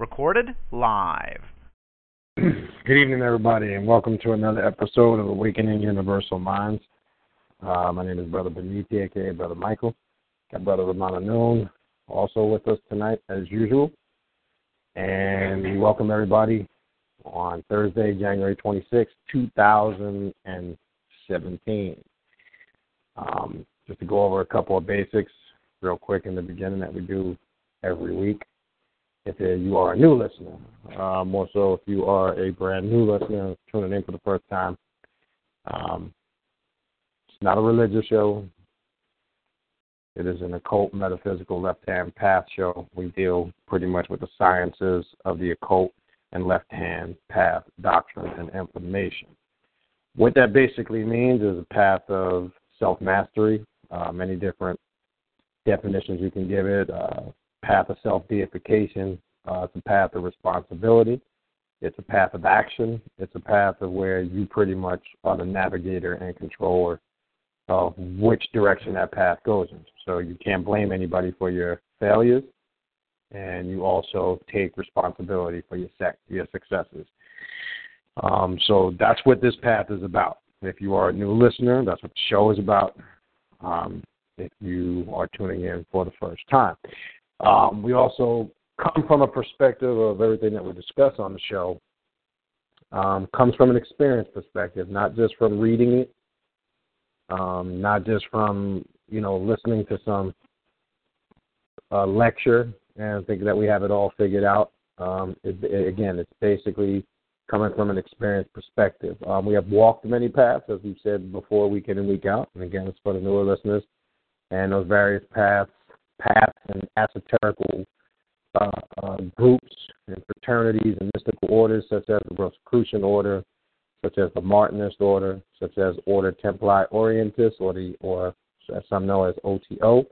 Recorded live. Good evening, everybody, and welcome to another episode of Awakening Universal Minds. Uh, my name is Brother Beniti, aka Brother Michael. Got Brother Ravana Noon also with us tonight, as usual. And we welcome everybody on Thursday, January 26, 2017. Um, just to go over a couple of basics real quick in the beginning that we do every week. If you are a new listener, uh, more so if you are a brand new listener tuning in for the first time, um, it's not a religious show. It is an occult, metaphysical, left hand path show. We deal pretty much with the sciences of the occult and left hand path doctrine and information. What that basically means is a path of self mastery, uh, many different definitions you can give it. Uh, path of self deification, uh, it's a path of responsibility, it's a path of action, it's a path of where you pretty much are the navigator and controller of which direction that path goes in. So you can't blame anybody for your failures, and you also take responsibility for your sec- your successes. Um, so that's what this path is about. If you are a new listener, that's what the show is about. Um, if you are tuning in for the first time, um, we also come from a perspective of everything that we discuss on the show. Um, comes from an experience perspective, not just from reading it, um, not just from you know listening to some uh, lecture and thinking that we have it all figured out. Um, it, it, again, it's basically coming from an experience perspective. Um, we have walked many paths, as we've said before, week in and week out. And again, it's for the newer listeners. And those various paths, paths and esoterical uh, uh, groups and fraternities and mystical orders, such as the Rosicrucian Order, such as the Martinist Order, such as Ordo Templi Orientis, or the or as some know as OTO,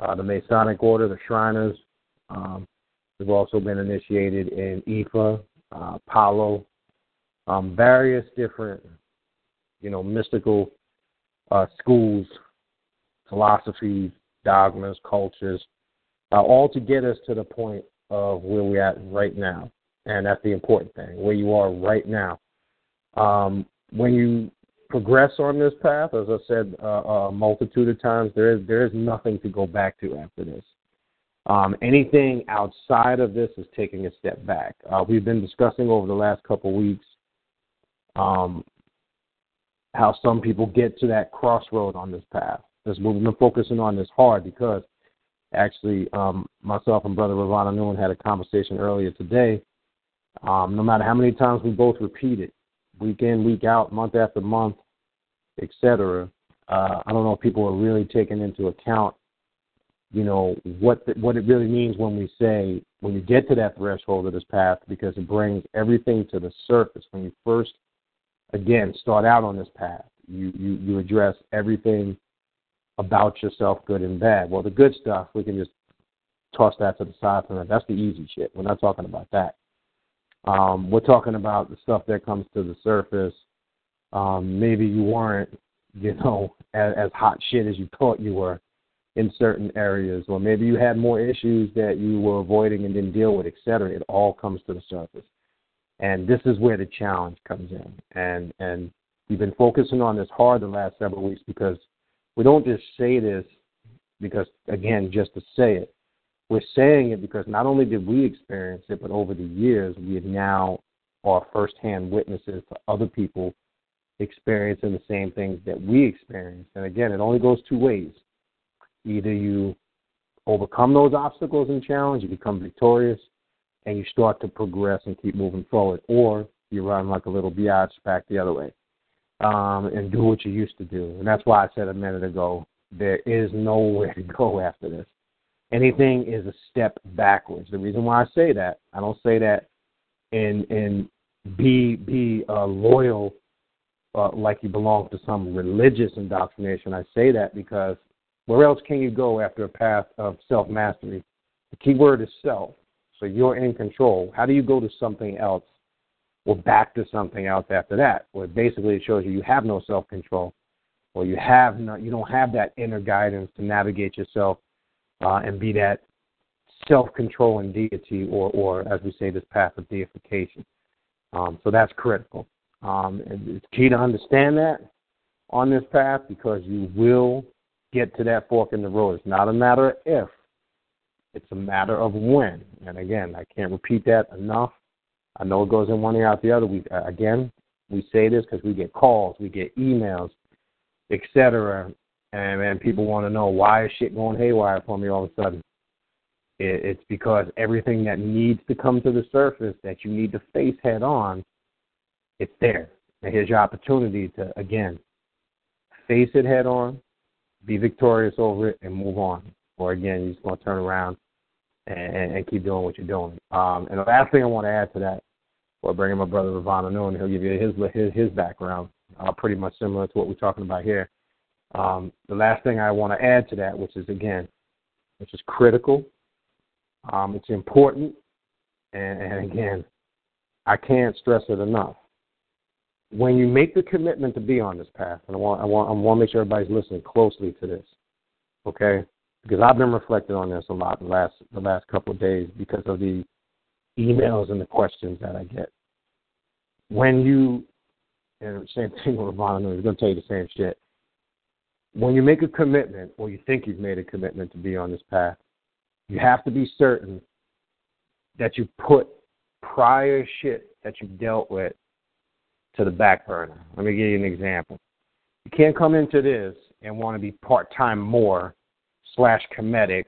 uh, the Masonic Order, the Shriners. Um, we've also been initiated in Ifa, uh, um, various different, you know, mystical uh, schools, philosophies, dogmas, cultures, uh, all to get us to the point of where we're at right now. And that's the important thing, where you are right now. Um, when you progress on this path, as I said uh, a multitude of times, there is there is nothing to go back to after this. Um, anything outside of this is taking a step back. Uh, we've been discussing over the last couple weeks um, how some people get to that crossroad on this path. This we've been focusing on this hard because actually um, myself and Brother Ravana Noon had a conversation earlier today. Um, no matter how many times we both repeat it, week in, week out, month after month, etc. Uh, I don't know if people are really taking into account, you know, what the, what it really means when we say when you get to that threshold of this path, because it brings everything to the surface. When you first, again, start out on this path, you you you address everything about yourself, good and bad. Well, the good stuff we can just toss that to the side for that. That's the easy shit. We're not talking about that. Um, we're talking about the stuff that comes to the surface. Um, maybe you weren't, you know, as, as hot shit as you thought you were in certain areas, or maybe you had more issues that you were avoiding and didn't deal with, et cetera. It all comes to the surface, and this is where the challenge comes in. And and we've been focusing on this hard the last several weeks because we don't just say this because again, just to say it we're saying it because not only did we experience it, but over the years, we now are firsthand witnesses to other people experiencing the same things that we experience. And again, it only goes two ways. Either you overcome those obstacles and challenges, you become victorious, and you start to progress and keep moving forward, or you run like a little biatch back the other way um, and do what you used to do. And that's why I said a minute ago, there is nowhere to go after this. Anything is a step backwards. The reason why I say that, I don't say that in in be be uh, loyal uh, like you belong to some religious indoctrination. I say that because where else can you go after a path of self mastery? The key word is self. So you're in control. How do you go to something else or back to something else after that? Where basically it shows you you have no self control, or you have no, you don't have that inner guidance to navigate yourself uh, and be that self controlling deity, or or as we say, this path of deification. Um, so that's critical. Um, it's key to understand that on this path because you will get to that fork in the road. It's not a matter of if, it's a matter of when. And again, I can't repeat that enough. I know it goes in one ear out the other. We uh, again, we say this because we get calls, we get emails, etc. And and people want to know why is shit going haywire for me all of a sudden. It, it's because everything that needs to come to the surface that you need to face head on, it's there. And here's your opportunity to again face it head on, be victorious over it, and move on. Or again, you're just going to turn around and, and keep doing what you're doing. Um, and the last thing I want to add to that, or bring in my brother Ravana Noon, he'll give you his his, his background, uh, pretty much similar to what we're talking about here. Um, the last thing I want to add to that, which is again, which is critical, um, it's important, and, and again, I can't stress it enough. When you make the commitment to be on this path, and I want I want I want to make sure everybody's listening closely to this, okay? Because I've been reflecting on this a lot the last the last couple of days because of the emails and the questions that I get. When you and same thing with Ravana, he's going to tell you the same shit. When you make a commitment, or you think you've made a commitment to be on this path, you have to be certain that you put prior shit that you've dealt with to the back burner. Let me give you an example. You can't come into this and want to be part time more slash Kemetic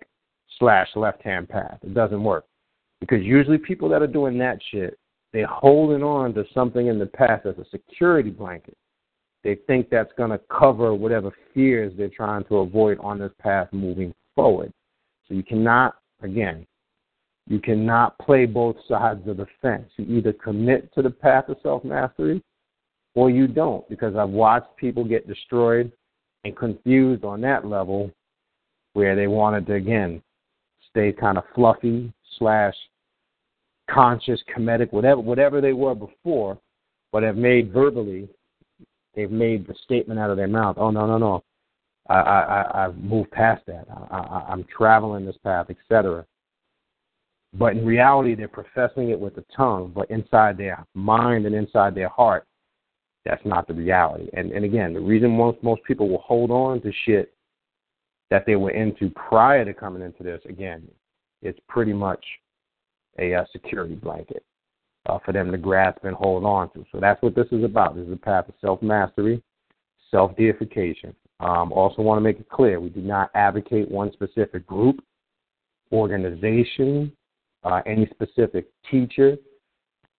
slash left hand path. It doesn't work. Because usually people that are doing that shit, they're holding on to something in the past as a security blanket. They think that's going to cover whatever fears they're trying to avoid on this path moving forward. So you cannot, again, you cannot play both sides of the fence. You either commit to the path of self mastery or you don't, because I've watched people get destroyed and confused on that level where they wanted to again stay kind of fluffy slash conscious, Kemetic, whatever whatever they were before, but have made verbally, they've made the statement out of their mouth. Oh no no no, I I I've moved past that. I, I I'm traveling this path, etc. But in reality, they're professing it with the tongue, but inside their mind and inside their heart, that's not the reality. And and again, the reason most most people will hold on to shit that they were into prior to coming into this, again, it's pretty much a uh, security blanket uh, for them to grasp and hold on to. So that's what this is about. This is a path of self mastery, self deification. Um, also, want to make it clear we do not advocate one specific group, organization, uh, any specific teacher.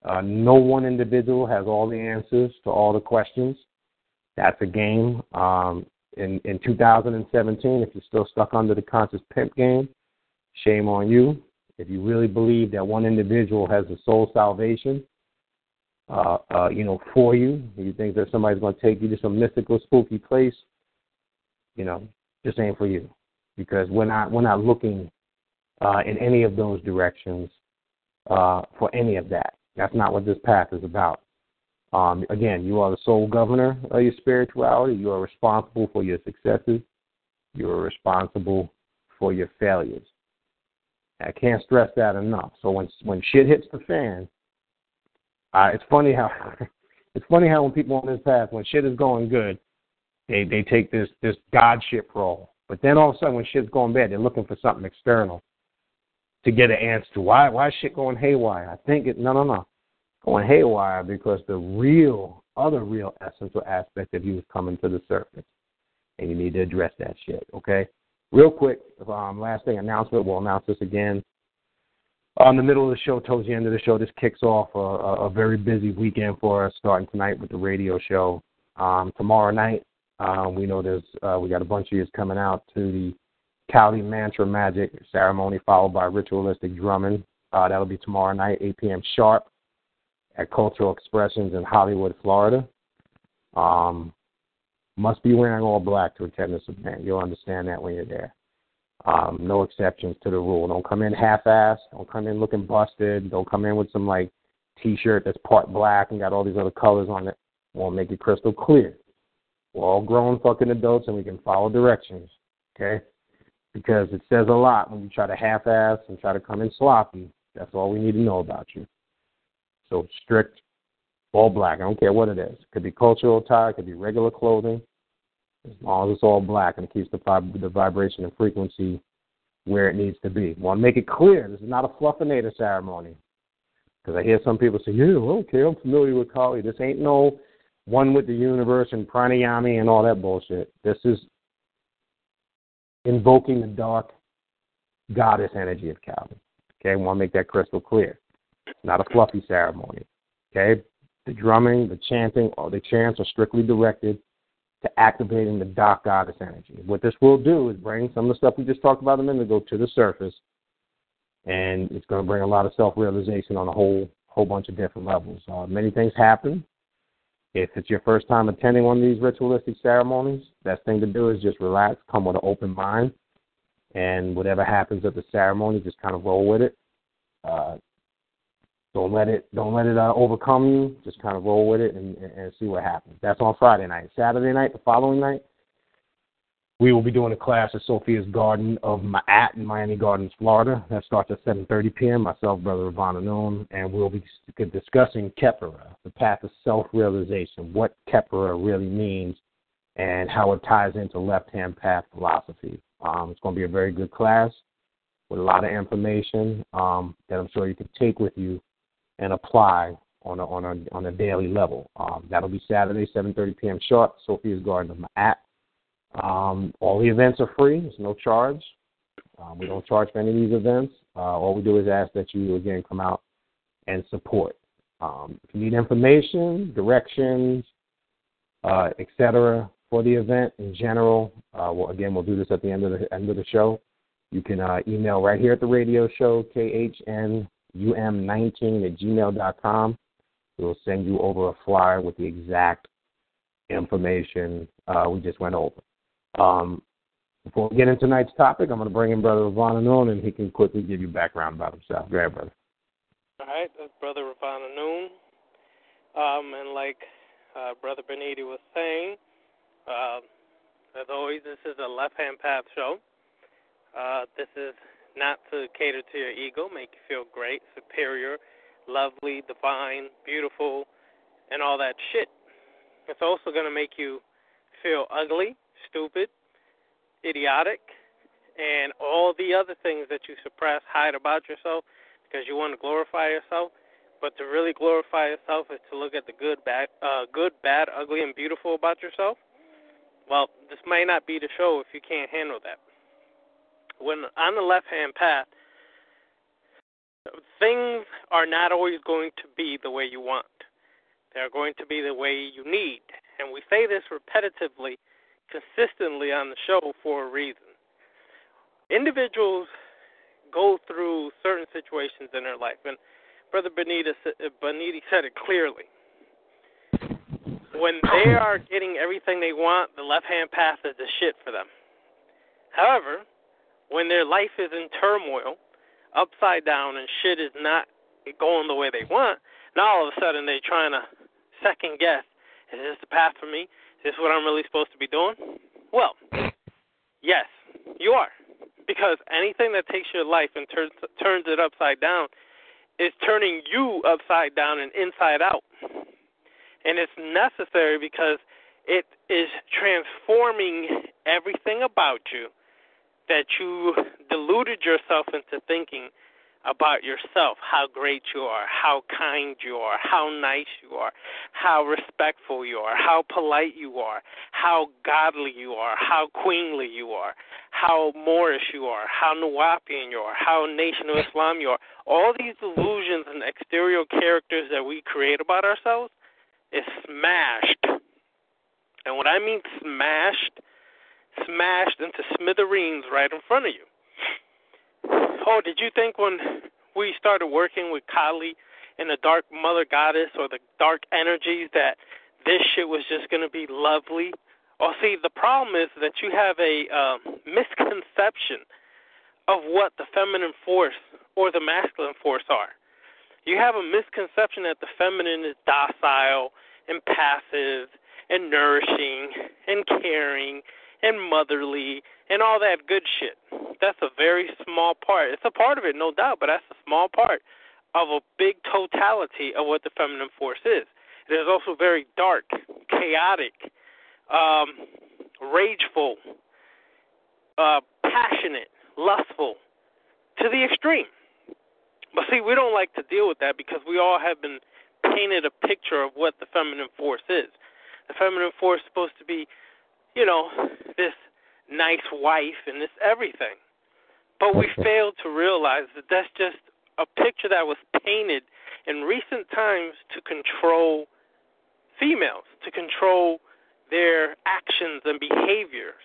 Uh, no one individual has all the answers to all the questions. That's a game. Um, in, in 2017, if you're still stuck under the conscious pimp game, shame on you. If you really believe that one individual has the soul salvation, uh, uh, you know, for you, you think that somebody's going to take you to some mystical, spooky place, you know, just ain't for you, because we're not we're not looking uh, in any of those directions uh, for any of that. That's not what this path is about. Um, again, you are the sole governor of your spirituality. You are responsible for your successes. You are responsible for your failures. I can't stress that enough. So when when shit hits the fan, uh, it's funny how it's funny how when people on this path, when shit is going good, they they take this this godship role. But then all of a sudden, when shit's going bad, they're looking for something external to get an answer to why why is shit going haywire. I think it no no no going haywire because the real, other real essence or aspect of you is coming to the surface. And you need to address that shit, okay? Real quick, um, last thing, announcement. We'll announce this again on the middle of the show, towards the end of the show. This kicks off a, a, very busy weekend for us, starting tonight with the radio show. Um, tomorrow night, Um, we know there's uh, we got a bunch of years coming out to the Kali Mantra Magic ceremony, followed by ritualistic drumming. Uh, that'll be tomorrow night, 8 p.m. sharp, at Cultural Expressions in Hollywood, Florida. Um, must be wearing all black to attend this event. You'll understand that when you're there. Um, no exceptions to the rule. Don't come in half-assed. Don't come in looking busted. Don't come in with some like T-shirt that's part black and got all these other colors on it. We'll make it crystal clear. We're all grown fucking adults and we can follow directions. Okay? Because it says a lot when you try to half-ass and try to come in sloppy. That's all we need to know about you. So strict, all black. I don't care what it is. It could be cultural attire. It could be regular clothing as long as it's all black and it keeps the, vib- the vibration and frequency where it needs to be. Want to make it clear, this is not a fluffinator ceremony. Because I hear some people say, yeah, okay, I'm familiar with Kali. This ain't no one with the universe and pranayami and all that bullshit. This is invoking the dark goddess energy of Kali. Okay, I want to make that crystal clear. Not a fluffy ceremony. Okay, the drumming, the chanting, or the chants are strictly directed to activating the dark goddess energy. What this will do is bring some of the stuff we just talked about a minute ago to the surface, and it's going to bring a lot of self-realization on a whole whole bunch of different levels. Uh, many things happen. If it's your first time attending one of these ritualistic ceremonies, best thing to do is just relax, come with an open mind, and whatever happens at the ceremony, just kind of roll with it. Uh, don't let it don't let it uh, overcome you. Just kind of roll with it and, and, and see what happens. That's on Friday night. Saturday night, the following night, we will be doing a class at Sophia's Garden of Ma'at in Miami Gardens, Florida. That starts at 7:30 p.m. Myself, Brother Ravana Noon, and we'll be discussing Khepera, the path of self-realization, what Khepera really means, and how it ties into left-hand path philosophy. Um, it's going to be a very good class with a lot of information um, that I'm sure you can take with you and apply on a on a on a daily level. Um, that'll be Saturday, 7:30 p.m. sharp. Sophia's Garden Ma'at. Um, all the events are free. There's no charge. Um, we don't charge for any of these events. Uh, all we do is ask that you again come out and support. Um, if you need information, directions, uh, etc. for the event in general, uh, well, again, we'll do this at the end of the end of the show. You can uh, email right here at the radio show, KHN um19 at gmail.com. We'll send you over a flyer with the exact information uh, we just went over. Um, before we get into tonight's topic, I'm going to bring in Brother Ravana Noon, and he can quickly give you background about himself. Go ahead, brother. All right, that's Brother Ravana Noon. Um, and like uh, Brother Beniti was saying, uh, as always, this is a left hand path show. Uh, this is not to cater to your ego, make you feel great, superior, lovely, divine, beautiful, and all that shit. It's also going to make you feel ugly, stupid, idiotic, and all the other things that you suppress, hide about yourself because you want to glorify yourself. But to really glorify yourself is to look at the good, bad, uh, good, bad, ugly, and beautiful about yourself. Well, this may not be the show if you can't handle that when on the left hand path, things are not always going to be the way you want. They're going to be the way you need. And we say this repetitively, consistently on the show for a reason. Individuals go through certain situations in their life, and Brother Benita, uh, Beniti said it clearly. When they are getting everything they want, the left hand path is the shit for them. However, when their life is in turmoil, upside down, and shit is not going the way they want, now all of a sudden they're trying to second guess is this the path for me? Is this what I'm really supposed to be doing? Well, yes, you are. Because anything that takes your life and turns turns it upside down is turning you upside down and inside out. And it's necessary because it is transforming everything about you that you deluded yourself into thinking about yourself, how great you are, how kind you are, how nice you are, how respectful you are, how polite you are, how godly you are, how queenly you are, how Moorish you are, how Nuwaubian you are, how Nation of Islam you are. All these illusions and exterior characters that we create about ourselves is smashed And what I mean smashed, smashed into smithereens right in front of you. Oh, did you think when we started working with Kali and the dark mother goddess or the dark energies that this shit was just going to be lovely? Oh, see, the problem is that you have a uh, misconception of what the feminine force or the masculine force are. You have a misconception that the feminine is docile and passive and nourishing and caring and motherly and all that good shit. That's a very small part. It's a part of it, no doubt, but that's a small part of a big totality of what the feminine force is. It is also very dark, chaotic, um, rageful, uh, passionate, lustful, to the extreme. But see, we don't like to deal with that because we all have been painted a picture of what the feminine force is. The feminine force is supposed to be, you know, this nice wife and this everything. But we fail to realize that that's just a picture that was painted in recent times to control females, to control their actions and behaviors.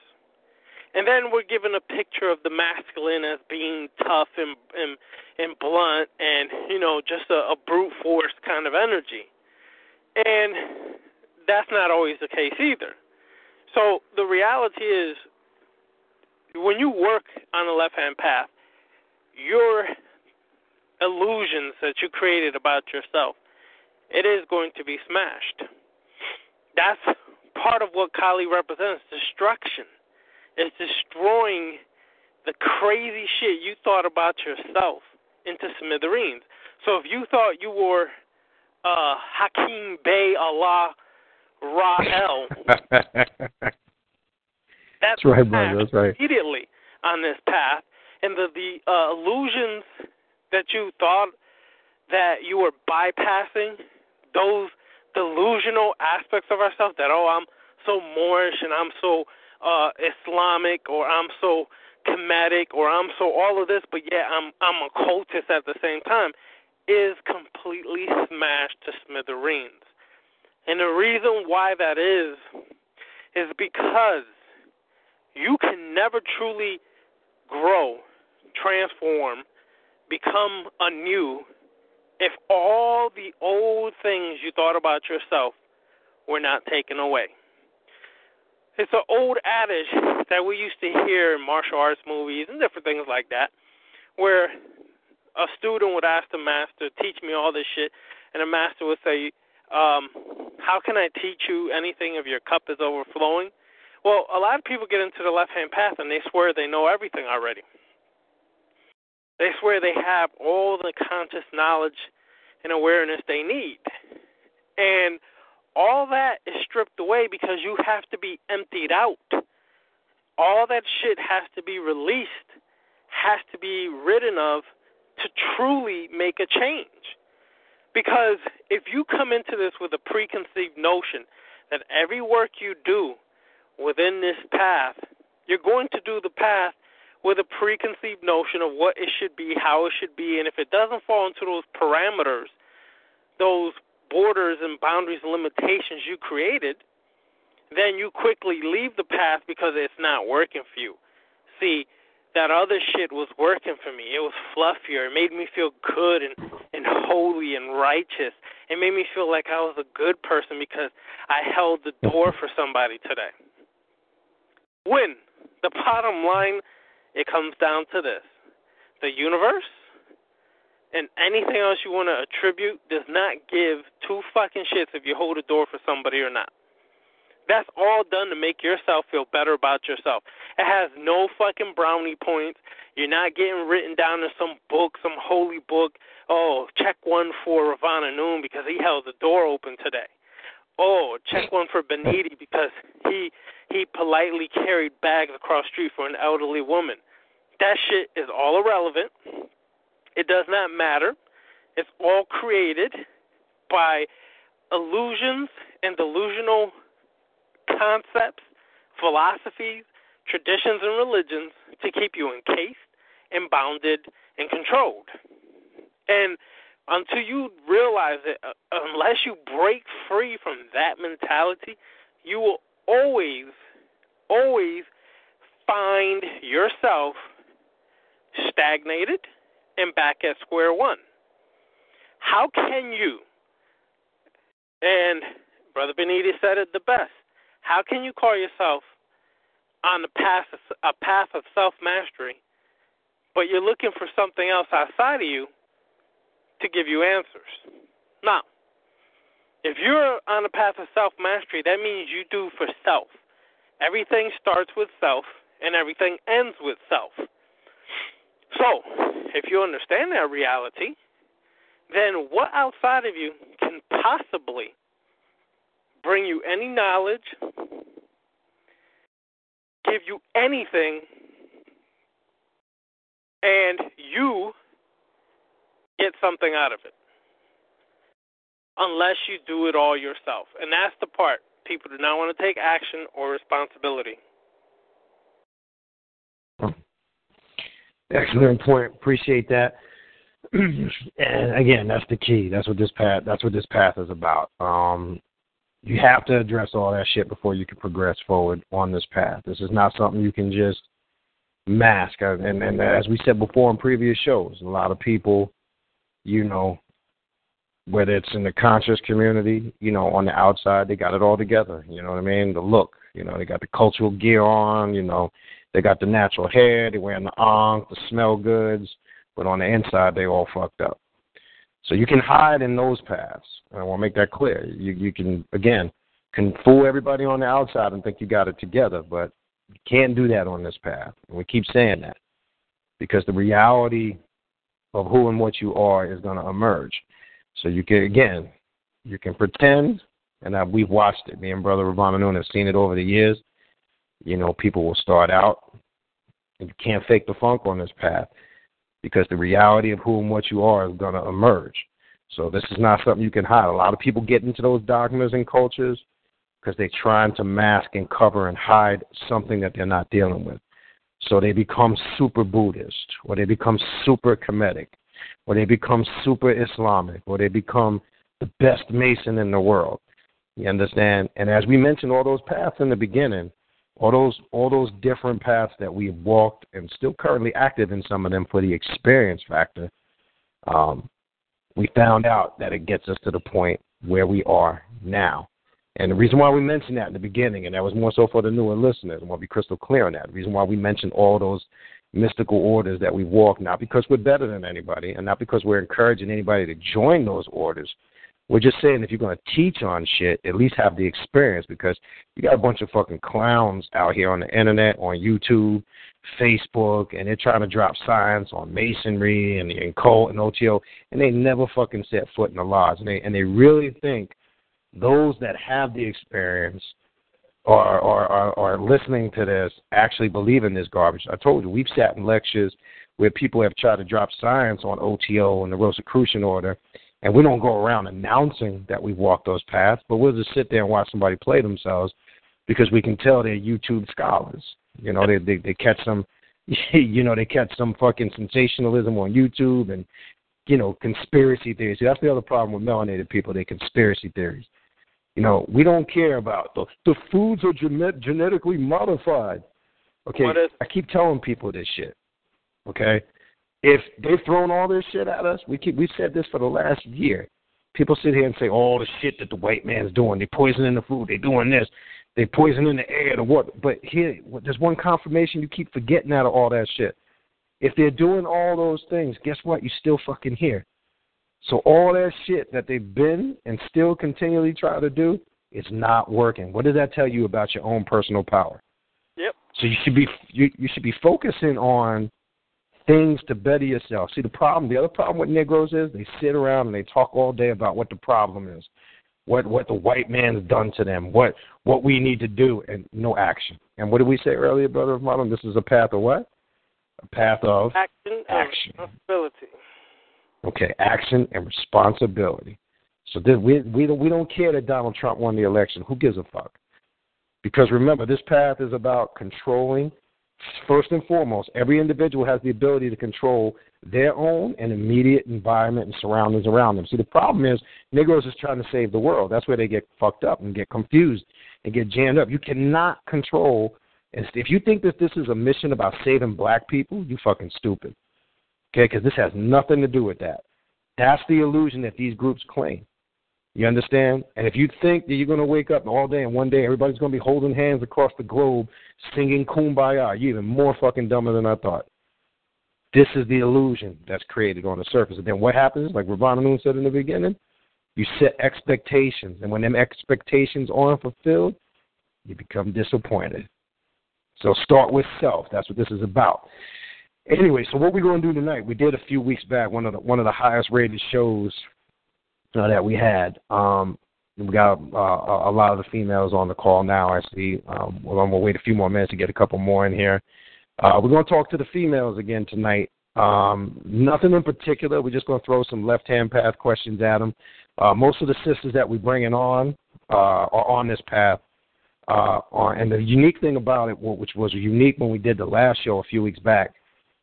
And then we're given a picture of the masculine as being tough and and, and blunt and you know just a, a brute force kind of energy. And that's not always the case either. So the reality is when you work on the left hand path, your illusions that you created about yourself, it is going to be smashed. That's part of what Kali represents destruction. It's destroying the crazy shit you thought about yourself into smithereens. So if you thought you were uh, Hakim Bey Allah Rahel, that's right, brother. That's right. Immediately on this path, and the the uh, illusions that you thought that you were bypassing, those delusional aspects of ourselves that oh I'm so Moorish and I'm so uh Islamic or I'm so Kemetic or I'm so all of this but yet I'm I'm a cultist at the same time is completely smashed to smithereens. And the reason why that is is because you can never truly grow, transform, become anew if all the old things you thought about yourself were not taken away. It's an old adage that we used to hear in martial arts movies and different things like that, where a student would ask the master, "Teach me all this shit," and the master would say, um, "How can I teach you anything if your cup is overflowing?" Well, a lot of people get into the left-hand path and they swear they know everything already. They swear they have all the conscious knowledge and awareness they need. And all that is stripped away because you have to be emptied out. All that shit has to be released, has to be ridden of to truly make a change. Because if you come into this with a preconceived notion that every work you do within this path, you're going to do the path with a preconceived notion of what it should be, how it should be, and if it doesn't fall into those parameters, those borders and boundaries and limitations you created, then you quickly leave the path because it's not working for you. See, that other shit was working for me. It was fluffier. It made me feel good and and holy and righteous. It made me feel like I was a good person because I held the door for somebody today. When the bottom line it comes down to this the universe and anything else you want to attribute does not give two fucking shits if you hold a door for somebody or not. That's all done to make yourself feel better about yourself. It has no fucking brownie points. You're not getting written down in some book, some holy book. Oh, check one for Ravana Noon because he held the door open today. Oh, check one for Beniti because he he politely carried bags across the street for an elderly woman. That shit is all irrelevant. It does not matter. It's all created by illusions and delusional concepts, philosophies, traditions, and religions to keep you encased and bounded and controlled. And until you realize it, uh, unless you break free from that mentality, you will always, always find yourself stagnated and back at square one. How can you, and Brother Benitez said it the best, how can you call yourself on the path of, a path of self mastery, but you're looking for something else outside of you to give you answers? Now, if you're on a path of self mastery, that means you do for self. Everything starts with self, and everything ends with self. So, if you understand that reality, then what outside of you can possibly bring you any knowledge, give you anything, and you get something out of it? Unless you do it all yourself. And that's the part. People do not want to take action or responsibility. Excellent point. Appreciate that. and again, that's the key. That's what this path. That's what this path is about. Um, you have to address all that shit before you can progress forward on this path. This is not something you can just mask. And, and as we said before in previous shows, a lot of people, you know, whether it's in the conscious community, you know, on the outside, they got it all together. You know what I mean? The look, you know, they got the cultural gear on, you know, they got the natural hair, they wearing the ankh, the smell goods, but on the inside they all fucked up. So you can hide in those paths. And I want to make that clear. You you can again can fool everybody on the outside and think you got it together, but you can't do that on this path. And we keep saying that because the reality of who and what you are is going to emerge. So you can again, you can pretend, and I, we've watched it. Me and Brother Ravana have seen it over the years. You know, people will start out, and you can't fake the funk on this path because the reality of who and what you are is going to emerge. So this is not something you can hide. A lot of people get into those dogmas and cultures because they're trying to mask and cover and hide something that they're not dealing with. So they become super Buddhist, or they become super Kemetic, or they become super Islamic, or they become the best Mason in the world. You understand? And as we mentioned all those paths in the beginning, all those all those different paths that we've walked and still currently active in some of them for the experience factor, um, we found out that it gets us to the point where we are now. And the reason why we mentioned that in the beginning, and that was more so for the newer listeners, and want to be crystal clear on that. The reason why we mentioned all those mystical orders that we walk, not because we're better than anybody, and not because we're encouraging anybody to join those orders, we're just saying if you're going to teach on shit, at least have the experience because you got a bunch of fucking clowns out here on the internet, on YouTube, Facebook, and they're trying to drop science on masonry and the occult and OTO, and they never fucking set foot in the lodge. And they and they really think those that have the experience are are are, are listening to this actually believe in this garbage. I told you we've sat in lectures where people have tried to drop science on OTO and the Rosicrucian order and we don't go around announcing that we've walked those paths, but we'll just sit there and watch somebody play themselves because we can tell they're YouTube scholars. You know, they they, they catch some, you know, they catch some fucking sensationalism on YouTube and you know conspiracy theories. See, that's the other problem with melanated people. They conspiracy theories. You know, we don't care about the the foods are genet- genetically modified. Okay, I keep telling people this shit. Okay, if they've thrown all this shit at us, we keep we've said this for the last year. People sit here and say all the shit that the white man's doing. They're poisoning the food. They're doing this. They're poisoning the air, the water. But here, there's one confirmation you keep forgetting out of all that shit. If they're doing all those things, guess what? You still fucking here. So all that shit that they've been and still continually try to do is not working. What does that tell you about your own personal power? Yep. So you should be you, you should be focusing on things to better yourself. See, the problem, the other problem with Negroes is they sit around and they talk all day about what the problem is, what what the white man's done to them, what what we need to do, and no action. And what did we say earlier, brother of mine? This is a path of what? A path of action, action. and responsibility. Okay, action and responsibility. So this, we we don't we don't care that Donald Trump won the election. Who gives a fuck? Because remember, this path is about controlling First and foremost, every individual has the ability to control their own and immediate environment and surroundings around them. See, the problem is Negroes is trying to save the world. That's where they get fucked up and get confused. and get jammed up. You cannot control. If you think that this is a mission about saving black people, you fucking stupid. Okay, because this has nothing to do with that. That's the illusion that these groups claim. You understand? And if you think that you're going to wake up all day and one day everybody's going to be holding hands across the globe singing kumbaya, you're even more fucking dumber than I thought. This is the illusion that's created on the surface. And then what happens, like Ravana Noon said in the beginning, you set expectations. And when them expectations aren't fulfilled, you become disappointed. So start with self. That's what this is about. Anyway, so what we're going to do tonight, we did a few weeks back one of the one of the highest rated shows uh, that we had. Um, we got uh, a lot of the females on the call now. I see. Um, well, I'm gonna wait a few more minutes to get a couple more in here. Uh, we're gonna talk to the females again tonight. Um, nothing in particular. We're just gonna throw some left-hand path questions at them. Uh, most of the sisters that we're bringing on uh, are on this path. Uh, and the unique thing about it, which was unique when we did the last show a few weeks back,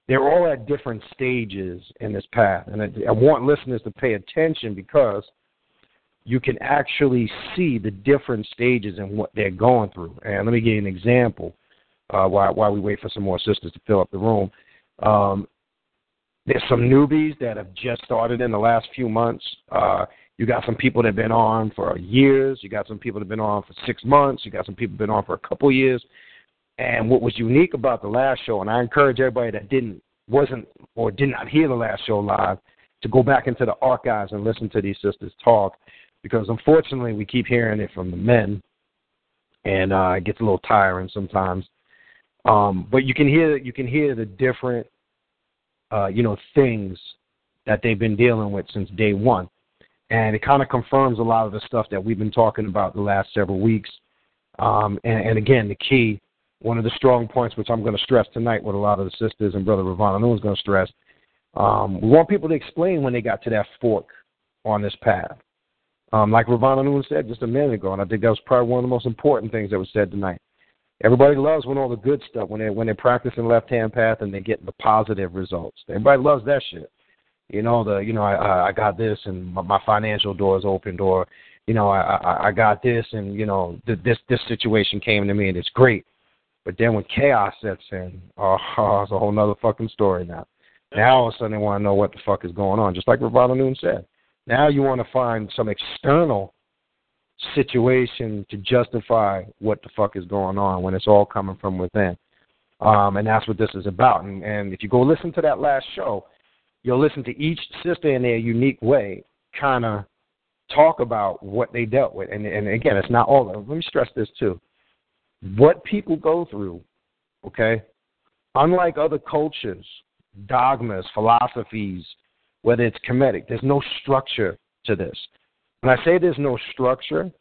they're all at different stages in this path. And I, I want listeners to pay attention because you can actually see the different stages and what they're going through. And let me give you an example uh, while, while we wait for some more sisters to fill up the room. Um, there's some newbies that have just started in the last few months. Uh, you got some people that have been on for years. You got some people that have been on for six months. You got some people that have been on for a couple years. And what was unique about the last show, and I encourage everybody that didn't, wasn't, or did not hear the last show live, to go back into the archives and listen to these sisters talk, because unfortunately we keep hearing it from the men, and uh, it gets a little tiring sometimes. Um, but you can hear you can hear the different, uh, you know, things that they've been dealing with since day one, and it kind of confirms a lot of the stuff that we've been talking about the last several weeks. Um, and, and again, the key one of the strong points, which I'm going to stress tonight, with a lot of the sisters and Brother Ravana is going to stress. Um, we want people to explain when they got to that fork on this path. Um, like Ravana Noon said just a minute ago, and I think that was probably one of the most important things that was said tonight. Everybody loves when all the good stuff, when they when they're practicing left hand path and they get the positive results. Everybody loves that shit. You know the you know I I got this and my, my financial doors opened or you know I I, I got this and you know th- this this situation came to me and it's great. But then when chaos sets in, oh, oh it's a whole nother fucking story now. Now all of a sudden they want to know what the fuck is going on, just like Ravana Noon said. Now you want to find some external situation to justify what the fuck is going on when it's all coming from within. Um, and that's what this is about. And, and if you go listen to that last show, you'll listen to each sister in their unique way kind of talk about what they dealt with. And, and again, it's not all of them. Let me stress this too what people go through, okay, unlike other cultures, dogmas, philosophies, whether it's Kemetic, there's no structure to this. When I say there's no structure,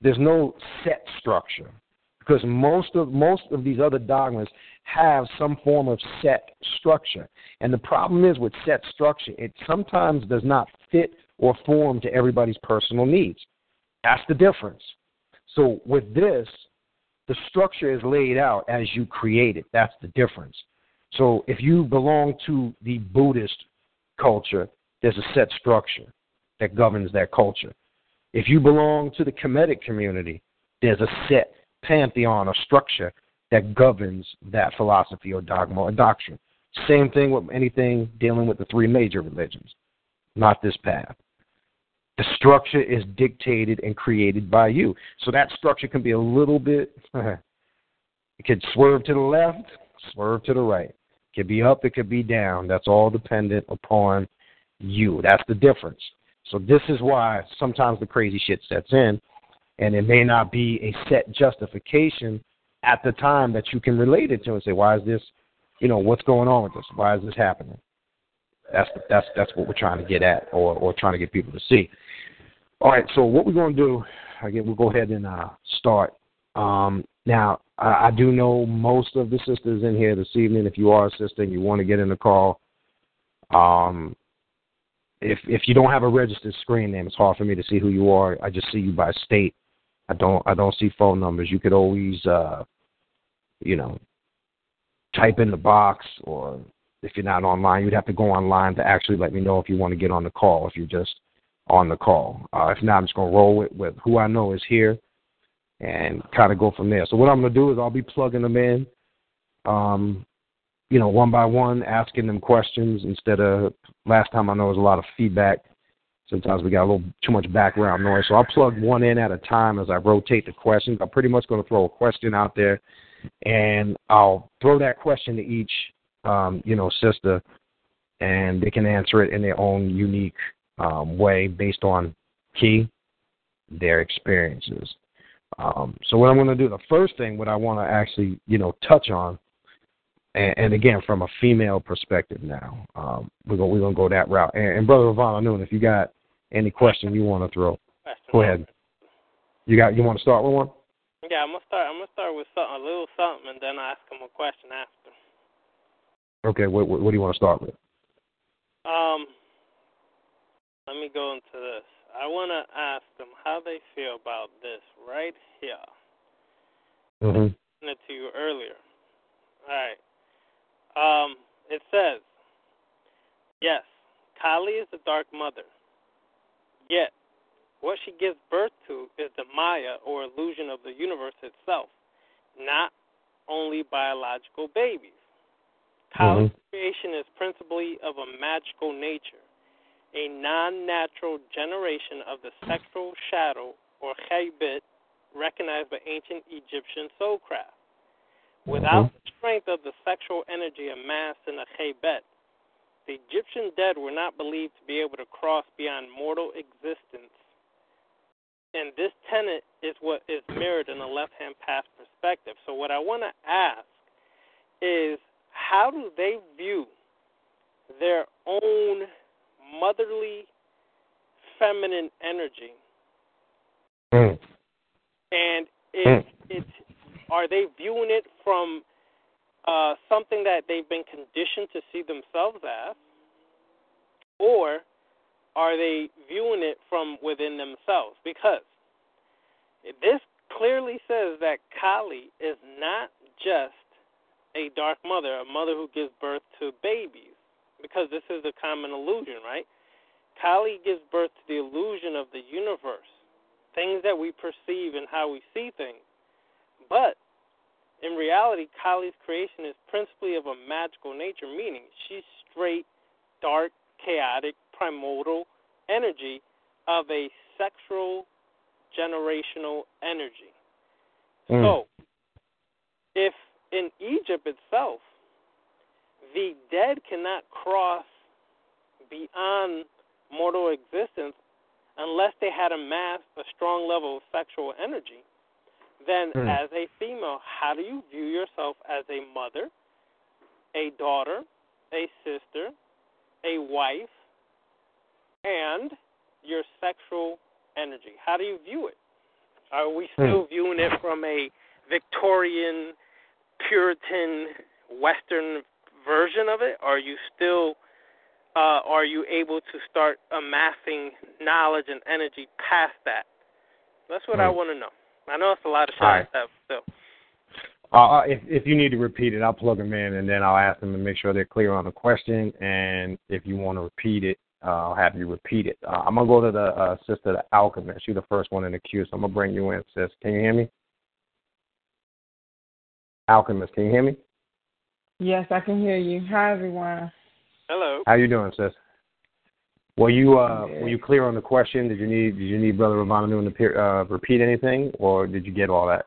there's no set structure because most of most of these other dogmas have some form of set structure. And the problem is with set structure, it sometimes does not fit or form to everybody's personal needs. That's the difference. So with this, the structure is laid out as you create it. That's the difference. So if you belong to the Buddhist culture, there's a set structure that governs that culture. If you belong to the Kemetic community, there's a set pantheon or structure that governs that philosophy or dogma or doctrine. Same thing with anything dealing with the three major religions, not this path. The structure is dictated and created by you. So that structure can be a little bit, it could swerve to the left, swerve to the right. It could be up, it could be down. That's all dependent upon you. That's the difference. So this is why sometimes the crazy shit sets in, and it may not be a set justification at the time that you can relate it to and say, why is this, you know, what's going on with this? Why is this happening? That's that's that's what we're trying to get at, or or trying to get people to see. All right, so what we're going to do, again, we'll go ahead and uh, start. Um, now, I, I do know most of the sisters in here this evening. If you are a sister and you want to get in the call, um, if if you don't have a registered screen name, it's hard for me to see who you are. I just see you by state. I don't I don't see phone numbers. You could always, uh, you know, type in the box, or if you're not online, you'd have to go online to actually let me know if you want to get on the call. If you're just on the call. Uh, if not, I'm just going to roll with, with who I know is here. and kind of go from there. So what I'm going to do is I'll be plugging them in, um, you know, one by one, asking them questions instead of last time I know was a lot of feedback. Sometimes we got a little too much background noise. So I'll plug one in at a time as I rotate the questions. I'm pretty much going to throw a question out there and I'll throw that question to each, um, you know, sister, and they can answer it in their own unique um, way based on key their experiences. Um, so what I'm going to do, the first thing, what I want to actually, you know, touch on, and, and again from a female perspective now, um, we're going we're going to go that route. And, and brother Ravana Noon, if you got any question you want to throw, go ahead. You got you want to start with one? Yeah, I'm gonna start. I'm gonna start with something, a little something, and then I ask him a question after. Okay, what what, what do you want to start with? Um, let me go into this. I want to ask them how they feel about this right here. Mm-hmm. I it to you earlier. All right. Um, it says, yes, Kali is the dark mother. Yet, what she gives birth to is the Maya or illusion of the universe itself, not only biological babies. Kali's mm-hmm. creation is principally of a magical nature, a non natural generation of the sexual shadow or khaibit recognized by ancient Egyptian soulcraft. Without mm-hmm. the strength of the sexual energy amassed in a khaibit, the Egyptian dead were not believed to be able to cross beyond mortal existence and this tenet is what is mirrored in the left hand path perspective. So, what I want to ask is how do they view their own motherly feminine energy? Mm. And it, mm. it, are they viewing it from uh, something that they've been conditioned to see themselves as? Or are they viewing it from within themselves? Because this clearly says that Kali is not just a dark mother, a mother who gives birth to babies, because this is a common illusion, right? Kali gives birth to the illusion of the universe, things that we perceive and how we see things. But in reality, Kali's creation is principally of a magical nature, meaning she's straight, dark, chaotic, primordial energy of a sexual generational energy. Mm. So, if in Egypt itself, the dead cannot cross beyond mortal existence unless they had amassed a strong level of sexual energy, then mm. as a female, how do you view yourself as a mother, a daughter, a sister, a wife, and your sexual energy? How do you view it? Are we hmm. still viewing it from a Victorian, Puritan, Western version of it? Are you still uh, are you able to start amassing knowledge and energy past that? That's what I hmm. want to know. I know it's a lot of shit right. stuff still. Uh, if if you need to repeat it, I'll plug them in, and then I'll ask them to make sure they're clear on the question. And if you want to repeat it, uh, I'll have you repeat it. Uh, I'm gonna go to the uh, sister, the alchemist. You're the first one in the queue, so I'm gonna bring you in, sis. Can you hear me? Alchemist, can you hear me? Yes, I can hear you. Hi, everyone. Hello. How you doing, sis? Were you uh, were you clear on the question? Did you need did you need Brother Ravana Noon to uh, repeat anything, or did you get all that?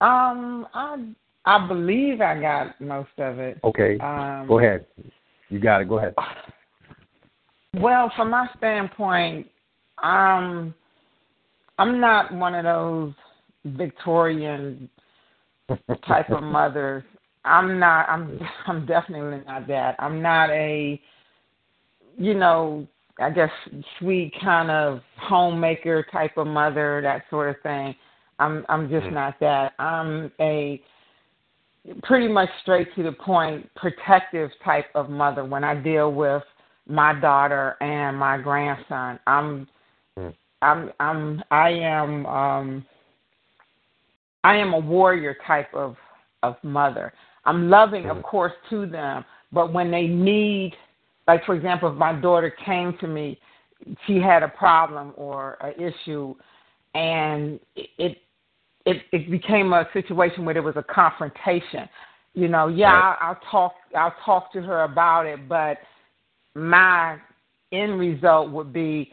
Um, I I believe I got most of it. Okay. Um, go ahead. You got it. Go ahead. Well, from my standpoint, um, I'm not one of those Victorian type of mothers. I'm not. I'm. I'm definitely not that. I'm not a, you know, I guess sweet kind of homemaker type of mother, that sort of thing. I'm. I'm just mm-hmm. not that. I'm a pretty much straight to the point, protective type of mother when I deal with my daughter and my grandson. I'm mm. I'm I'm I am um I am a warrior type of of mother. I'm loving of mm-hmm. course to them, but when they need like for example if my daughter came to me she had a problem or an issue and it it it became a situation where there was a confrontation. You know, yeah, right. I'll, I'll talk I'll talk to her about it, but my end result would be,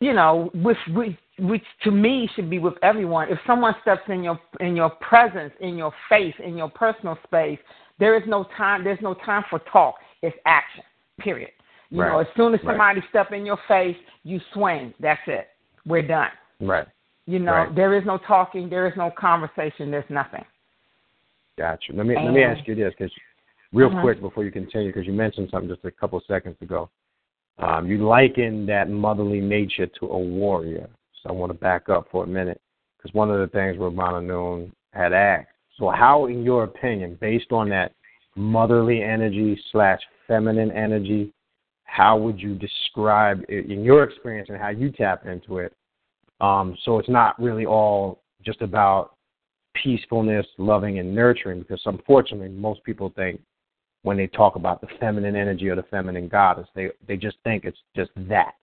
you know, with, with which to me should be with everyone. If someone steps in your in your presence, in your face, in your personal space, there is no time. There's no time for talk. It's action. Period. You right. know, as soon as somebody right. step in your face, you swing. That's it. We're done. Right. You know, right. there is no talking. There is no conversation. There's nothing. Gotcha. Let me and, let me ask you this, because real uh-huh. quick before you continue, because you mentioned something just a couple of seconds ago. Um, you liken that motherly nature to a warrior. I want to back up for a minute, because one of the things Ravana Noon had asked. So how, in your opinion, based on that motherly energy slash feminine energy, how would you describe it in your experience and how you tap into it? Um, so it's not really all just about peacefulness, loving, and nurturing, because unfortunately, most people think when they talk about the feminine energy or the feminine goddess, they they just think it's just that.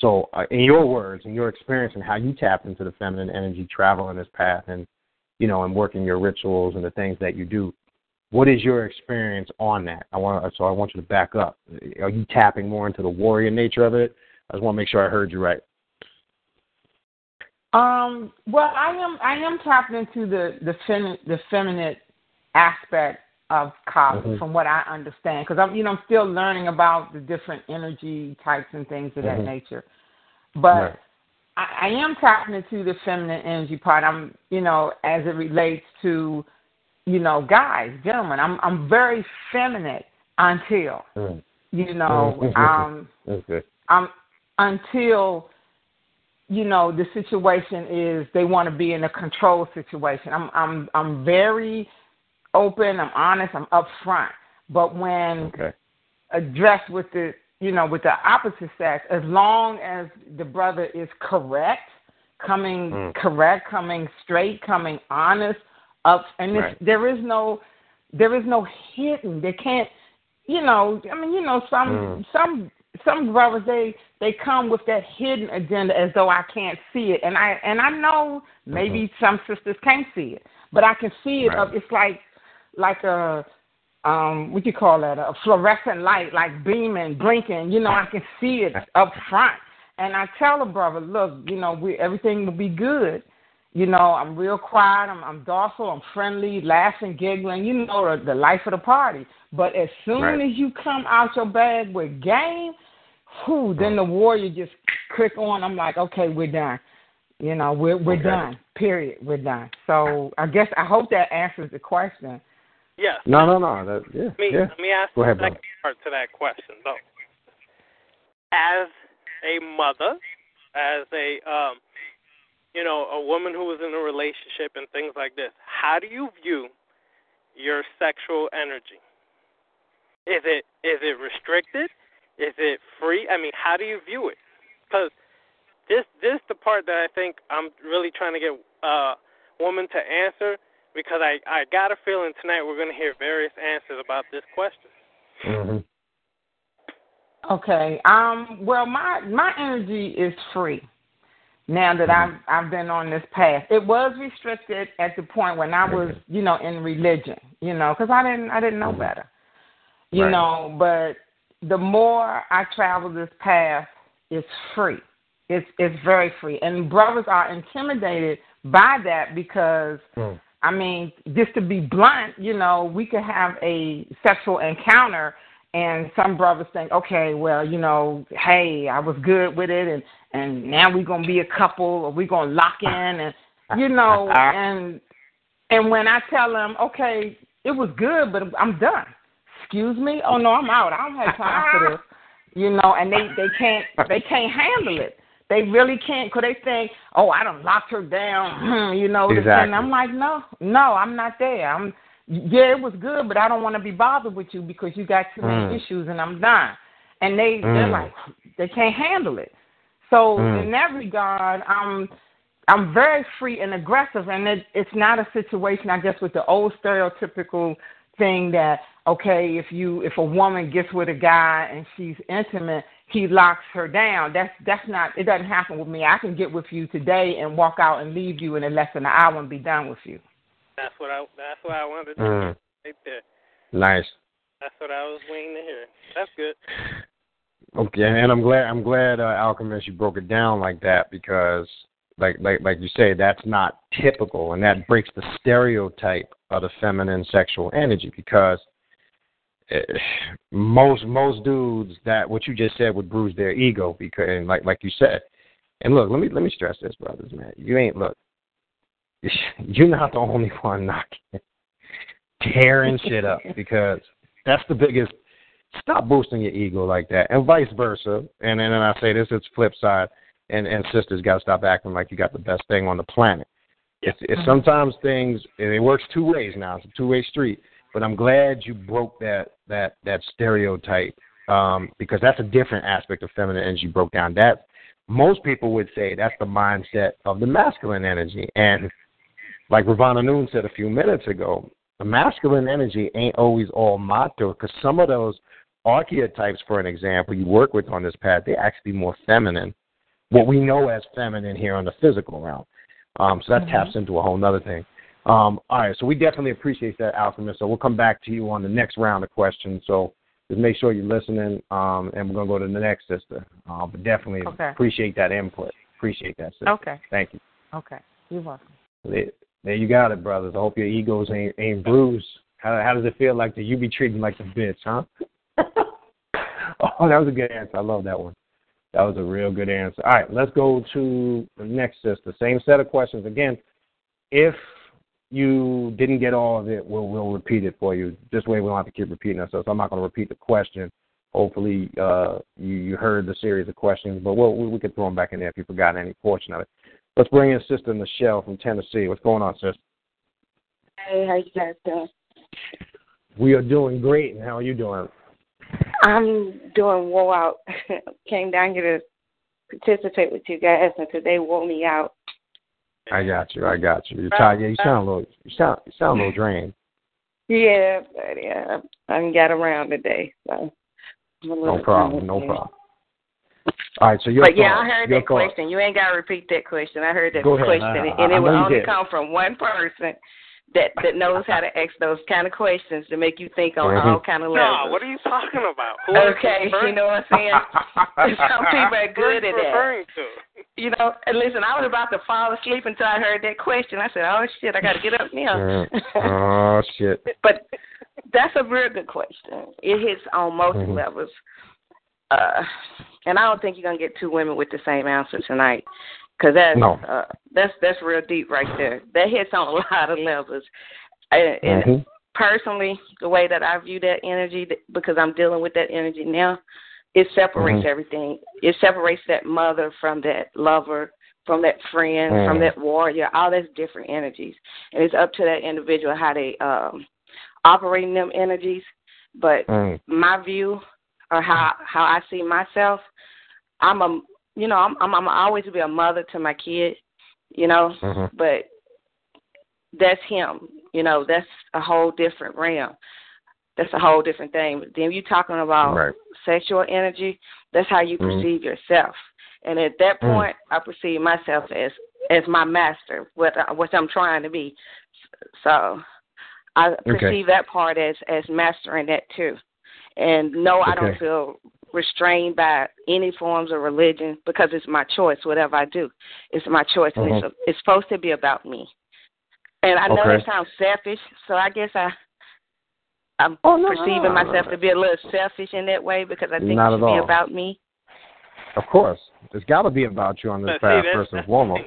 So, uh, in your words, in your experience, and how you tap into the feminine energy, travel in this path, and you know, and working your rituals and the things that you do, what is your experience on that? I want so I want you to back up. Are you tapping more into the warrior nature of it? I just want to make sure I heard you right. Um, well, I am I am tapped into the the fem, the feminine aspect of Kali, mm-hmm. from what I understand, because I'm you know I'm still learning about the different energy types and things of mm-hmm. that nature. But right. I, I am tapping into the feminine energy part. I'm you know as it relates to you know guys, gentlemen. I'm I'm very feminine until mm. you know Mm-hmm. um okay. I'm until you know the situation is they want to be in a control situation. I'm I'm I'm very open, I'm honest, I'm upfront. But when okay. addressed with the you know, with the opposite sex, as long as the brother is correct, coming mm. correct, coming straight, coming honest, up and right. there is no there is no hidden. They can't you know, I mean, you know, some mm. some some brothers they they come with that hidden agenda as though I can't see it, and I and I know maybe mm-hmm. some sisters can't see it, but I can see it. Right. Up, it's like like a um what you call that a fluorescent light, like beaming, blinking. You know, I can see it up front, and I tell the brother, look, you know, we everything will be good. You know, I'm real quiet. I'm, I'm docile. I'm friendly, laughing, giggling. You know, the, the life of the party. But as soon right. as you come out your bag with game, whew, then the warrior just click on. I'm like, okay, we're done. You know, we're we're okay. done. Period. We're done. So I guess I hope that answers the question. Yes. No, no, no. That, yeah, Let me, yeah. let me ask Go the ahead, second part to that question, though. As a mother, as a um, you know, a woman who is in a relationship and things like this, how do you view your sexual energy? Is it is it restricted? Is it free? I mean, how do you view it? Because this this the part that I think I'm really trying to get uh woman to answer because I I got a feeling tonight we're going to hear various answers about this question. Mm-hmm. Okay. Um. Well, my my energy is free. Now that mm-hmm. I've I've been on this path, it was restricted at the point when I was, you know, in religion, you know, because I didn't I didn't know mm-hmm. better, you right. know. But the more I travel this path, it's free. It's it's very free, and brothers are intimidated by that because. Mm. I mean, just to be blunt, you know, we could have a sexual encounter and some brothers think, okay, well, you know, hey, I was good with it and and now we're gonna be a couple or we're gonna lock in and you know uh-huh. and and when I tell them, okay, it was good, but I'm done. Excuse me? Oh no, I'm out. I don't have time for this. You know, and they they can't they can't handle it. They really can't because they think, oh, I don't locked her down. you know, exactly. and I'm like, no, no, I'm not there. I'm yeah, it was good, but I don't want to be bothered with you because you got too mm. many issues, and I'm done. And they mm. they're like, they can't handle it. So mm. in that regard, I'm I'm very free and aggressive, and it, it's not a situation, I guess, with the old stereotypical thing that okay, if you if a woman gets with a guy and she's intimate, he locks her down. That's that's not it doesn't happen with me. I can get with you today and walk out and leave you in less than an hour and be done with you. That's what I. That's what I wanted to Mm. do right there. Nice. That's what I was waiting to hear. That's good. Okay, and I'm glad I'm glad uh, Alchemist you broke it down like that because like like like you say that's not typical and that breaks the stereotype of the feminine sexual energy because most most dudes that what you just said would bruise their ego because and like like you said and look let me let me stress this brothers man you ain't look you're not the only one knocking tearing shit up because that's the biggest stop boosting your ego like that, and vice versa. And and then I say this, it's flip side, and and sisters got to stop acting like you got the best thing on the planet. It's, it's sometimes things and it works two ways now. It's a two way street. But I'm glad you broke that that that stereotype um, because that's a different aspect of feminine energy. Broke down that most people would say that's the mindset of the masculine energy, and like Ravana Noon said a few minutes ago, the masculine energy ain't always all macho because some of those archetypes, for an example, you work with on this path, they actually more feminine. What we know as feminine here on the physical realm. Um, so that Mhm. taps into a whole other thing. Um, all right, so we definitely appreciate that, Alchemist. So we'll come back to you on the next round of questions. So just make sure you're listening, um, and we're gonna go to the next sister. Uh, but definitely Okay. appreciate that input. Appreciate that, sister. Okay. Thank you. Okay. You're welcome. There, there you got it, brothers. I hope your egos ain't ain't bruised. How how does it feel like that you be treating like a bitch, huh? oh, that was a good answer. I love that one. That was a real good answer. All right, let's go to the next sister. Same set of questions again. If you didn't get all of it, we'll we'll repeat it for you. This way, we don't have to keep repeating ourselves. I'm not going to repeat the question. Hopefully, uh, you you heard the series of questions, but we'll, we we could throw them back in there if you forgot any portion of it. Let's bring in Sister Michelle from Tennessee. What's going on, sister? Hey, how you guys doing? We are doing great, and how are you doing? I'm doing wore out. Came down here to participate with you guys, and today wore me out. I got you. I got you. You're tired. Yeah, you sound a little. You sound. You sound a little drained. Yeah, but yeah, I didn't around today, so. I'm a little No problem. No problem. All right. So your But yeah, I heard that thought. question. You ain't got to repeat that question. I heard that Go ahead. question, I- I- and I it will know only come from one person that that knows how to ask those kind of questions to make you think on Mhm. all kind of levels. No, what are you talking about? Who Okay, referring- you know what I'm saying? Some people are Who are good you at that. referring to? You know, and listen, I was about to fall asleep until I heard that question. I said, "Oh shit, I got to get up now." oh shit. but that's a real good question. It hits on most Mhm. levels, uh, and I don't think you're gonna get two women with the same answer tonight, because that's No. uh, that's that's real deep right there. That hits on a lot of levels. And, and Mhm. personally, the way that I view that energy, because I'm dealing with that energy now, it separates Mhm. everything. It separates that mother from that lover, from that friend, from Mm. that warrior. All that's different energies, and it's up to that individual how they um, operate in them energies. But Mm. my view, or how how I see myself, I'm a you know I'm I'm, I'm always be a mother to my kid, you know, Mhm. but that's him. You know, that's a whole different realm. That's a whole different thing. But then you talking about Right. sexual energy. That's how you Mhm. perceive yourself. And at that Mm. point, I perceive myself as as my master, what what I'm trying to be. So I perceive that part as as mastering that too. And no, I don't feel restrained by any forms of religion because it's my choice. Whatever I do, it's my choice, and it's Mhm. it's supposed to be about me. And I know Okay. that sounds selfish, so I guess I I'm Oh, no, no, perceiving no, no, myself no. to be a little selfish in that way because I think Not it should be about me. Of course, it's got to be about you on this But see, path that's- first and foremost.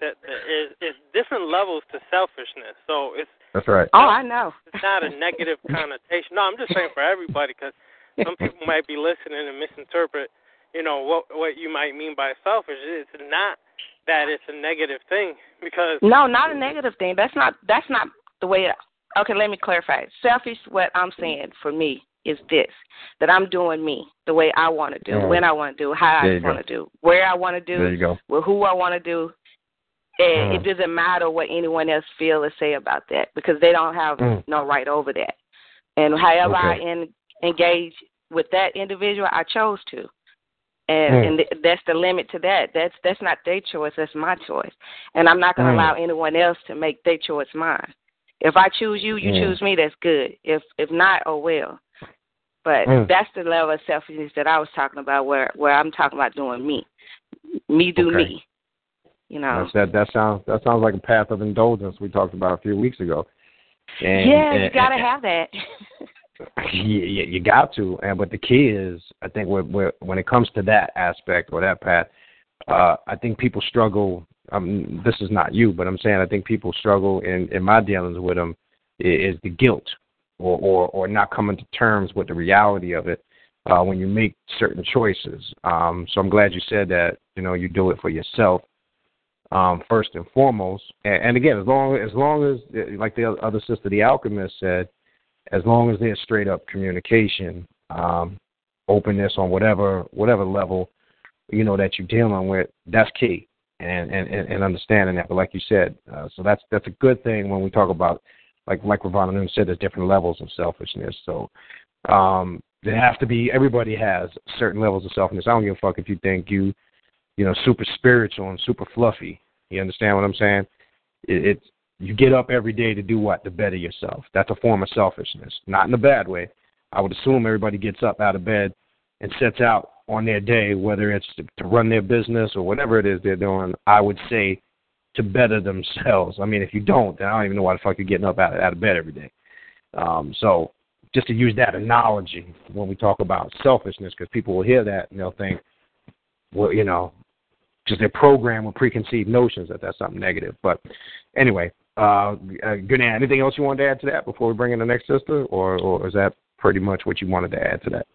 That that is it's different levels to selfishness. So it's That's right. Oh, I know. it's not a negative connotation. No, I'm just saying for everybody because some people might be listening and misinterpret, you know, what what you might mean by selfish. It's not that it's a negative thing because No, not a negative thing. That's not that's not the way. It, okay, let me clarify. Selfish. What I'm saying for me is this: that I'm doing me the way I want to do, Mhm. when I want to do, how There I want to do, where I want to do, There you go. with who I want to do. And Mm. it doesn't matter what anyone else feel or say about that because they don't have Mm. no right over that. And however I Okay. En- engage with that individual, I chose to. and Mm. and th- that's the limit to that. That's that's not their choice. That's my choice, and I'm not going to Mm. allow anyone else to make their choice mine. If I choose you, you Mm. choose me. That's good. If if not, oh well. But Mm. that's the level of selfishness that I was talking about, where where I'm talking about doing me, me do Okay. me. You know. That's, that that sounds that sounds like a path of indulgence we talked about a few weeks ago. And, yeah, you gotta have that. you, you, got to. And but the key is, I think, where, where, when it comes to that aspect or that path, uh, I think people struggle. Um, this is not you, but I'm saying I think people struggle in in my dealings with them is, is the guilt or, or or not coming to terms with the reality of it uh, when you make certain choices. Um, so I'm glad you said that. You know, you do it for yourself um, first and foremost. And, and again, as long as long as like the other sister, the alchemist said, as long as there's straight up communication, um, openness on whatever whatever level you know that you're dealing with, that's key. And and, and understanding that, but like you said, uh, so that's that's a good thing when we talk about like like Ravana Noon said, there's different levels of selfishness. So um, there have to be everybody has certain levels of selfishness. I don't give a fuck if you think you you know super spiritual and super fluffy. You understand what I'm saying? It, it's you get up every day to do what? To better yourself. That's a form of selfishness. Not in a bad way. I would assume everybody gets up out of bed and sets out on their day, whether it's to, to run their business or whatever it is they're doing, I would say to better themselves. I mean, if you don't, then I don't even know why the fuck you're getting up out of, out of bed every day. Um, so just to use that analogy when we talk about selfishness, because people will hear that and they'll think, well, you know, because they're programmed with preconceived notions that that's something negative. But anyway, uh, uh, good. Now, anything else you wanted to add to that before we bring in the next sister, or, or is that pretty much what you wanted to add to that?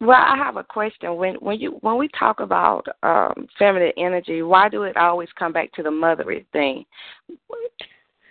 Well, I have a question. When when you when we talk about um, feminine energy, why do it always come back to the mothering thing?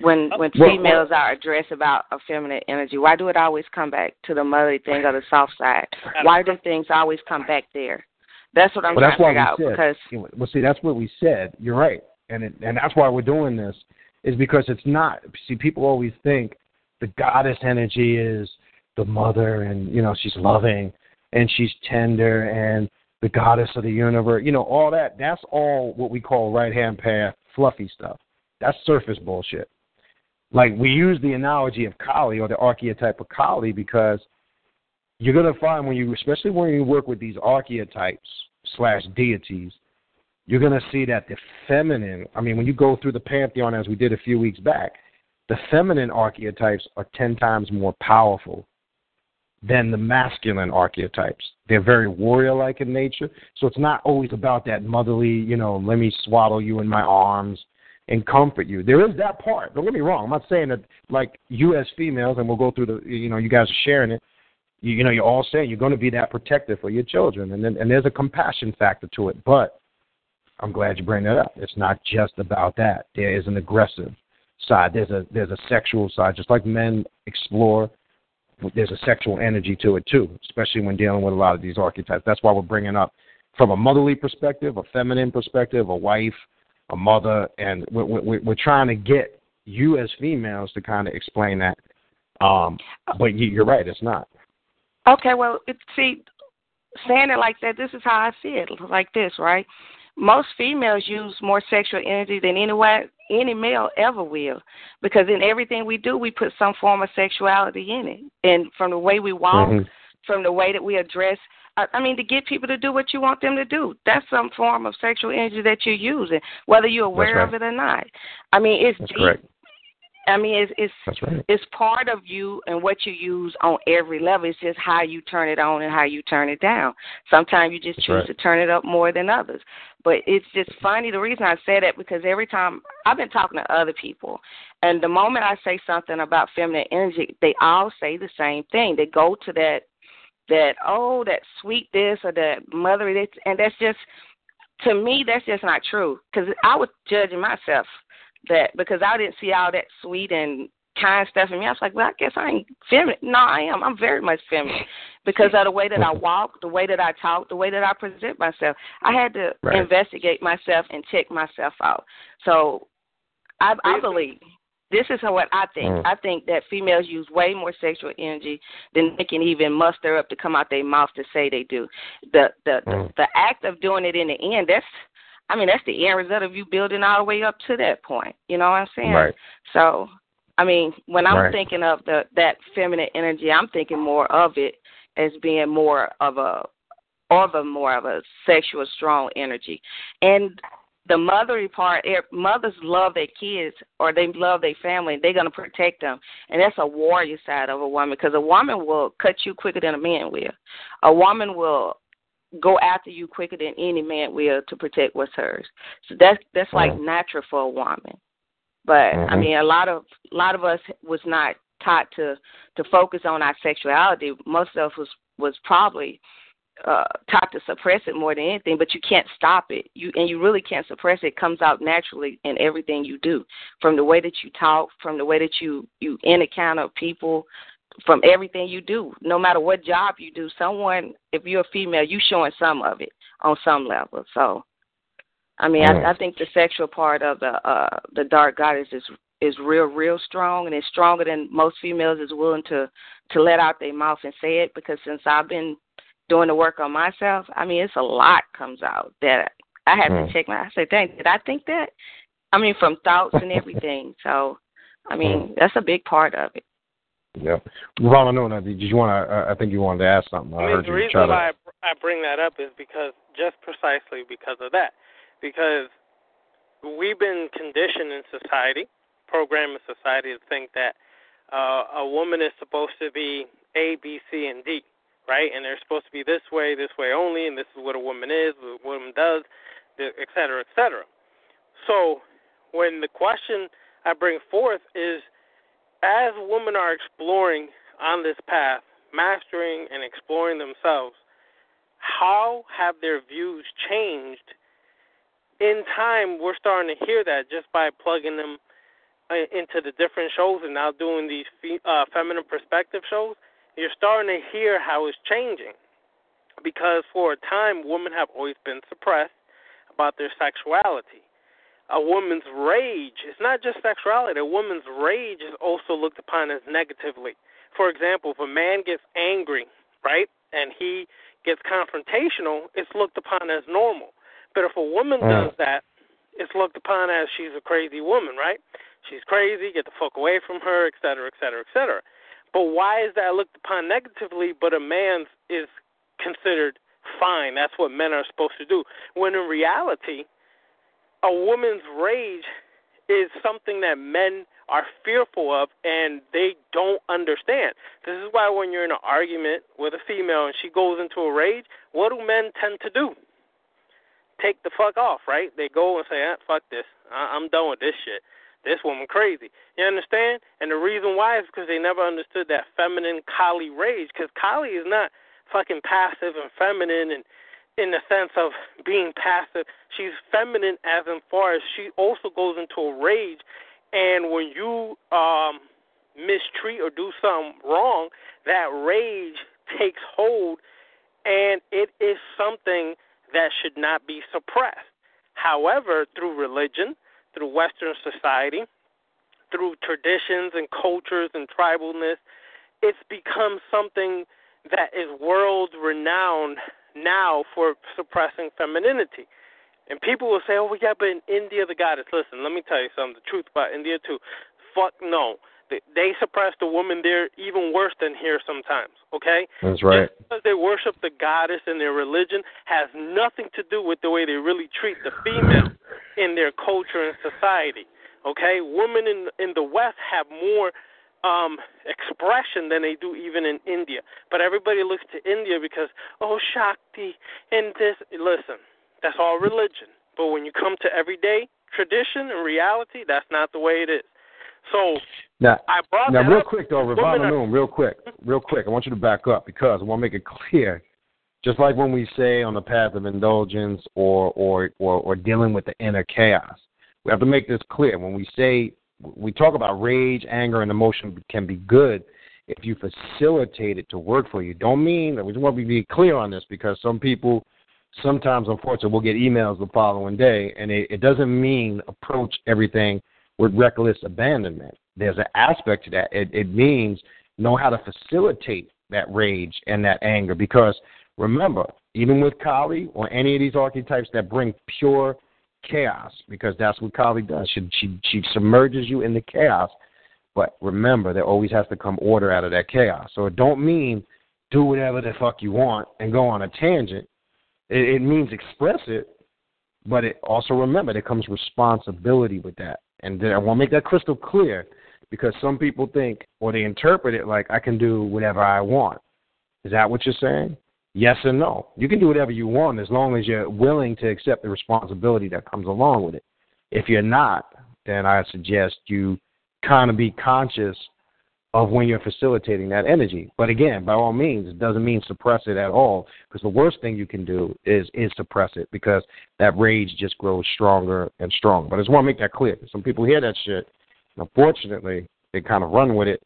When when Well, females are addressed about a feminine energy, why do it always come back to the motherly thing or the soft side? Why do things always come back there? That's what I'm well, trying that's to why figure we out said. because well, see, that's what we said. You're right, and it, and that's why we're doing this is because it's not. See, people always think the goddess energy is the mother, and you know she's loving and she's tender, and the goddess of the universe. You know all that. That's all what we call right hand path fluffy stuff. That's surface bullshit. Like we use the analogy of Kali or the archetype of Kali because you're gonna find when you, especially when you work with these archetypes slash deities, you're gonna see that the feminine. I mean, when you go through the pantheon as we did a few weeks back, the feminine archetypes are ten times more powerful than the masculine archetypes. They're very warrior-like in nature, so it's not always about that motherly. You know, let me swaddle you in my arms and comfort you. There is that part. Don't get me wrong. I'm not saying that like you as females, and we'll go through the. You know, you guys are sharing it you, you know you're all saying you're going to be that protector for your children and then and there's a compassion factor to it but i'm glad you bring that up. It's not just about that. There is an aggressive side. There's a there's a sexual side. Just like men explore there's a sexual energy to it too especially when dealing with a lot of these archetypes. That's why we're bringing up from a motherly perspective a feminine perspective a wife a mother and we're, we're, we're trying to get you as females to kind of explain that. Um but you, you're right it's not. Okay, well, it, see, saying it like that, this is how I see it, like this, right? Most females use more sexual energy than anyone, any male ever will, because in everything we do, we put some form of sexuality in it, and from the way we walk, Mhm. from the way that we address. I I mean, to get people to do what you want them to do. That's some form of sexual energy that you're using, whether you're aware right. of it or not. I mean, it's That's deep. correct. I mean, it's it's right. it's part of you and what you use on every level. It's just how you turn it on and how you turn it down. Sometimes you just That's choose right. to turn it up more than others. But it's just funny. The reason I say that because every time I've been talking to other people, and the moment I say something about feminine energy, they all say the same thing. They go to that that oh that sweet this or that mother this, and that's just to me that's just not true because I was judging myself that because I didn't see all that sweet and kind stuff in me. I was like, well, I guess I ain't feminine. No, I am. I'm very much feminine because of the way that I walk, the way that I talk, the way that I present myself. I had to Right. investigate myself and check myself out. So I, I believe This is what I think. Mm. I think that females use way more sexual energy than they can even muster up to come out their mouth to say they do. The the Mm. the, the act of doing it in the end, that's I mean, that's the end result of you building all the way up to that point. You know what I'm saying? Right. So, I mean, when I'm Right. thinking of the that feminine energy, I'm thinking more of it as being more of a of a more of a sexual strong energy. And the mothery part, eh, mothers love their kids or they love their family. They're going to protect them, and that's a warrior side of a woman because a woman will cut you quicker than a man will. A woman will go after you quicker than any man will to protect what's hers. So that's that's like natural for a woman. But I Mhm. mean, a lot of a lot of us was not taught to to focus on our sexuality. Most of us was was probably uh taught to suppress it more than anything but you can't stop it you and you really can't suppress it. it comes out naturally in everything you do from the way that you talk from the way that you you encounter people from everything you do no matter what job you do someone if you're a female you showing some of it on some level so i mean Mm. I, I think the sexual part of the uh the dark goddess is is real real strong and it's stronger than most females is willing to to let out their mouth and say it because since i've been doing the work on myself, I mean, it's a lot comes out that I have Mm. to check my. I say, dang, did I think that? I mean, from thoughts and everything. So, I mean, that's a big part of it. Yep. Ron, no, no, did you want to? Uh, I think you wanted to ask something. I, I mean, heard the you reason try to. why I, I bring that up is because just precisely because of that. Because we've been conditioned in society, programmed in society to think that uh, a woman is supposed to be A, B, C, and D, right? And they're supposed to be this way, this way only, and this is what a woman is, what a woman does, et cetera, et cetera. So when the question I bring forth is, as women are exploring on this path, mastering and exploring themselves, how have their views changed? In time, we're starting to hear that just by plugging them uh, into the different shows and now doing these uh, feminine perspective shows. You're starting to hear how it's changing because for a time, women have always been suppressed about their sexuality. A woman's rage, it's not just sexuality, a woman's rage is also looked upon as negatively. For example, if a man gets angry, right, and he gets confrontational, it's looked upon as normal. But if a woman Mm. does that, it's looked upon as she's a crazy woman, right? She's crazy, get the fuck away from her, et cetera, et cetera, et cetera. But why is that looked upon negatively, but a man's is considered fine? That's what men are supposed to do. When in reality, a woman's rage is something that men are fearful of and they don't understand. This is why when you're in an argument with a female and she goes into a rage, what do men tend to do? Take the fuck off, right? They go and say, ah, "Fuck this, I- I'm done with this shit." This woman crazy. You understand? And the reason why is because they never understood that feminine Kali rage. Because Kali is not fucking passive and feminine and in the sense of being passive. She's feminine as in far as she also goes into a rage. And when you um mistreat or do something wrong, that rage takes hold and it is something that should not be suppressed. However, through religion, through Western society, through traditions and cultures and tribalness, it's become something that is world renowned now for suppressing femininity. And people will say, oh, yeah, but in India, the goddess. Listen, let me tell you something. The truth about India, too. Fuck no. They, suppress the woman there even worse than here sometimes, okay? That's right. Just because they worship the goddess in their religion has nothing to do with the way they really treat the female in their culture and society. Okay, women in in the West have more um expression than they do even in India. But everybody looks to India because oh Shakti and this. Listen, that's all religion. But when you come to everyday tradition and reality, that's not the way it is. So Now, I brought now, real up. quick though, Ravana real quick, real quick. I want you to back up because I want to make it clear. Just like when we say on the path of indulgence or or or, or dealing with the inner chaos, we have to make this clear. When we say we talk about rage, anger, and emotion can be good if you facilitate it to work for you. Don't mean that we just want to be clear on this because some people sometimes, unfortunately, will get emails the following day, and it, it doesn't mean approach everything with reckless abandonment. There's an aspect to that. It, it means know how to facilitate that rage and that anger because remember, even with Kali or any of these archetypes that bring pure chaos, because that's what Kali does. She she she submerges you in the chaos. But remember, there always has to come order out of that chaos. So it don't mean do whatever the fuck you want and go on a tangent. It, it means express it, but it also remember there comes responsibility with that. And then I want to make that crystal clear because some people think or they interpret it like I can do whatever I want. Is that what you're saying? Yes and no. You can do whatever you want as long as you're willing to accept the responsibility that comes along with it. If you're not, then I suggest you kind of be conscious of when you're facilitating that energy. But again, by all means, it doesn't mean suppress it at all because the worst thing you can do is is suppress it because that rage just grows stronger and stronger. But I just want to make that clear. Some people hear that shit, and unfortunately, they kind of run with it,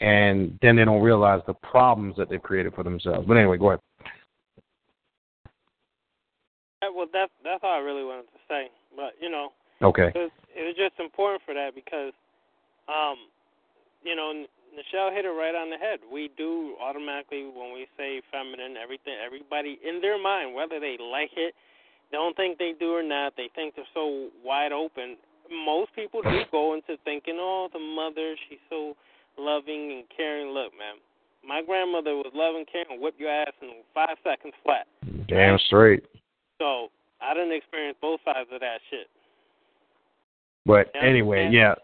and then they don't realize the problems that they've created for themselves. But anyway, go ahead. Well, that's that's all I really wanted to say. But you know, okay, it was, it was just important for that because, um, you know, Michelle hit it right on the head. We do automatically when we say feminine, everything, everybody in their mind, whether they like it, don't think they do or not, they think they're so wide open. Most people do go into thinking, oh, the mother, she's so loving and caring. Look, man, my grandmother was loving, caring, whip your ass in five seconds flat. Damn straight. So I didn't experience both sides of that shit. But anyway, yeah,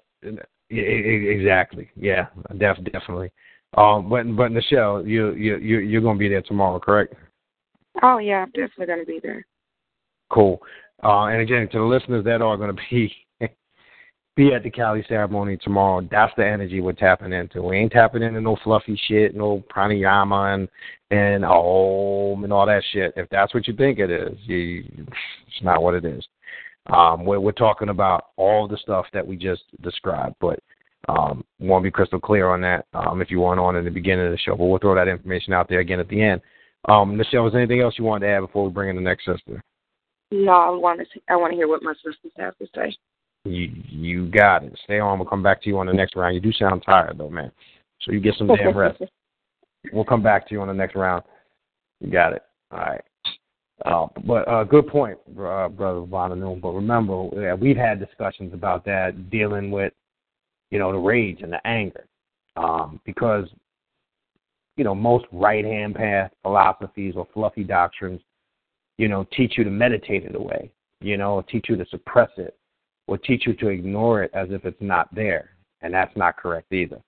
exactly. Yeah, def, definitely. Um, but but Michelle, you you you you're gonna be there tomorrow, correct? Oh yeah, I'm definitely gonna be there. Cool. Uh, and again, to the listeners that are gonna be be at the Kali ceremony tomorrow. That's the energy we're tapping into. We ain't tapping into no fluffy shit, no pranayama and and om and all that shit. If that's what you think it is, you, it's not what it is. Um, we're, we're talking about all the stuff that we just described, but um, want to be crystal clear on that. Um, if you weren't on in the beginning of the show, but we'll throw that information out there again at the end. Um, Michelle, is anything else you wanted to add before we bring in the next sister? No, I want to. I want to hear what my sisters have to say. You you got it. Stay on. We'll come back to you on the next round. You do sound tired though, man. So you get some damn rest. we'll come back to you on the next round. You got it. All right. Uh, but uh, good point, uh, brother Vonanu. But remember, yeah, we've had discussions about that, dealing with, you know, the rage and the anger, um, because, you know, most right hand path philosophies or fluffy doctrines, you know, teach you to meditate it away, you know, teach you to suppress it, or teach you to ignore it as if it's not there, and that's not correct either.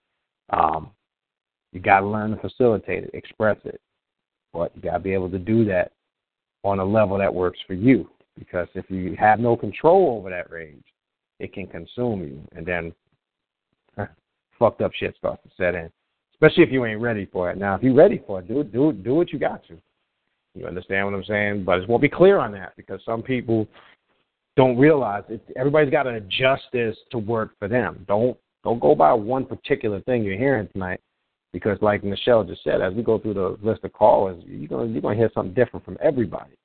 Um, you got to learn to facilitate it, express it, but you got to be able to do that on a level that works for you. Because if you have no control over that rage, it can consume you, and then fucked up shit starts to set in. Especially if you ain't ready for it. Now, if you're ready for it, do do do what you got to. You understand what I'm saying? But I just want to be clear on that because some people don't realize it. Everybody's got to adjust this to work for them. Don't don't go by one particular thing you're hearing tonight, because like Michelle just said, as we go through the list of callers, you're gonna you're gonna hear something different from everybody,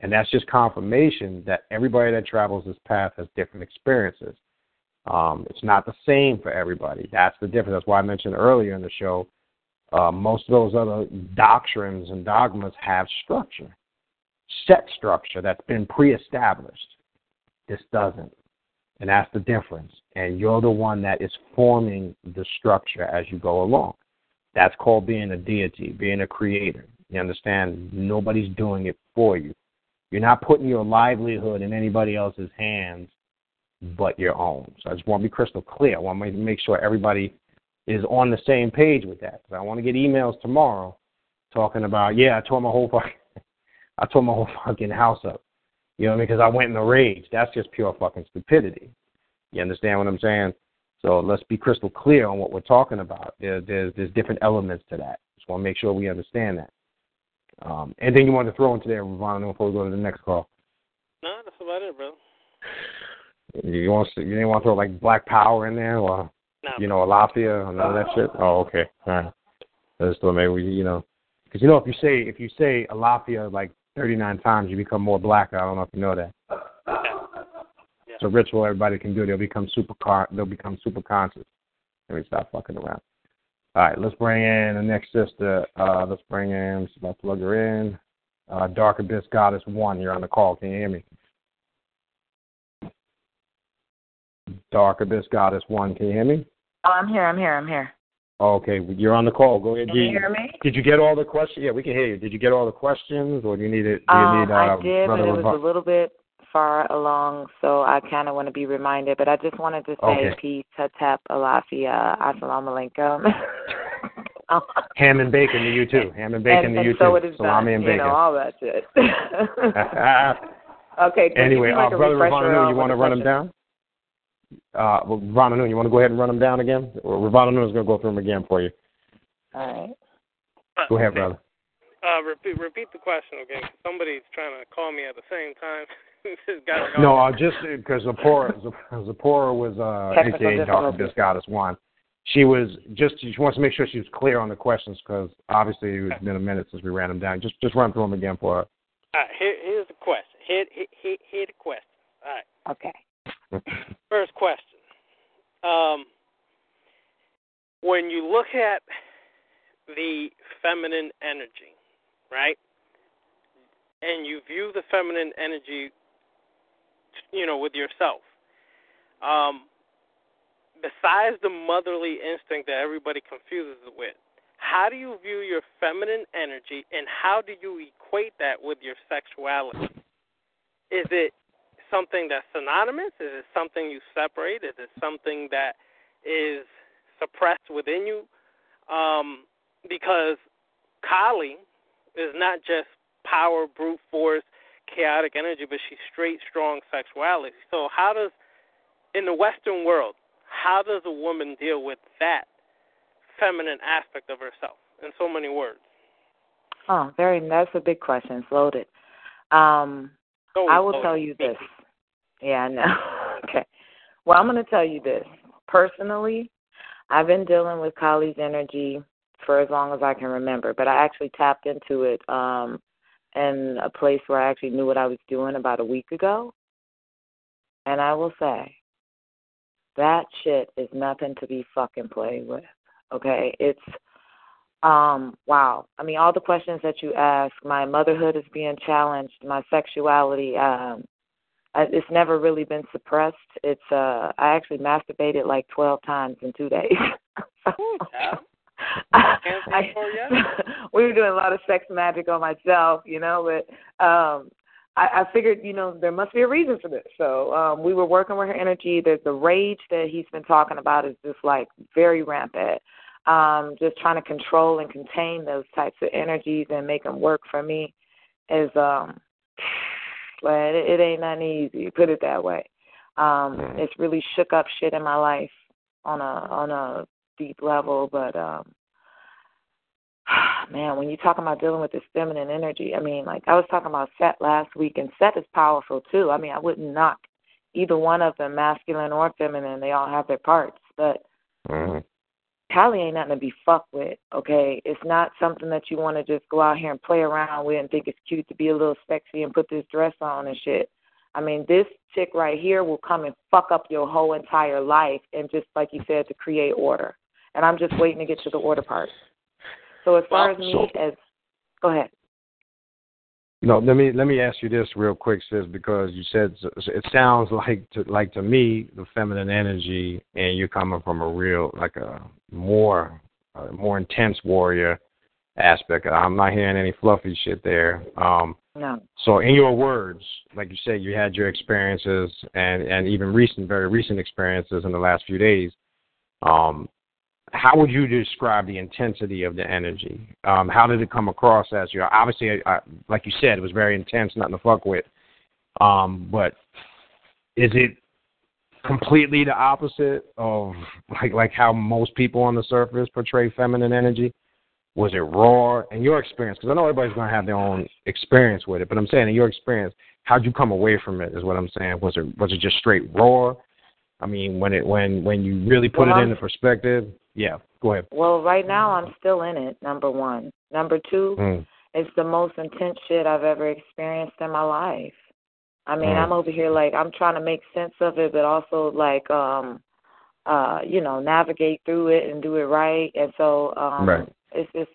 and that's just confirmation that everybody that travels this path has different experiences. Um, it's not the same for everybody. That's the difference. That's why I mentioned earlier in the show. Uh, most of those other doctrines and dogmas have structure, set structure that's been pre-established this doesn't. And that's the difference. And you're the one that is forming the structure as you go along. That's called being a deity, being a creator. You understand? Nobody's doing it for you. You're not putting your livelihood in anybody else's hands but your own. So I just want to be crystal clear. I want to make sure everybody is on the same page with that. Because I want to get emails tomorrow talking about, yeah, I tore my whole fucking, I tore my whole fucking house up. You know, what I mean? because I went in a rage. That's just pure fucking stupidity. You understand what I'm saying? So let's be crystal clear on what we're talking about. There, there's there's different elements to that. Just want to make sure we understand that. Um, anything you want to throw into there, Ravana, before we go to the next call? No, that's about it, bro. You want to, you didn't want to throw like Black Power in there, or no. you know, Alafia, or none of that shit. Oh, okay, all right. Just thought maybe we, you know, because you know if you say if you say Alafia like 39 times, you become more black. I don't know if you know that. A ritual everybody can do. They'll become super car. They'll become super conscious. Let me stop fucking around. All right, let's bring in the next sister. Uh, let's bring in. Let's plug her in. Uh, Dark Abyss Goddess One. You're on the call. Can you hear me? Dark Abyss Goddess One. Can you hear me? Oh, I'm here. I'm here. I'm here. Okay, you're on the call. Go ahead. Can you hear me? Did you get all the questions? Yeah, we can hear you. Did you get all the questions, or do you need it? Do you Um, need, uh, I did, but it was a little bit far along, so I kind of want to be reminded. But I just wanted to say Okay. peace, Hotep, Alafia, Assalamu alaikum. Ham and bacon to you too. Ham and bacon and, to and you so too. it is Salami done, and you know, all that shit. okay, could anyway, you give like uh, a Brother refresher Ravana, you want to run them down? Uh, well, Ravana Noon, you want to go ahead and run them down again? Or Ravana Noon is going to go through them again for you. All right. Go ahead, brother. Uh, repeat, repeat the question again. 'cause Somebody's trying to call me at the same time. Just gotta go. No, uh, just because Zipporah, Zipporah was uh, Technical AKA Dark difficulties. Abyss Goddess One. She was just she wants to make sure she was clear on the questions because obviously it's been a minute since we ran them down. Just just run through them again for her. All right, here, here's the question. Here, here, here, here the question. All right. Okay. First question. Um, when you look at the feminine energy, right? And you view the feminine energy, you know, with yourself. Um, besides the motherly instinct that everybody confuses it with, how do you view your feminine energy and how do you equate that with your sexuality? Is it something that's synonymous? Is it something you separate? Is it something that is suppressed within you? Um, because Kali is not just power, brute force, chaotic energy, but she's straight, strong sexuality. So, how does, in the Western world, how does a woman deal with that feminine aspect of herself? In so many words. Oh, very. That's a big question. It's loaded. Um, So I will loaded. tell you this. Yeah, I know. okay. Well, I'm going to tell you this. Personally, I've been dealing with Kali's energy for as long as I can remember, but I actually tapped into it um in a place where I actually knew what I was doing about a week ago. And I will say that shit is nothing to be fucking played with. Okay? It's um wow. I mean all the questions that you ask, my motherhood is being challenged, my sexuality um I, it's never really been suppressed. It's uh I actually masturbated like 12 times in 2 days. Yeah. I, we were doing a lot of sex magic on myself, you know, but um I, I figured, you know, there must be a reason for this. So um we were working with her energy. There's the rage that he's been talking about is just like very rampant. Um, just trying to control and contain those types of energies and make them work for me is um but it, it ain't nothing easy, put it that way. Um, it's really shook up shit in my life on a on a deep level, but um man, when you talking about dealing with this feminine energy, I mean, like I was talking about Set last week, and Set is powerful too. I mean, I wouldn't knock either one of them, masculine or feminine. They all have their parts, but Kali ain't nothing to be fucked with, okay? It's not something that you want to just go out here and play around with and think it's cute to be a little sexy and put this dress on and shit. I mean, this chick right here will come and fuck up your whole entire life and just like you said, to create order. And I'm just waiting to get to the order part. So as far as me as go ahead. No, let me let me ask you this real quick, sis, because you said it sounds like to like to me the feminine energy, and you're coming from a real like a more a more intense warrior aspect. I'm not hearing any fluffy shit there. Um, No. so in your words, like you said, you had your experiences and and even recent, very recent experiences in the last few days. Um, how would you describe the intensity of the energy? Um, how did it come across as you? Obviously, I, like you said, it was very intense, nothing to fuck with. Um, but is it completely the opposite of like like how most people on the surface portray feminine energy? Was it raw in your experience? Because I know everybody's going to have their own experience with it, but I'm saying in your experience, how'd you come away from it? Is what I'm saying. Was it was it just straight raw? I mean, when it when when you really put Well, it into perspective, yeah. Go ahead. Well, right now I'm still in it, number one. Number two, Mm. it's the most intense shit I've ever experienced in my life. I mean, Mm. I'm over here like I'm trying to make sense of it, but also like um uh you know navigate through it and do it right. And so um Right. it's just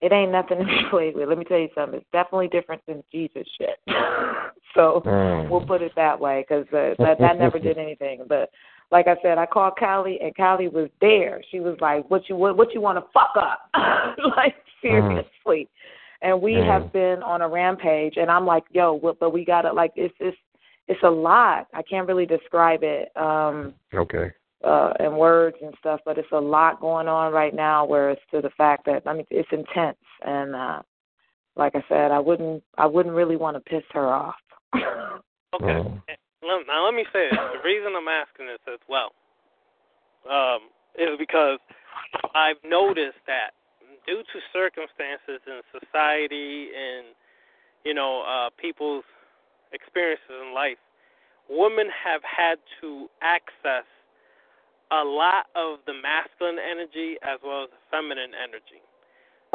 it ain't nothing to be played with. Let me tell you something. It's definitely different than Jesus shit. so Mm. we'll put it that way because uh, that that never did anything. But like I said, I called Kali and Kali was there. She was like, "What you what, what you want to fuck up?" like seriously. And we Mm. have been on a rampage, and I'm like, "Yo, what, but we gotta like it's it's it's a lot. I can't really describe it um Okay. uh in words and stuff, but it's a lot going on right now. Where it's to the fact that I mean it's intense, and uh like I said, I wouldn't I wouldn't really want to piss her off. Okay. Mm. Now let me say this. The reason I'm asking this as well um, is because I've noticed that due to circumstances in society and you know uh, people's experiences in life, women have had to access a lot of the masculine energy as well as the feminine energy.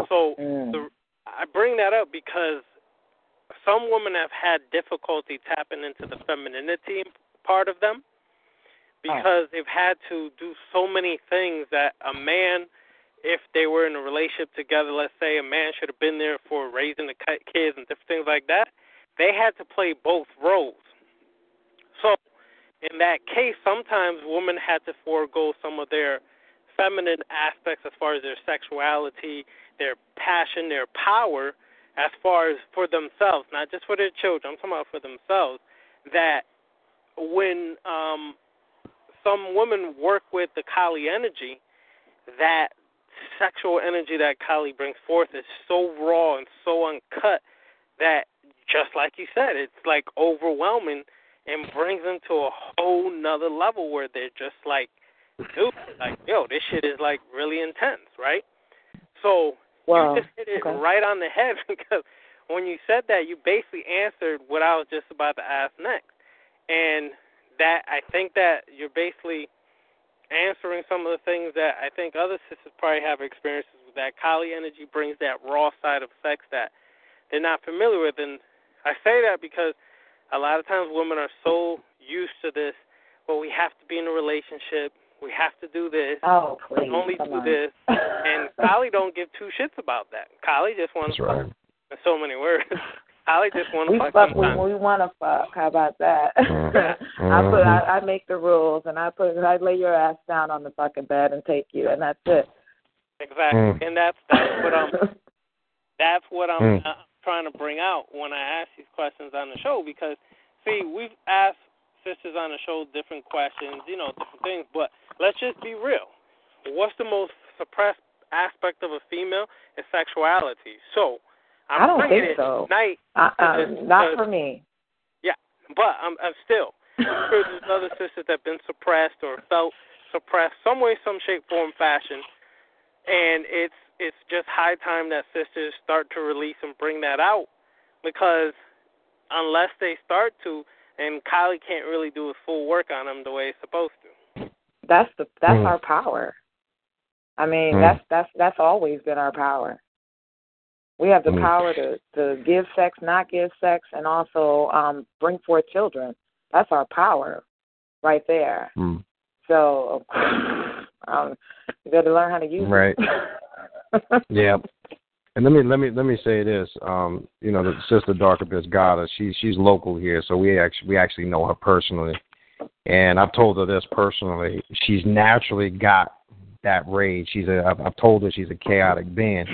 So Mm. the, I bring that up because some women have had difficulty tapping into the femininity part of them because they've had to do so many things that a man if they were in a relationship together let's say a man should have been there for raising the ki- kids and different things like that they had to play both roles. So in that case sometimes women had to forego some of their feminine aspects as far as their sexuality their passion their power as far as for themselves, not just for their children. I'm talking about for themselves. That when um, some women work with the Kali energy, that sexual energy that Kali brings forth is so raw and so uncut that, just like you said, it's like overwhelming and brings them to a whole nother level where they're just like, dude, like, yo, this shit is like really intense, right? So Wow. you just hit it Okay. right on the head because when you said that, you basically answered what I was just about to ask next. And that I think that you're basically answering some of the things that I think other sisters probably have experiences with. That Kali energy brings that raw side of sex that they're not familiar with. And I say that because a lot of times women are so used to this, well, we have to be in a relationship, we have to do this, Oh, we please. only come do on. this. And Kali don't give two shits about that. Kali just wants That's right. in so many words. Kali just wants we to fuck fuck sometimes. when we want to fuck. How about that? Mm-hmm. I put I, I make the rules and I put I lay your ass down on the fucking bed and take you and that's it. Exactly, Mm. and that's that's what I'm that's what I'm Mm. uh, trying to bring out when I ask these questions on the show because see we've asked sisters on the show different questions, you know, different things, but let's just be real. What's the most suppressed aspect of a female? Is sexuality. So I'm I don't think so. tonight. Uh, uh, not for me. Yeah, but I'm, I'm still. I'm sure there's other sisters that have been suppressed or felt suppressed some way, some shape, form, fashion, and it's it's just high time that sisters start to release and bring that out because unless they start to, and Kali can't really do his full work on them the way it's supposed to. That's the that's Mm. our power. I mean, Mm. that's that's that's always been our power. We have the Mm. power to to give sex, not give sex, and also um bring forth children. That's our power, right there. Mm. So, um, you got to learn how to use Right. it. Yeah. And let me let me let me say this. Um, you know, the sister Dark Abyss Goddess, she she's local here, so we actually we actually know her personally. And I've told her this personally. She's naturally got that rage. She's a I've, I've told her she's a chaotic being.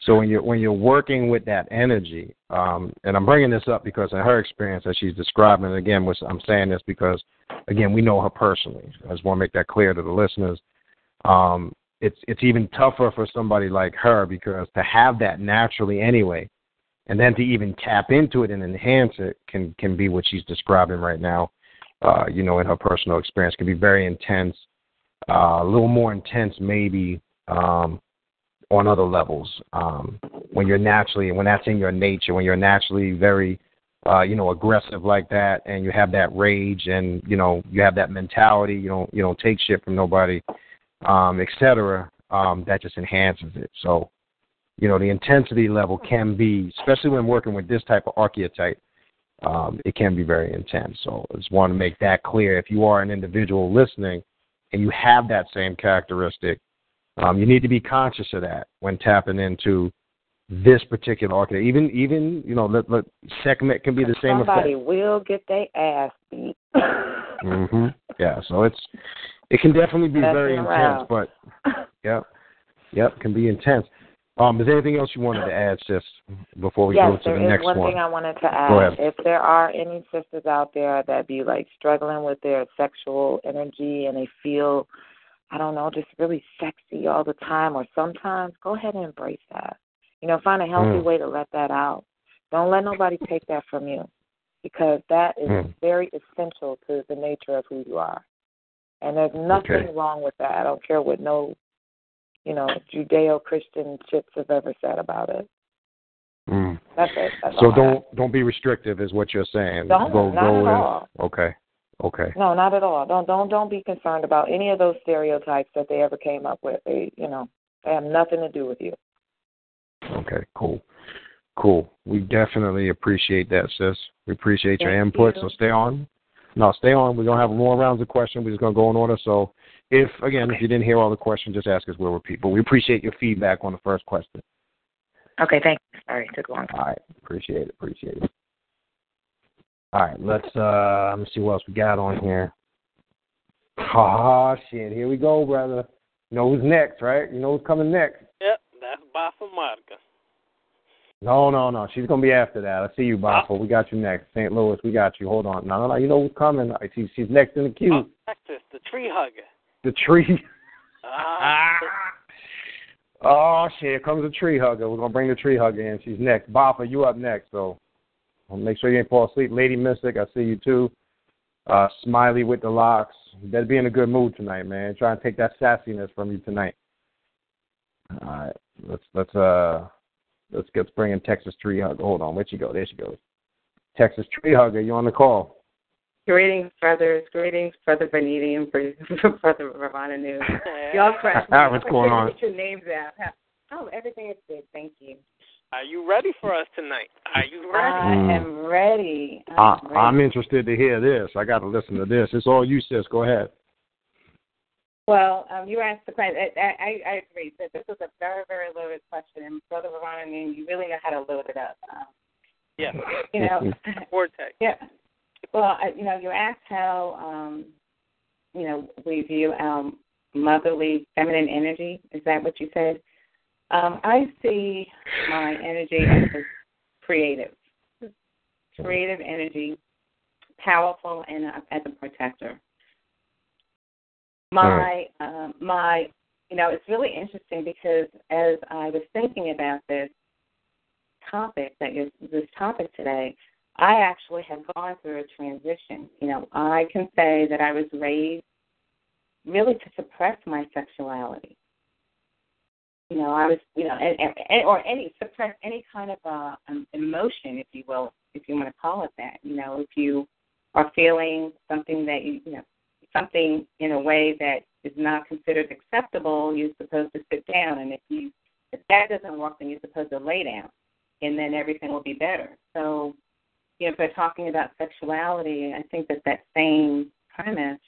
So when you're when you're working with that energy, um, and I'm bringing this up because in her experience as she's describing it again, which I'm saying this because again we know her personally. I just want to make that clear to the listeners. Um, it's it's even tougher for somebody like her because to have that naturally anyway, and then to even tap into it and enhance it can can be what she's describing right now. Uh, you know, in her personal experience, can be very intense, uh, a little more intense maybe um, on other levels. Um, when you're naturally, when that's in your nature, when you're naturally very, uh, you know, aggressive like that, and you have that rage, and you know, you have that mentality, you don't you don't take shit from nobody um, et cetera, um, that just enhances it. So, you know, the intensity level can be, especially when working with this type of archetype, um, it can be very intense. So I just want to make that clear. If you are an individual listening and you have that same characteristic, um, you need to be conscious of that when tapping into this particular archetype. Even even you know, the, the segment can be the same. Somebody effect. will get their ass beat. mm-hmm. Yeah, so it's it can definitely be Messing very intense, around. but yep, yep, can be intense. Um, is there anything else you wanted to add, sis, before we yes, go to the next one Yeah, one? thing I wanted to add. If there are any sisters out there that be like struggling with their sexual energy and they feel, I don't know, just really sexy all the time or sometimes, go ahead and embrace that. You know, find a healthy Mm. way to let that out. Don't let nobody take that from you because that is Mm. very essential to the nature of who you are. And there's nothing Okay. wrong with that. I don't care what no, you know, Judeo Christian chicks have ever said about it. Mm. That's it. That's So don't don't be restrictive, is what you're saying. Don't, go not go at in. all. Okay, okay. No, not at all. Don't don't don't be concerned about any of those stereotypes that they ever came up with. They you know, they have nothing to do with you. Okay, cool. Cool. We definitely appreciate that, sis. We appreciate your input. you. So stay on. No, stay on. We're gonna have more rounds of questions. We're just gonna go in order. So if again, if you didn't hear all the questions, just ask us. We'll repeat. But we appreciate your feedback on the first question. Okay, thanks. you. Sorry, took a long. All right. Appreciate it. Appreciate it. All right, let's uh let me see what else we got on here. Oh shit, here we go, brother. You know who's next, right? You know who's coming next. Yep, that's Bafa Monica. No, no, no. She's gonna be after that. I see you, Boffo. We got you next. St. Louis, we got you. Hold on. No, no, no. You know who's coming. I see she's next in the queue. Oh, Texas, the tree hugger. The tree. Ah, Oh shit, here comes the tree hugger. We're gonna bring the tree hugger in. She's next. Boffa, you up next, so make sure you ain't fall asleep. Lady Mystic, I see you too. Uh Smiley with the locks. You better be in a good mood tonight, man. Try and take that sassiness from you tonight. All right. Let's let's uh let's get bring in Texas tree hugger. Hold on, where'd she go? There she goes. Texas tree hugger, you on the call. Greetings, brothers. Greetings, Brother Beniti and Brother Ravana News. Y'all crack me up. What's going on? Get your names out. Oh, everything is good. Thank you. Are you ready for us tonight? Are you ready? I Mm. am ready. I'm I, ready. I'm interested to hear this. I got to listen to this. It's all you, sis. Go ahead. Well, um, you asked the question. I, I, I agree that this was a very, very loaded question, and Brother Ravana News, you really know how to load it up. Um, Yeah. you know, Vortex. Yeah. Well, I, you know, you asked how, um, you know, we view um, motherly feminine energy. Is that what you said? Um, I see my energy as creative, creative energy, powerful, and uh, as a protector. My, um, my, you know, it's really interesting because as I was thinking about this topic, that is this topic today, I actually have gone through a transition. You know, I can say that I was raised really to suppress my sexuality. You know, I was, you know, and, and, or any suppress any kind of uh, emotion, if you will, if you want to call it that. You know, if you are feeling something that you, you know, something in a way that is not considered acceptable, you're supposed to sit down, and if you if that doesn't work, then you're supposed to lay down, and then everything will be better. So, you know, if we're talking about sexuality, I think that that same premise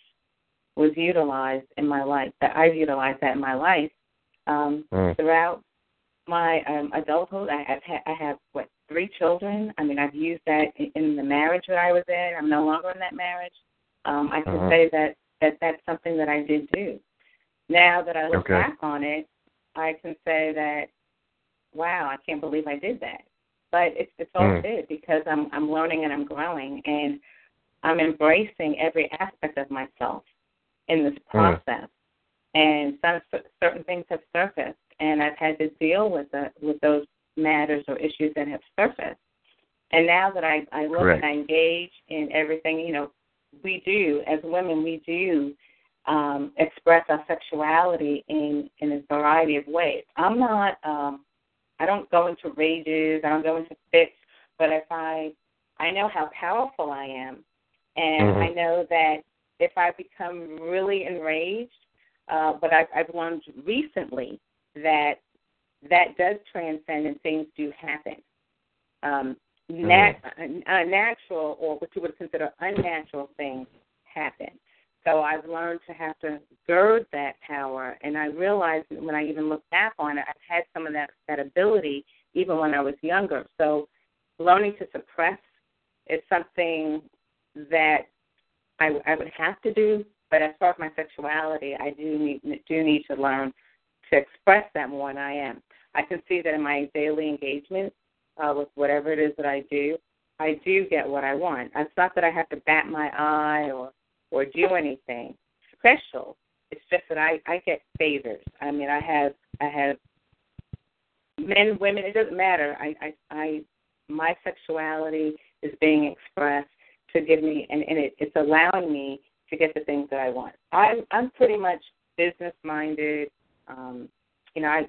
was utilized in my life. That I've utilized that in my life um, Mm. throughout my um, adulthood. I have ha- I have what three children. I mean, I've used that in, in the marriage that I was in. I'm no longer in that marriage. Um, I can Mhm. say that that that's something that I did do. Now that I look Okay. back on it, I can say that, wow, I can't believe I did that. But it's it's all Mm. good because I'm I'm learning and I'm growing and I'm embracing every aspect of myself in this Mm. process. And some certain things have surfaced, and I've had to deal with the, with those matters or issues that have surfaced. And now that I I look Correct. and I engage in everything, you know, we do as women, we do um, express our sexuality in in a variety of ways. I'm not, um, I don't go into rages, I don't go into fits, but if I I know how powerful I am, and Mhm. I know that if I become really enraged, uh, but I've, I've learned recently that that does transcend and things do happen. Um, nat- uh, natural or what you would consider unnatural things happen. So I've learned to have to gird that power, and I realized when I even look back on it, I've had some of that that ability even when I was younger. So learning to suppress is something that I, I would have to do. But as far as my sexuality, I do need do need to learn to express that more than I am. I can see that in my daily engagement uh, with whatever it is that I do, I do get what I want. It's not that I have to bat my eye or or do anything special. It's just that I I get favors. I mean, I have I have men, women. It doesn't matter. I I, I my sexuality is being expressed to give me, and, and it, it's allowing me to get the things that I want. I'm I'm pretty much business minded. Um, you know, I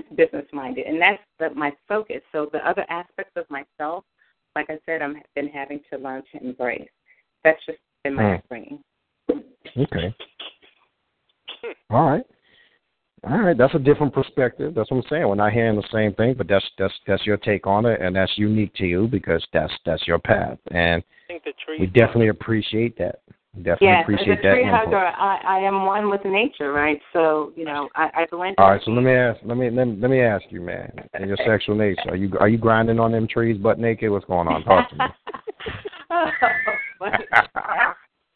just business minded, and that's the, my focus. So the other aspects of myself, like I said, I've been having to learn to embrace. That's just been my Mm. upbringing. Okay. All right. All right, that's a different perspective. That's what I'm saying. We're not hearing the same thing, but that's that's that's your take on it, and that's unique to you because that's that's your path, and I think the tree. we definitely appreciate that. We definitely Yes, appreciate as a that tree input. hugger, I, I am one with nature, right? So you know, I, I blend. All right, so let me ask let me let me, let me ask you, man, in your sexual nature, are you are you grinding on them trees butt naked? What's going on? Talk to me.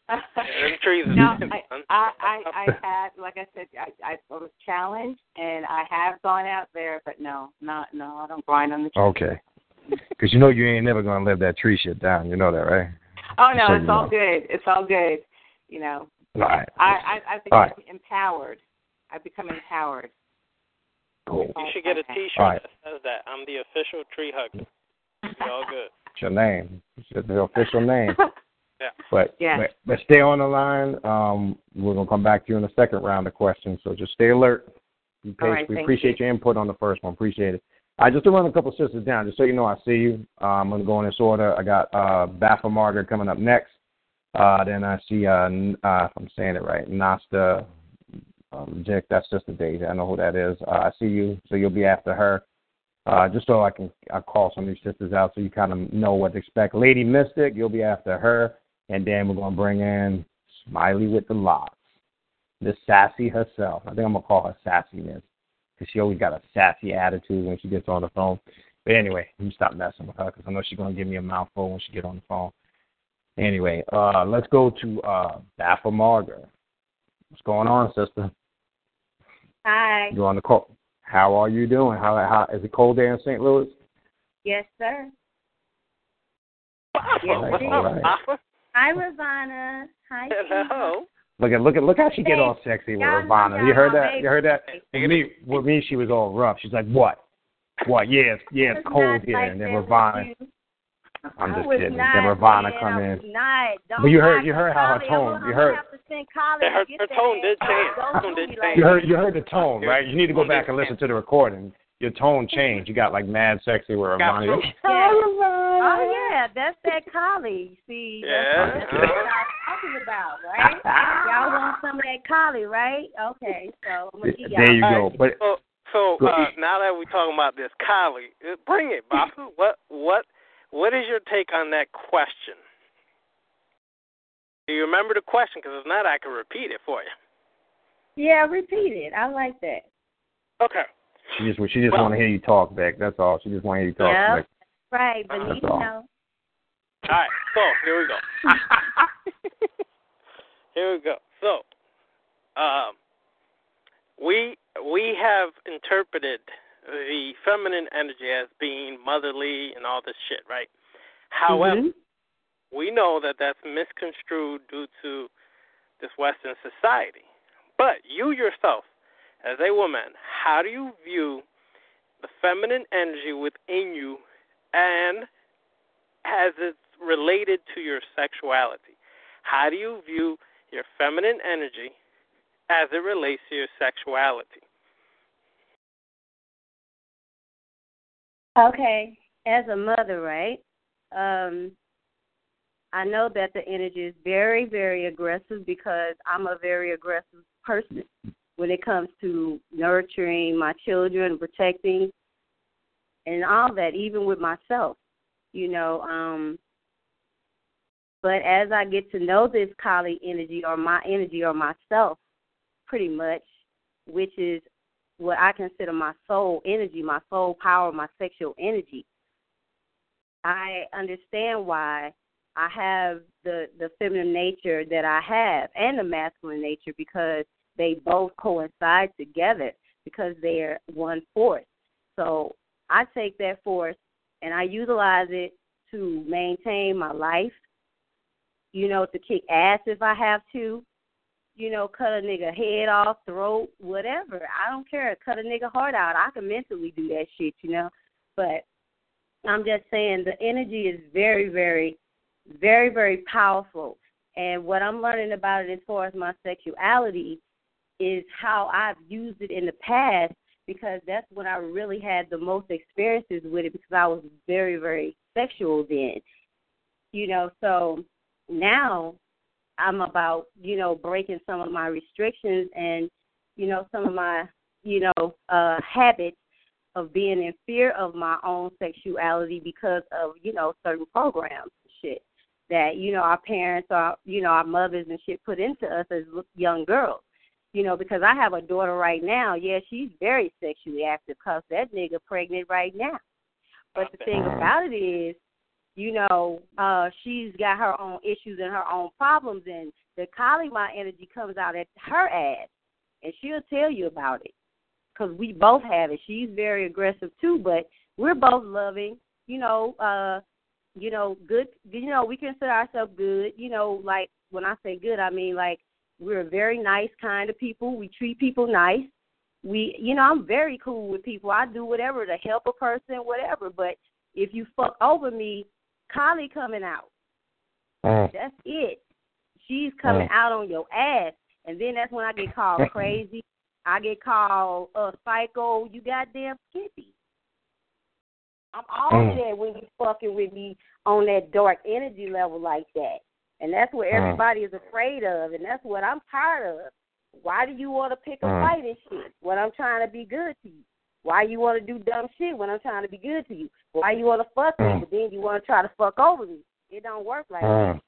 Oh, them trees is no, I, I, I, I had, like I said, I, I was challenged, and I have gone out there, but no, not, no, I don't grind on the tree. Okay. Because you know you ain't never gonna live that tree shit down. You know that, right? Oh no, So it's all know. good. It's all good. You know, All right. I, I, I've All become right. empowered. I've become empowered. Cool. You should get a T-shirt All right. that says that. I'm the official tree hugger. Be all good. It's your name. It's the official name. Yeah. But, Yeah. but but stay on the line. Um, we're gonna come back to you in the second round of questions. So just stay alert. Be patient. All right, we thank appreciate your input on the first one. Appreciate it. I just to run a couple sisters down, just so you know, I see you. Uh, I'm gonna go in this order. I got uh, Baffa Margaret coming up next. Uh, then I see, uh, uh, if I'm saying it right, Nasta. Um, Jack, that's just a Daisy. I know who that is. Uh, I see you, so you'll be after her. Uh, just so I can I call some of these sisters out, so you kind of know what to expect. Lady Mystic, you'll be after her, and then we're gonna bring in Smiley with the locks, Miss Sassy herself. I think I'm gonna call her Sassiness she always got a sassy attitude when she gets on the phone. But anyway, let me stop messing with her because I know she's gonna give me a mouthful when she get on the phone. Anyway, uh, let's go to uh, Baffa Margaret. What's going on, sister? Hi. You on the call? How are you doing? How how is it cold there in St. Louis? Yes, sir. Yes, All right, all right. Hi, Ravana. Hi. Hello. Look at look at look how she get all sexy with y'all know Ravana. You heard my that? You heard that? With me, with me, she was all rough. She's like, what? What? Yeah, it's, yeah, it's It's cold here. like and then that Ravana. I'm just kidding. not, Then Ravana man, come in. was But you heard- you heard how her tone- you heard- have to send Kali Yeah, to her, her tone did change. Her tone did change. You heard you heard the tone, right? You need to go back and listen to the recording. Your tone changed. You got like mad sexy with Got Ravana. Yeah. Oh yeah, that's that Kali. See, Yeah. that's, that's what y'all talking about, right? y'all want some of that Kali, right? Okay, so I'm gonna give y'all. There you go. But So, so Go- uh, now that we're talking about this Kali, uh, bring it, Bafu. What what what is your take on that question? Do you remember the question? Because if not, I can repeat it for you. Yeah, repeat it. I like that. Okay. she just she just Well- want to hear you talk back. That's all. She just want to hear you talk Yeah. back. Right, but That's you know. All right. So here we go. here we go. So, um, we we have interpreted the feminine energy as being motherly and all this shit, right? However, Mhm. we know that that's misconstrued due to this Western society. But you yourself, as a woman, how do you view the feminine energy within you and as it's related to your sexuality? How do you view your feminine energy as it relates to your sexuality? Okay, as a mother, right? Um, I know that the energy is very, very aggressive because I'm a very aggressive person when it comes to nurturing my children, protecting. And all that, even with myself, you know. Um, but as I get to know this Kali energy or my energy or myself, pretty much, which is what I consider my soul energy, my soul power, my sexual energy, I understand why I have the the feminine nature that I have and the masculine nature because they both coincide together because they're one force. So I take that force and I utilize it to maintain my life, you know, to kick ass if I have to, you know, cut a nigga head off, throat, whatever. I don't care. Cut a nigga heart out. I can mentally do that shit, you know. But I'm just saying the energy is very, very, very, very powerful. And what I'm learning about it as far as my sexuality is how I've used it in the past because that's when I really had the most experiences with it because I was very, very sexual then. You know, so now I'm about, you know, breaking some of my restrictions and, you know, some of my, you know, uh habits of being in fear of my own sexuality because of, you know, certain programs and shit that, you know, our parents or, you know, our mothers and shit put into us as young girls you know, because I have a daughter right now. Yeah, she's very sexually active because that nigga pregnant right now. But the thing about it is, you know, uh, she's got her own issues and her own problems, and the Kali Ma energy comes out at her ass, and she'll tell you about it. Because we both have it. She's very aggressive too, but we're both loving. You know, uh, you know, good. You know, we consider ourselves good. You know, like when I say good, I mean like we're very nice kind of people. We treat people nice. We, you know, I'm very cool with people. I do whatever to help a person, whatever. But if you fuck over me, Kali coming out. Mm. That's it. She's coming Mm. out on your ass, and then that's when I get called crazy. I get called a uh, psycho. You goddamn skippy. I'm all Mm. there when you fucking with me on that dark energy level like that. And that's what Mm. everybody is afraid of, and that's what I'm tired of. Why do you want to pick a Mm. fight and shit when I'm trying to be good to you? Why you want to do dumb shit when I'm trying to be good to you? Why you want to fuck me, Mm. but then you want to try to fuck over me? It don't work like that.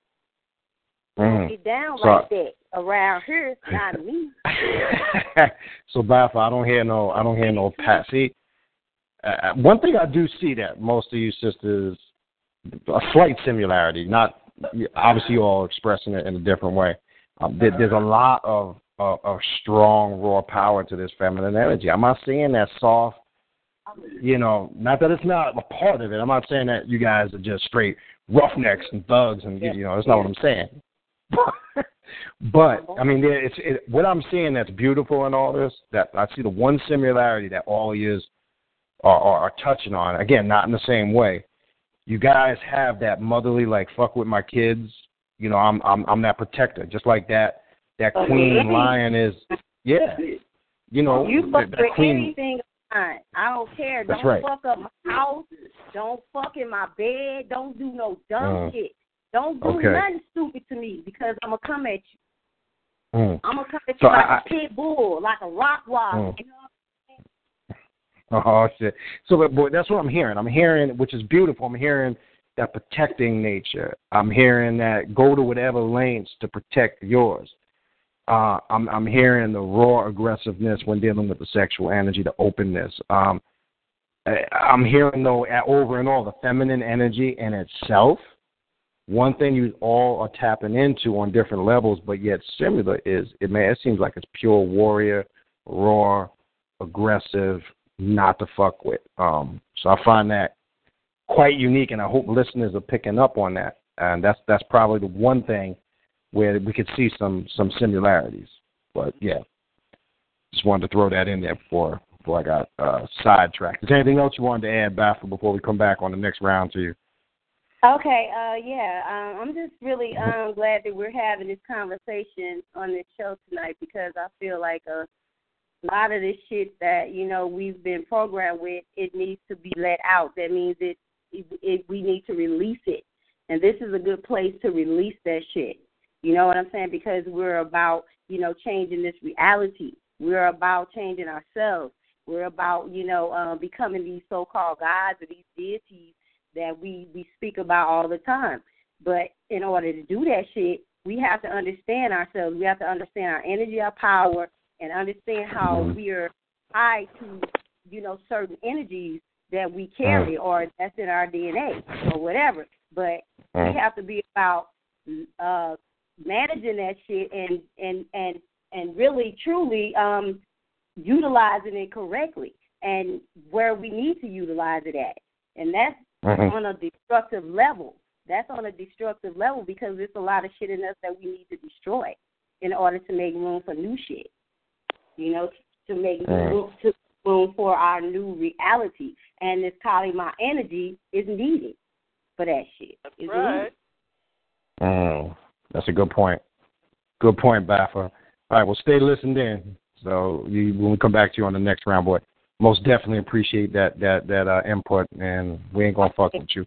Mm. get down So- like that around here, not me. so Bafa, I don't hear no, I don't hear no pat. See, uh, one thing I do see that most of you sisters, a slight similarity. Not obviously you all expressing it in a different way. Um, there, there's a lot of, of of strong raw power to this feminine energy. I'm not saying that soft. You know, not that it's not a part of it. I'm not saying that you guys are just straight roughnecks and thugs, and you know, that's not what I'm saying. but I mean, it's it, what I'm seeing that's beautiful in all this. That I see the one similarity that all of yous are, are, are touching on. Again, not in the same way. You guys have that motherly, like fuck with my kids. You know, I'm I'm I'm that protector, just like that that Okay. queen lion is. Yeah, you know, you fuck that, that with queen. anything. I don't care. That's don't right. fuck up my house. Don't fuck in my bed. Don't do no dumb Mm. shit. Don't do Okay. nothing stupid to me because I'm gonna come at you. Mm. I'm gonna come at So you like I- a pit bull, like a rock wall. Mm. You know? Oh shit! So, but boy, that's what I'm hearing. I'm hearing, which is beautiful. I'm hearing that protecting nature. I'm hearing that go to whatever lengths to protect yours. Uh, I'm I'm hearing the raw aggressiveness when dealing with the sexual energy, the openness. Um, I'm hearing though, over and all, the feminine energy in itself. One thing you all are tapping into on different levels, but yet similar, is it may it seems like it's pure warrior, raw, aggressive, not to fuck with. Um, so I find that quite unique, and I hope listeners are picking up on that. And that's that's probably the one thing where we could see some some similarities. But yeah, just wanted to throw that in there before before I got uh, sidetracked. Is there anything else you wanted to add, Baffle, before we come back on the next round to you? Okay, uh, yeah, um, I'm just really um, glad that we're having this conversation on this show tonight because I feel like a lot of this shit that you know we've been programmed with, it needs to be let out. That means it, it, it we need to release it, and this is a good place to release that shit. You know what I'm saying? Because we're about you know changing this reality. We're about changing ourselves, We're about, you know, uh, becoming these so-called gods or these deities that we we speak about all the time. But in order to do that shit, we have to understand ourselves. We have to understand our energy, our power, and understand how Mm-hmm. we are tied to, you know, certain energies that we carry or that's in our DNA or whatever. But we Mm. have to be about uh managing that shit and and and and really truly um utilizing it correctly and where we need to utilize it at. And that's Mhm. on a destructive level. That's on a destructive level because there's a lot of shit in us that we need to destroy in order to make room for new shit. You know, to make room, to room for our new reality. And this Kali Ma energy is needed for that shit. It's right. Mm, that's a good point. Good point, Baffa. All right, well, stay listened in. So you, when we come back to you on the next round, boy, most definitely appreciate that that that uh, input, and we ain't gonna fuck with you.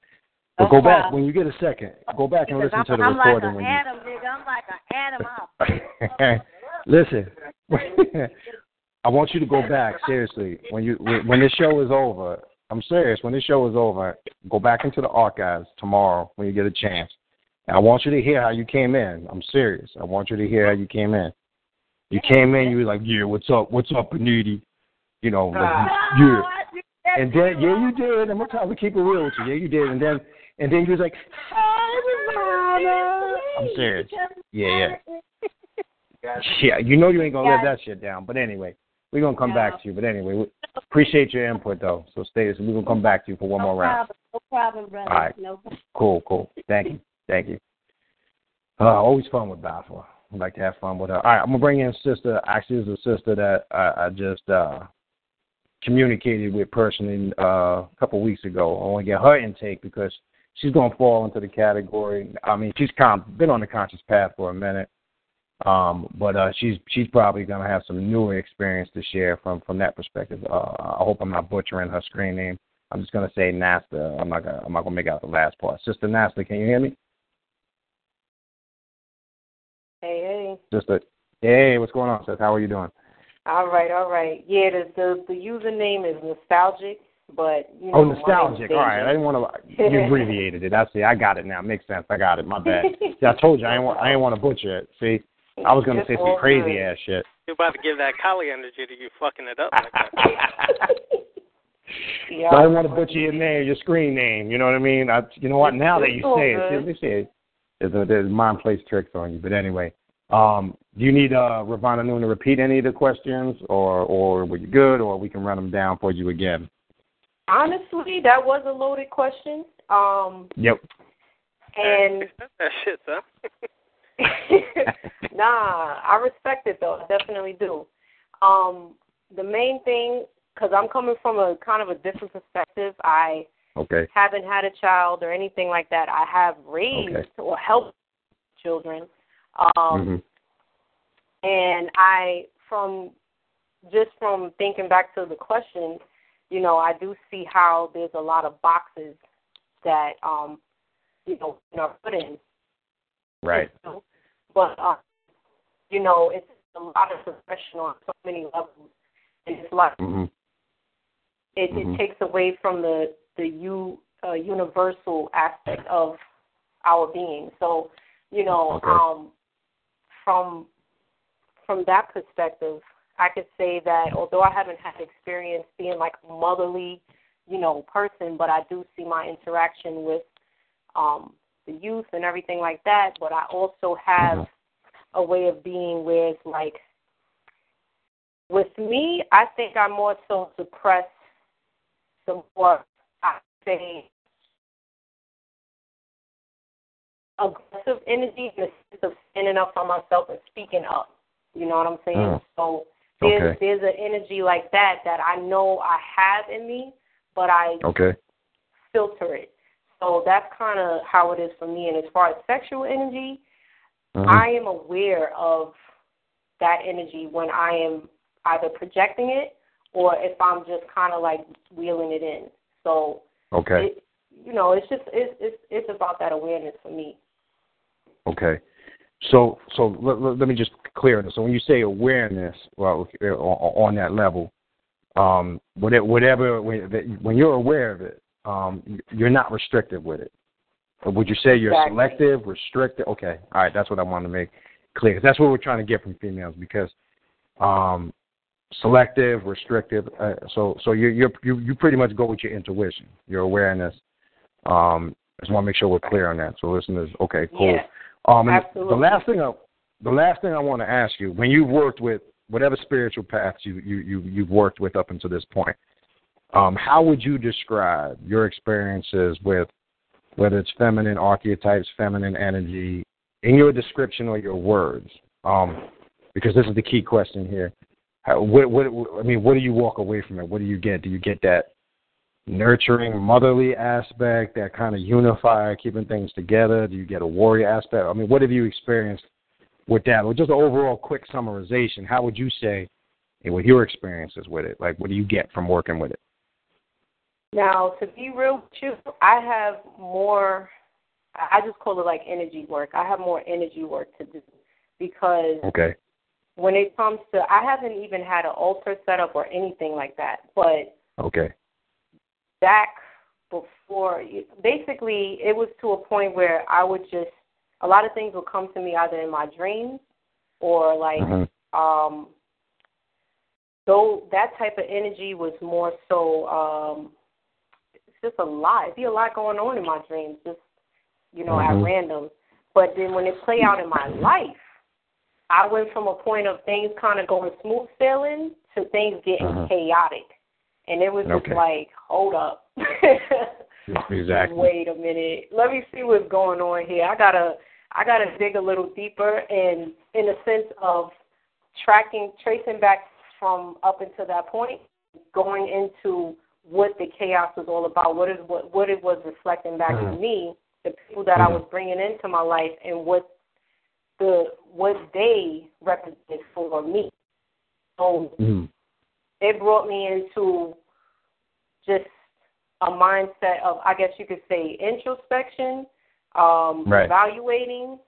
But No go back when you get a second. Go back and Because listen I'm, to the I'm like recording an when atom, nigga. I'm like an atom. listen. I want you to go back seriously when you when this show is over. I'm serious. When this show is over, go back into the archives tomorrow when you get a chance. And I want you to hear how you came in. I'm serious. I want you to hear how you came in. You came in, you were like, "Yeah, what's up? What's up, Beniti?" You know, like, yeah. And then, yeah, you did. I'm gonna tell you, keep it real with you. Yeah, you did. And then, and then you was like, I'm serious. Yeah, yeah. Yeah, you know you ain't gonna let that shit down. But anyway, we're gonna come back to you. But anyway, we appreciate your input though. So stay. So we're gonna come back to you for one no more round. No problem, brother. All right. No problem. Cool, cool. Thank you, thank you. Uh, always fun with Baffle. I like to have fun with her. All right, I'm gonna bring in sister. Actually, it's a sister that I, I just uh communicated with personally uh, a couple weeks ago. I want to get her intake because she's gonna fall into the category. I mean, she's con- been on the conscious path for a minute. Um, but uh, she's she's probably gonna have some newer experience to share from from that perspective. Uh, I hope I'm not butchering her screen name. I'm just gonna say Nasta. I'm not gonna I'm not gonna make out the last part. Sister Nasta, can you hear me? Hey, hey. Sister, hey, what's going on, sis? How are you doing? All right, all right. Yeah, the the, the username is nostalgic, but you know. Oh, nostalgic. All right, I didn't want to. You abbreviated it. I see. I got it now. Makes sense. I got it. My bad. See, I told you I didn't want. I didn't want to butcher it. See, I was gonna It's say some crazy good. ass shit. You're about to give that Kali energy to you fucking it up like that. Yeah. So I didn't want to butcher your name, your screen name. You know what I mean? I, you know what? Now that you say it, good. see, let me say it. There's, a, there's mind plays tricks on you. But anyway, um, do you need uh, Ravana Noon to repeat any of the questions, or or were you good, or we can run them down for you again? Honestly, that was a loaded question. Um, Yep. and that shit, huh? nah, I respect it though. I definitely do. Um, the main thing, because I'm coming from a kind of a different perspective. I Okay. haven't had a child or anything like that. I have raised Okay. or helped children. Um, Mhm. and I, from just from thinking back to the question, you know, I do see how there's a lot of boxes that, um, you know, are put in. Right. But, uh, you know, it's a lot of progression on so many levels. And it's like, hmm it, Mhm. it takes away from the the u uh, universal aspect of our being. So, you know, Okay. um, from from that perspective, I could say that although I haven't had experience being like a motherly, you know, person, but I do see my interaction with um, the youth and everything like that. But I also have a way of being where it's like with me, I think I'm more so suppress the more I say aggressive energy in the sense of standing up for myself and speaking up. You know what I'm saying? Mm. So there's Okay. there's an energy like that that I know I have in me, but I Okay. filter it. So that's kind of how it is for me. And as far as sexual energy, Mhm. I am aware of that energy when I am either projecting it or if I'm just kind of like wheeling it in. So, Okay. it, you know, it's just it's it's it's about that awareness for me. Okay. So so let, let, let me just clear this. So when you say awareness, well, on, on that level, um, whatever when you're aware of it, um, you're not restricted with it. But would you say you're exactly. selective, restricted? Okay, all right, that's what I want to make clear. Cause that's what we're trying to get from females because um, selective, restrictive. Uh, so so you you you you pretty much go with your intuition, your awareness. Um, I just want to make sure we're clear on that. So listeners, okay, cool. Yeah, um, absolutely. the last thing I the last thing I want to ask you, when you've worked with whatever spiritual paths you you, you you've worked with up until this point, um, how would you describe your experiences with whether it's feminine archetypes, feminine energy, in your description or your words? Um, because this is the key question here. How, what, what, I mean, what do you walk away from it? What do you get? Do you get that nurturing, motherly aspect, that kind of unifier, keeping things together? Do you get a warrior aspect? I mean, what have you experienced with that? Or just an overall quick summarization, how would you say, with your experiences with it, like what do you get from working with it? Now, to be real with you, I have more. I just call it like energy work. I have more energy work to do because okay. when it comes to, I haven't even had an altar set up or anything like that. But okay, back before, basically, it was to a point where I would just a lot of things would come to me either in my dreams or like mm-hmm. um though that type of energy was more so um just a lot. It'd be a lot going on in my dreams, just you know, mm-hmm. at random. But then when it play out in my life, I went from a point of things kind of going smooth sailing to things getting mm-hmm. chaotic, and it was just okay. like, hold up. exactly. Wait a minute. Let me see what's going on here. I gotta I gotta dig a little deeper and in a sense of tracking tracing back from up until that point, going into what the chaos was all about, what is what what it was reflecting back mm-hmm. to me, the people that I was bringing into my life and what the what they represented for me. So mm-hmm. it brought me into just a mindset of I guess you could say introspection, um, right. evaluating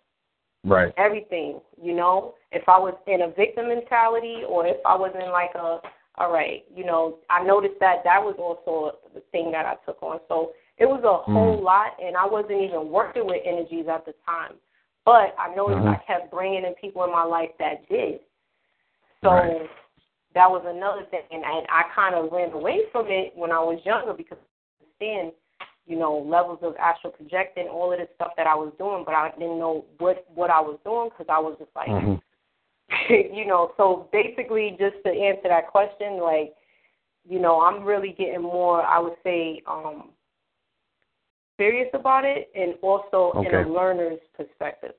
right. everything, you know. If I was in a victim mentality or if I was in like a all right, you know, I noticed that that was also the thing that I took on. So it was a whole mm. lot and I wasn't even working with energies at the time. But I noticed mm-hmm. I kept bringing in people in my life that did. So right. that was another thing, and I, I kind of ran away from it when I was younger because I understand, you know, levels of astral projecting, all of this stuff that I was doing, but I didn't know what what I was doing because I was just like, mm-hmm. you know. So basically, just to answer that question, like, you know, I'm really getting more, I would say, um, serious about it, and also okay. in a learner's perspective.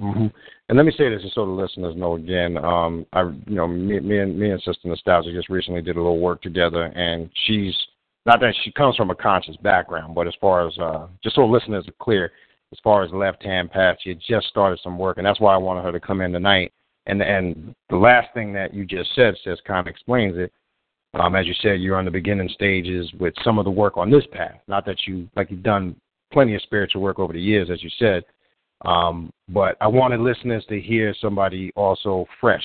Mm-hmm. And let me say this, just so the listeners know again. Um, I, you know, me, me and me and Sister Nostalgia just recently did a little work together, and she's not that she comes from a conscious background, but as far as uh, just so listeners are clear, as far as left hand path, she had just started some work, and that's why I wanted her to come in tonight. And and the last thing that you just said says kind of explains it. Um, as you said, you're on the beginning stages with some of the work on this path. Not that you like you've done plenty of spiritual work over the years, as you said. Um, but I wanted listeners to hear somebody also fresh,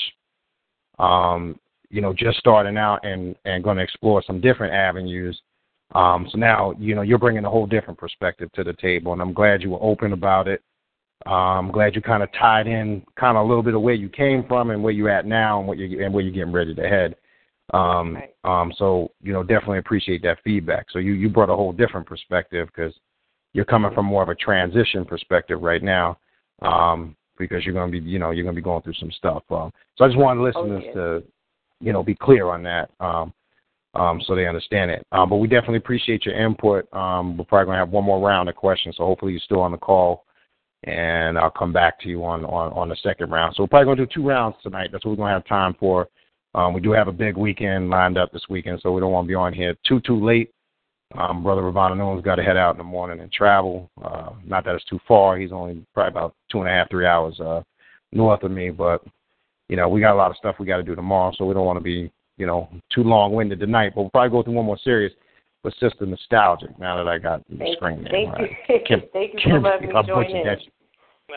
um, you know, just starting out and, and going to explore some different avenues. Um, so now, you know, you're bringing a whole different perspective to the table, and I'm glad you were open about it. Um, I'm glad you kind of tied in kind of a little bit of where you came from and where you're at now and what you and where you're getting ready to head. Um, right. um, so you know, definitely appreciate that feedback. So you you brought a whole different perspective because you're coming from more of a transition perspective right now, um, because you're going to be, you know, you're going to be going through some stuff. Um, so I just wanted listeners oh, to, you know, be clear on that, um, um, so they understand it. Um, but we definitely appreciate your input. Um, we're probably going to have one more round of questions, so hopefully you're still on the call, and I'll come back to you on on, on the second round. So we're probably to do two rounds tonight. That's what we're going to have time for. Um, we do have a big weekend lined up this weekend, so we don't want to be on here too too late. Um, Brother Ravana Noon's got to head out in the morning and travel. Uh, not that it's too far. He's only probably about two and a half, three hours uh, north of me. But, you know, we got a lot of stuff we got to do tomorrow, so we don't want to be, you know, too long-winded tonight. But we'll probably go through one more series with Sister Nostalgic now that I got the Thank, screen there. thank right. you. Kim, thank you Kim, for letting me I join butchered in. that.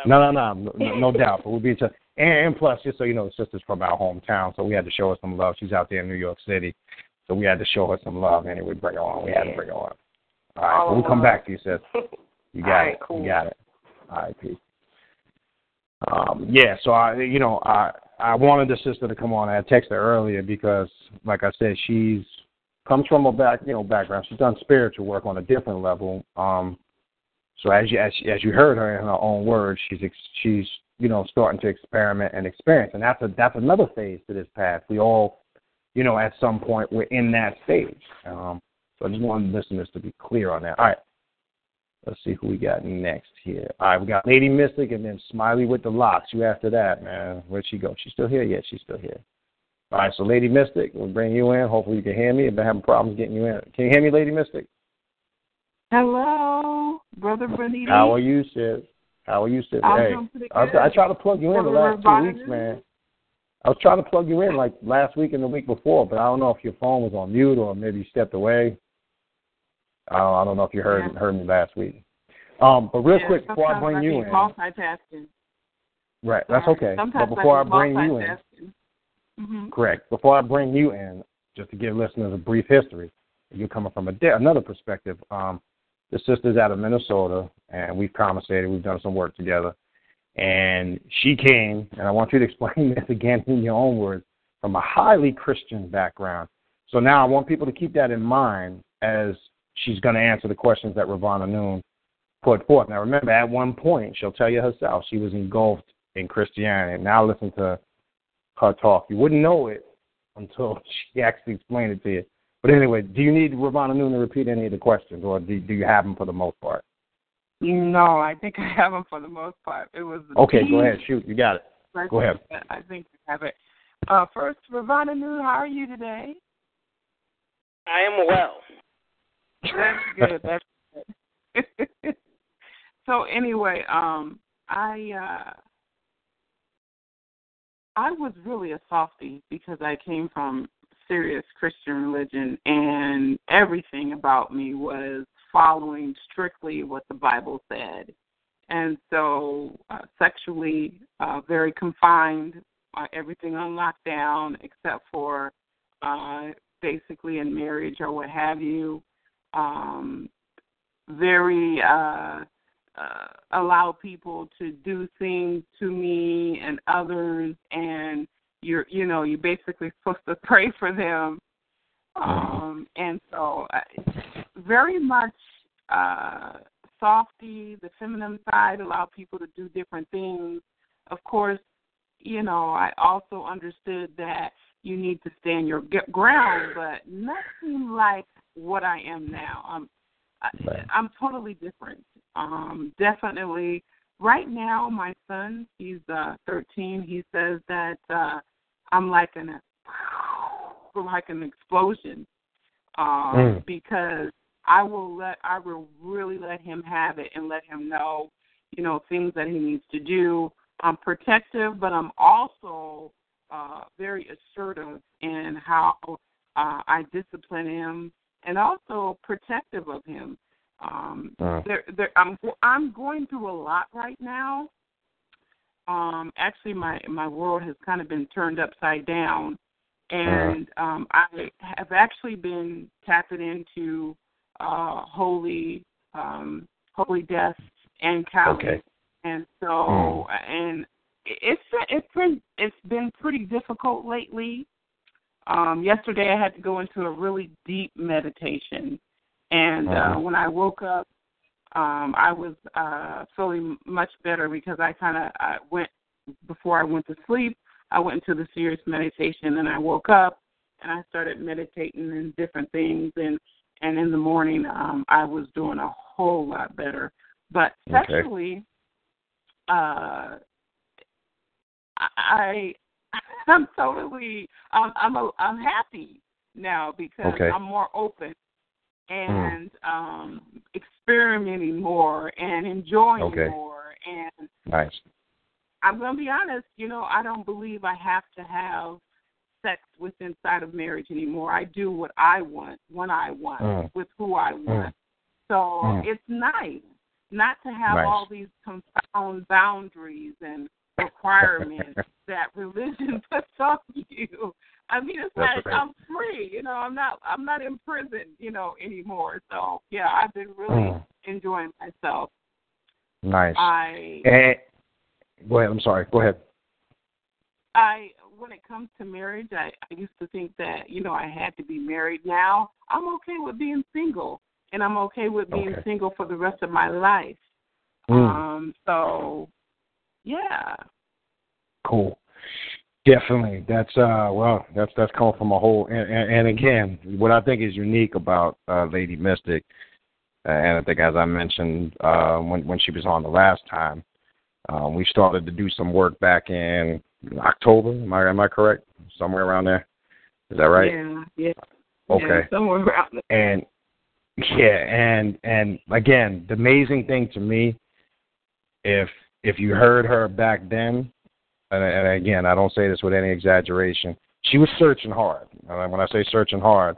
No, no, no, no, no doubt. But we'll be to, and, and plus, just so you know, the sister's from our hometown, so we had to show her some love. She's out there in New York City. So we had to show her some love anyway. Bring her on. We had to bring her on. All right, so we'll come back to you, sis. You got All right, it. cool. You got it. All right, peace. Um, yeah, so I, you know, I I wanted the sister to come on. I had texted her earlier because, like I said, she's comes from a back, you know, background. She's done spiritual work on a different level. Um, so as you as, as you heard her in her own words, she's ex, she's you know starting to experiment and experience, and that's a that's another phase to this path. We all, you know, at some point we're in that stage. Um, so I just wanted listeners to be clear on that. All right. Let's see who we got next here. All right, we got Lady Mystic and then Smiley with the locks. You after that, man. Where'd she go? She's still here? Yeah, she's still here. All right, so Lady Mystic, we'll bring you in. Hopefully you can hear me. I've been having problems getting you in. Can you hear me, Lady Mystic? Hello, Brother Benito. How are you, sis? How are you, sis? I'm hey, doing I. I tried to plug you in the last two weeks, man. I was trying to plug you in like last week and the week before, but I don't know if your phone was on mute or maybe you stepped away. I don't, I don't know if you heard Yeah. heard me last week. Um, but real Yeah, quick before I bring I you in, multitasking. right? That's okay. Sometimes But before I be bring you in, Mhm. Correct. Before I bring you in, just to give listeners a brief history, you're coming from a di- another perspective. Um, the sister's out of Minnesota, and we've conversated. We've done some work together, and she came, and I want you to explain this again in your own words, from a highly Christian background. So now I want people to keep that in mind as she's going to answer the questions that Ravana Noon put forth. Now remember, at one point, she'll tell you herself she was engulfed in Christianity. Now listen to her talk. You wouldn't know it until she actually explained it to you. But anyway, do you need Ravana Noon to repeat any of the questions, or do, do you have them for the most part? No, I think I have them for the most part. It was the Okay, go ahead. Shoot, you got it. Go ahead. I think you have it. Uh, first, Ravana Noon, how are you today? I am well. That's good. That's good. so anyway, um, I uh, I was really a softie because I came from serious Christian religion, and everything about me was following strictly what the Bible said. And so, uh, sexually, uh, very confined, uh, everything on lockdown except for uh, basically in marriage or what have you. Um, very uh, uh, allow people to do things to me and others, and you're you know you're basically supposed to pray for them. Um, and so, uh, very much uh, softy, the feminine side, allow people to do different things. Of course, you know I also understood that you need to stand your g- ground, but nothing like what I am now. I'm I, I'm totally different. Um, definitely. Right now, my son, he's uh, 13. He says that uh, I'm like an like an explosion um, Mm. because I will let I will really let him have it and let him know, you know, things that he needs to do. I'm protective, but I'm also uh, very assertive in how uh, I discipline him, and also protective of him. Um, Uh. there, there, I'm I'm going through a lot right now. Um, actually, my my world has kind of been turned upside down, and um, I have actually been tapping into uh, holy um, holy death and Kali, Okay. and so oh. and it's it's been it's been pretty difficult lately. Um, yesterday, I had to go into a really deep meditation, and uh, Uh-huh. when I woke up, um, I was uh, feeling much better because I kind of I went before I went to sleep. I went into the serious meditation, and I woke up and I started meditating and different things, and and in the morning, um, I was doing a whole lot better. But Okay. uh, I I'm totally I'm I'm a, I'm happy now because Okay. I'm more open and um experimenting more and enjoying Okay. more and Nice. I'm going to be honest, you know, I don't believe I have to have sex with inside of marriage anymore. I do what I want, when I want, Mm. with who I want. So Mm. it's nice not to have Nice. all these confound boundaries and requirements that religion puts on you. I mean, it's That's like right. I'm free. You know, I'm not I'm not in prison. You know, anymore. So yeah, I've been really Mm. enjoying myself. Nice. I And go ahead. I'm sorry. Go ahead. I when it comes to marriage, I, I used to think that you know I had to be married. Now I'm okay with being single, and I'm okay with being Okay. single for the rest of my life. Mm. Um, so yeah, Cool. Definitely. That's uh well, that's that's coming from a whole and, and, and again, what I think is unique about uh Lady Mystic, uh, and I think as I mentioned uh when when she was on the last time, um we started to do some work back in October. Am I am I correct? Somewhere around there. Is that right? yeah, yeah. Okay. Yeah, somewhere around there. and yeah and and again the amazing thing to me if if you heard her back then and, and again i don't say this with any exaggeration she was searching hard and when i say searching hard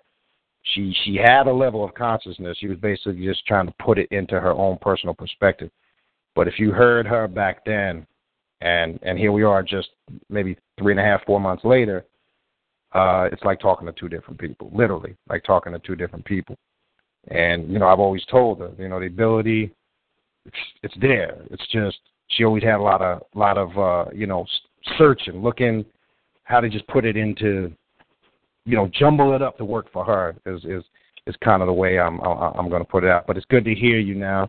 she she had a level of consciousness she was basically just trying to put it into her own personal perspective but if you heard her back then and and here we are just maybe three and a half four months later uh, it's like talking to two different people, literally, like talking to two different people. And you know, I've always told her, you know, the ability, it's, it's there. It's just she always had a lot of, lot of, uh, you know, searching, looking how to just put it into, you know, jumble it up to work for her is is is kind of the way I'm I'm going to put it out. But it's good to hear you now.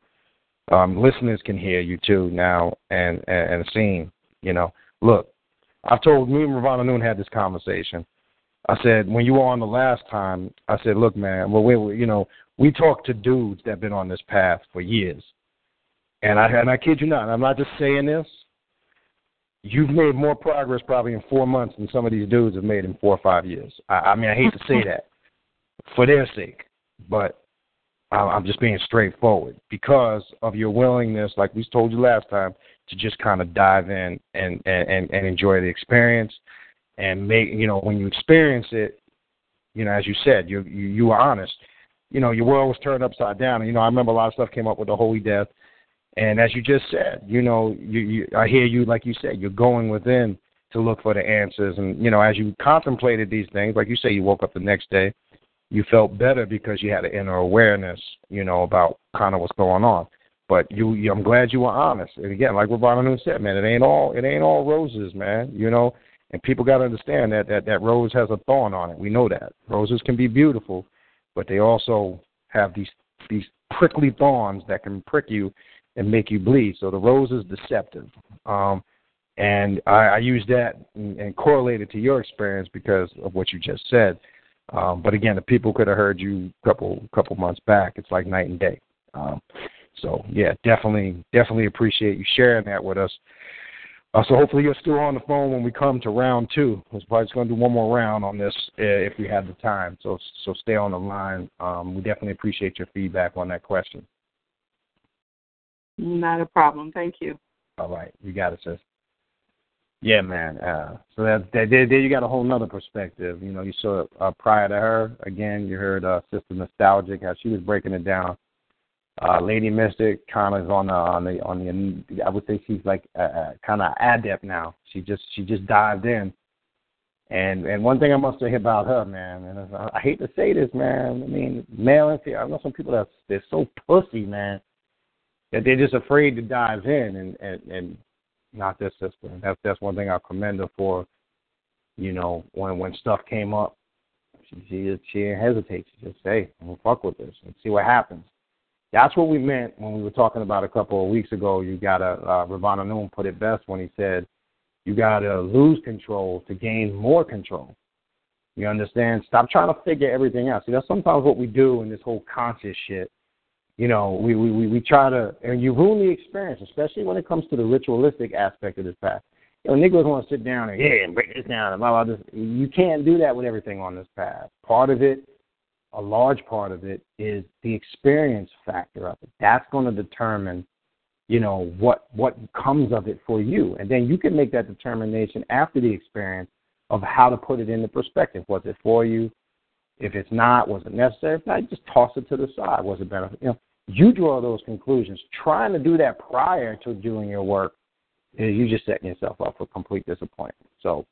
Um, listeners can hear you too now, and and, and seeing, you know, look, I've told me and Ravana Noon had this conversation. I said when you were on the last time, I said, look, man, well, we, you know, we talked to dudes that've been on this path for years, and I and I kid you not, I'm not just saying this. You've made more progress probably in four months than some of these dudes have made in four or five years. I, I mean, I hate to say that for their sake, but I'm just being straightforward because of your willingness, like we told you last time, to just kind of dive in and and and enjoy the experience and make you know when you experience it, you know as you said, you you you were honest. You know your world was turned upside down. And, you know I remember a lot of stuff came up with the holy death, and as you just said, you know you, you I hear you like you said you're going within to look for the answers, and you know as you contemplated these things, like you say, you woke up the next day, you felt better because you had an inner awareness, you know about kind of what's going on. But you, you I'm glad you were honest. And again, like Ravana Noon said, man, it ain't all it ain't all roses, man. You know, and people got to understand that, that that rose has a thorn on it. We know that roses can be beautiful, but they also have these these prickly thorns that can prick you and make you bleed. So the rose is deceptive, um, and I, I use that and, and correlate it to your experience because of what you just said. Um, but again, the people could have heard you a couple couple months back. It's like night and day. Um, so yeah, definitely definitely appreciate you sharing that with us. Uh, so hopefully you're still on the phone when we come to round two. We're probably just going to do one more round on this uh, if we have the time. So so stay on the line. Um, we definitely appreciate your feedback on that question. Not a problem. Thank you. All right, you got it, sis. Yeah, man. Uh, so that, that there, there you got a whole nother perspective. You know, you saw uh, prior to her again. You heard uh, Sister Nostalgic how she was breaking it down. Uh, Lady Mystic kind of is on the on the on the. I would say she's like uh, uh, kind of adept now. She just she just dived in. And and one thing I must say about her, man, and I, I hate to say this, man. I mean, male and female. I know some people that they're so pussy, man, that they're just afraid to dive in and and and not this sister. That's that's one thing I commend her for. You know, when when stuff came up, she she she didn't hesitate. She just say, "I'm gonna fuck with this and see what happens." That's what we meant when we were talking about a couple of weeks ago. You got to uh, Ravana Noon put it best when he said, "You got to lose control to gain more control." You understand? Stop trying to figure everything out. See, that's sometimes what we do in this whole conscious shit. You know, we we we, try to, and you ruin the experience, especially when it comes to the ritualistic aspect of this path. You know, niggas want to sit down and yeah, and break this down and blah blah. This. You can't do that with everything on this path. Part of it a large part of it is the experience factor of it. That's going to determine, you know, what what comes of it for you, and then you can make that determination after the experience of how to put it into perspective. Was it for you? If it's not, was it necessary? If not, just toss it to the side. Was it benefit? You know, you draw those conclusions. Trying to do that prior to doing your work, you're just setting yourself up for complete disappointment. So,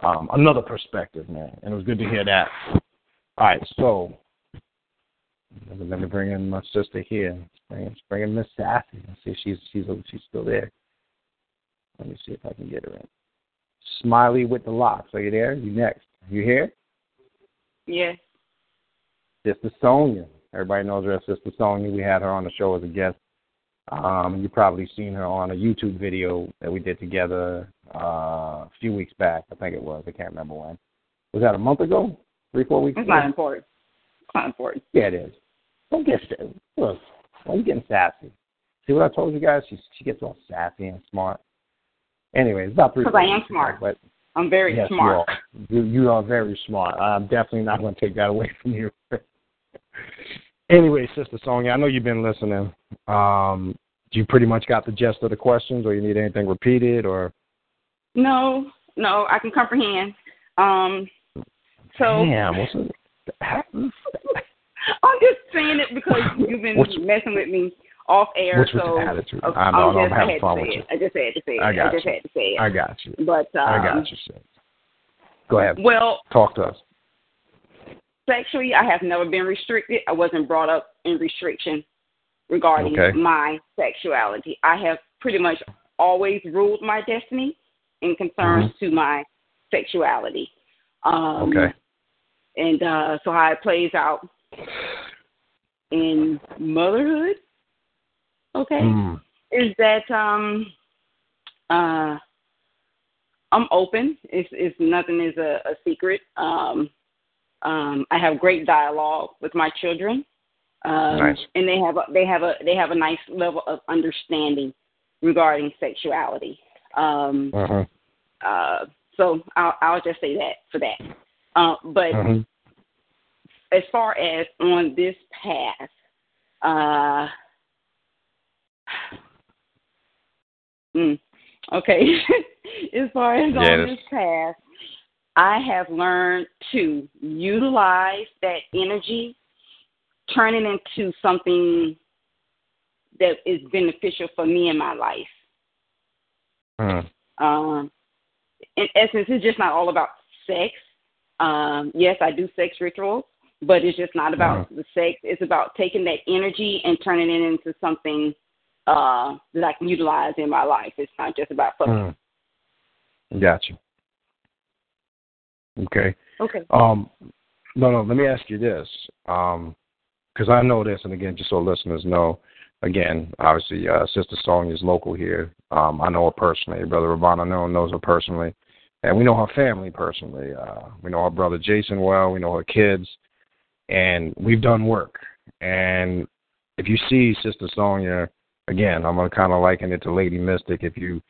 um, another perspective, man. And it was good to hear that. All right, so let me bring in my sister here. Bring in, bring in Miss Sassy. Let's see if she's she's she's still there. Let me see if I can get her in. Smiley with the locks. Are you there? You next? You here? Yes. Sister Sonia. Everybody knows her as Sister Sonia. We had her on the show as a guest. Um, you probably seen her on a YouTube video that we did together uh, a few weeks back. I think it was. I can't remember when. Was that a month ago? Three, four weeks It's ago? not important. It's not important. Yeah, it is. Don't get look. Why are you getting sassy? See what I told you guys? She she gets all sassy and smart. Anyway, it's about three. Because I am weeks ago, smart. But I'm very yes, smart. You are. You, you are very smart. I'm definitely not going to take that away from you. anyway, Sister Sonia, I know you've been listening. Um, you pretty much got the gist of the questions, or you need anything repeated, or No, no, I can comprehend. Um, so damn, what's it? I'm just saying it because you've been What's- messing with me off air. what's with so the attitude? okay, I know, I'm I I'm just, I having fun to with you. it. I just had to say it. I got just you. had to say it. I got you. But um, I got you, sis. Go ahead. Well, Talk to us. Sexually, I have never been restricted. I wasn't brought up in restriction regarding Okay. my sexuality. I have pretty much always ruled my destiny in concerns to my sexuality. Um, Mm-hmm. Okay. And uh, so how it plays out in motherhood, okay, Mm. is that um, uh, I'm open. It's, it's nothing is a, a secret. Um, um, I have great dialogue with my children, um, Nice. and they have a, they have a they have a nice level of understanding regarding sexuality. Um, Uh-huh. uh, so I'll, I'll just say that for that. Uh, but Uh-huh. as far as on this path, uh, mm, okay, as far as Yeah, on this path, I have learned to utilize that energy, turn it into something that is beneficial for me in my life. Mm. Um, in essence, it's just not all about sex. Um, yes, I do sex rituals, but it's just not about the sex. It's about taking that energy and turning it into something uh, that I can utilize in my life. It's not just about fucking. Mm. Got you. Okay. Okay. Um, no, no. Let me ask you this, because I know this, and again, just so listeners know, again, obviously, uh, Sister Sonia is local here. Um, I know her personally. Brother Ravana Noon knows her personally, and we know her family personally. Uh, we know her brother Jason well. We know her kids, and we've done work. And if you see Sister Sonia, again, I'm gonna kind of liken it to Lady Mystic. If you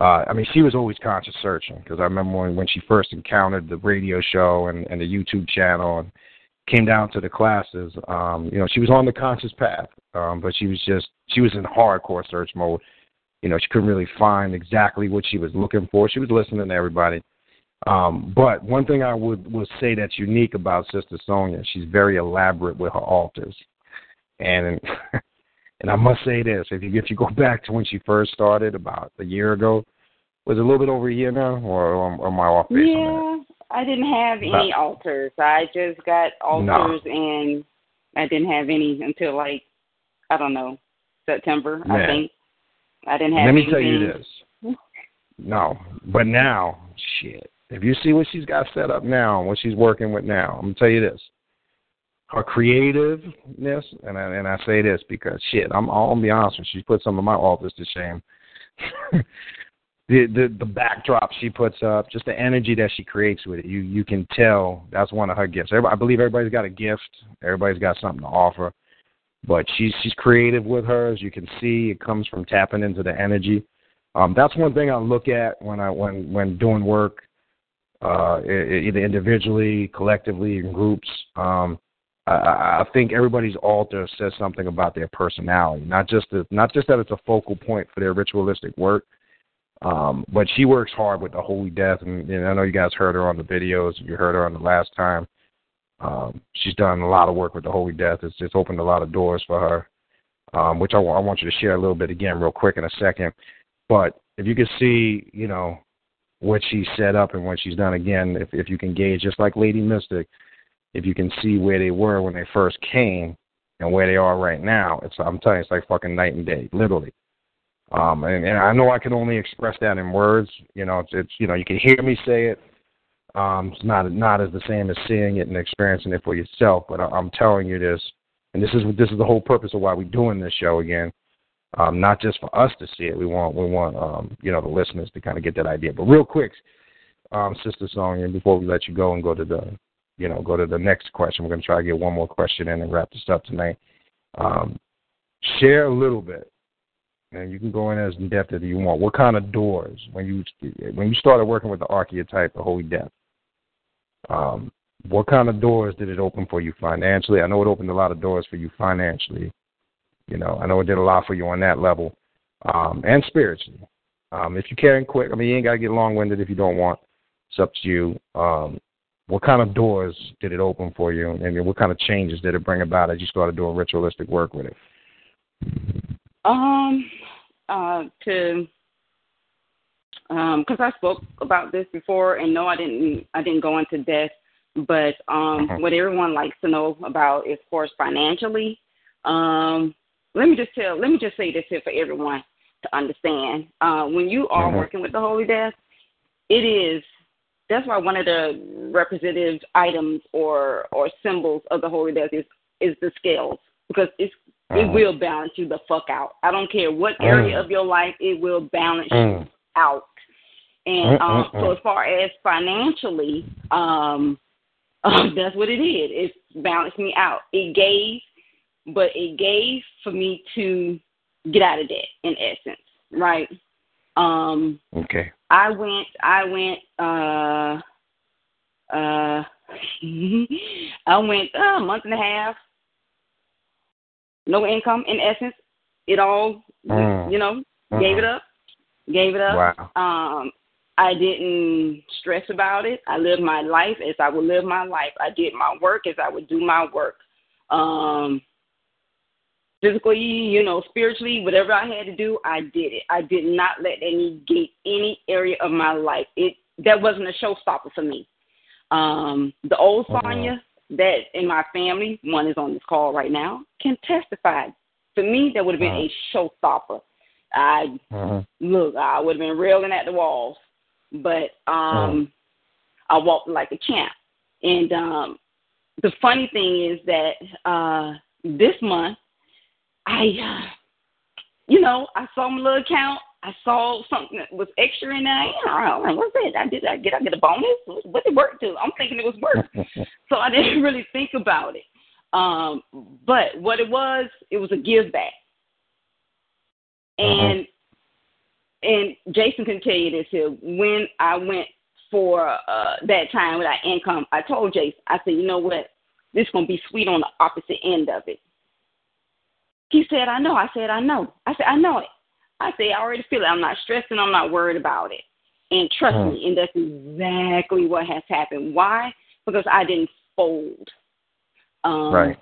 uh, I mean, she was always conscious searching because I remember when, when she first encountered the radio show and, and the YouTube channel and came down to the classes. Um, you know, she was on the conscious path, um, but she was just she was in hardcore search mode. You know, she couldn't really find exactly what she was looking for. She was listening to everybody. Um, but one thing I would would say that's unique about Sister Sonia, she's very elaborate with her altars, and and I must say this: if you if you go back to when she first started about a year ago, was it a little bit over a year now, or, or am I off base on that? Yeah, I didn't have any About- altars. I just got altars, and I didn't have any until like I don't know September. I think I didn't have. Let me tell you this. No, but now, shit. If you see what she's got set up now, what she's working with now, I'm gonna tell you this: her creativeness, and I, and I say this because shit, I'm I'll be honest with you, she put some of my altars to shame. the the the backdrop she puts up, just the energy that she creates with it, you you can tell that's one of her gifts. Everybody, I believe everybody's got a gift. Everybody's got something to offer, but she's she's creative with hers. You can see it comes from tapping into the energy. Um, that's one thing I look at when I when when doing work, uh, either individually, collectively, in groups. Um, I, I I think everybody's altar says something about their personality, not just the, not just that it's a focal point for their ritualistic work, um, but she works hard with the Holy Death, and, and I know you guys heard her on the videos. You heard her on the last time. Um, she's done a lot of work with the Holy Death. It's it's opened a lot of doors for her, um, which I, want you to share a little bit again, real quick, in a second. But if you could see, you know, what she set up and what she's done again. If if you can gauge, just like Lady Mystic, if you can see where they were when they first came and where they are right now, it's I'm telling you, it's like fucking night and day, literally. Um, and, and I know I can only express that in words. You know, it's, it's you know you can hear me say it. Um, it's not not as the same as seeing it and experiencing it for yourself. But I, I'm telling you this, and this is this is the whole purpose of why we're doing this show again. Um, not just for us to see it. We want we want um, you know the listeners to kind of get that idea. But real quick, um, Sister Sonia, before we let you go and go to the you know go to the next question, we're going to try to get one more question in and wrap this up tonight. Um, share a little bit and you can go in as in depth as you want. What kind of doors when you when you started working with the archetype, the Holy Death? Um, what kind of doors did it open for you financially? I know it opened a lot of doors for you financially. You know, I know it did a lot for you on that level, um, and spiritually. Um, if you can quick, I mean, you ain't got to get long winded if you don't want. It's up to you. Um, what kind of doors did it open for you, and what kind of changes did it bring about as you started doing ritualistic work with it? Um, uh, to because um, I spoke about this before, and no, I didn't. I didn't go into depth. But um, uh-huh. what everyone likes to know about is, of course, financially. Um, let me just tell. Let me just say this here for everyone to understand. Uh, when you are uh-huh. working with the Holy Death, it is. That's why one of the representative items or or symbols of the Holy Death is is the scales because it's it mm. will balance you the fuck out. I don't care what area mm. of your life, it will balance mm. you out. And um, so, as far as financially, um, um, that's what it did. It balanced me out. It gave, but it gave for me to get out of debt, in essence, right? Um, okay. I went. I went. Uh, uh, I went uh, a month and a half no income in essence. It all, mm. you know, mm-hmm. gave it up, gave it up. Wow. Um, I didn't stress about it. I lived my life as I would live my life. I did my work as I would do my work. Um, physically, you know, spiritually, whatever I had to do, I did it. I did not let any gate any area of my life. It that wasn't a showstopper for me. Um, the old mm-hmm. Sonia, that in my family, one is on this call right now, can testify. For me, that would have been uh-huh. a showstopper. I uh-huh. look, I would have been railing at the walls, but um, uh-huh. I walked like a champ. And um, the funny thing is that uh, this month, I, uh, you know, I saw my little account I saw something that was extra in there. I'm like, what's that? I did I get I get a bonus? What did work do? I'm thinking it was work. so I didn't really think about it. Um, but what it was, it was a give back. Uh-huh. And uh-huh. and Jason can tell you this here. When I went for uh that time without income, I told Jason, I said, you know what? This is gonna be sweet on the opposite end of it. He said, I know. I said, I know. I said, I know it. I say I already feel it. I'm not stressing. I'm not worried about it. And trust mm. me, and that's exactly what has happened. Why? Because I didn't fold. Um, right.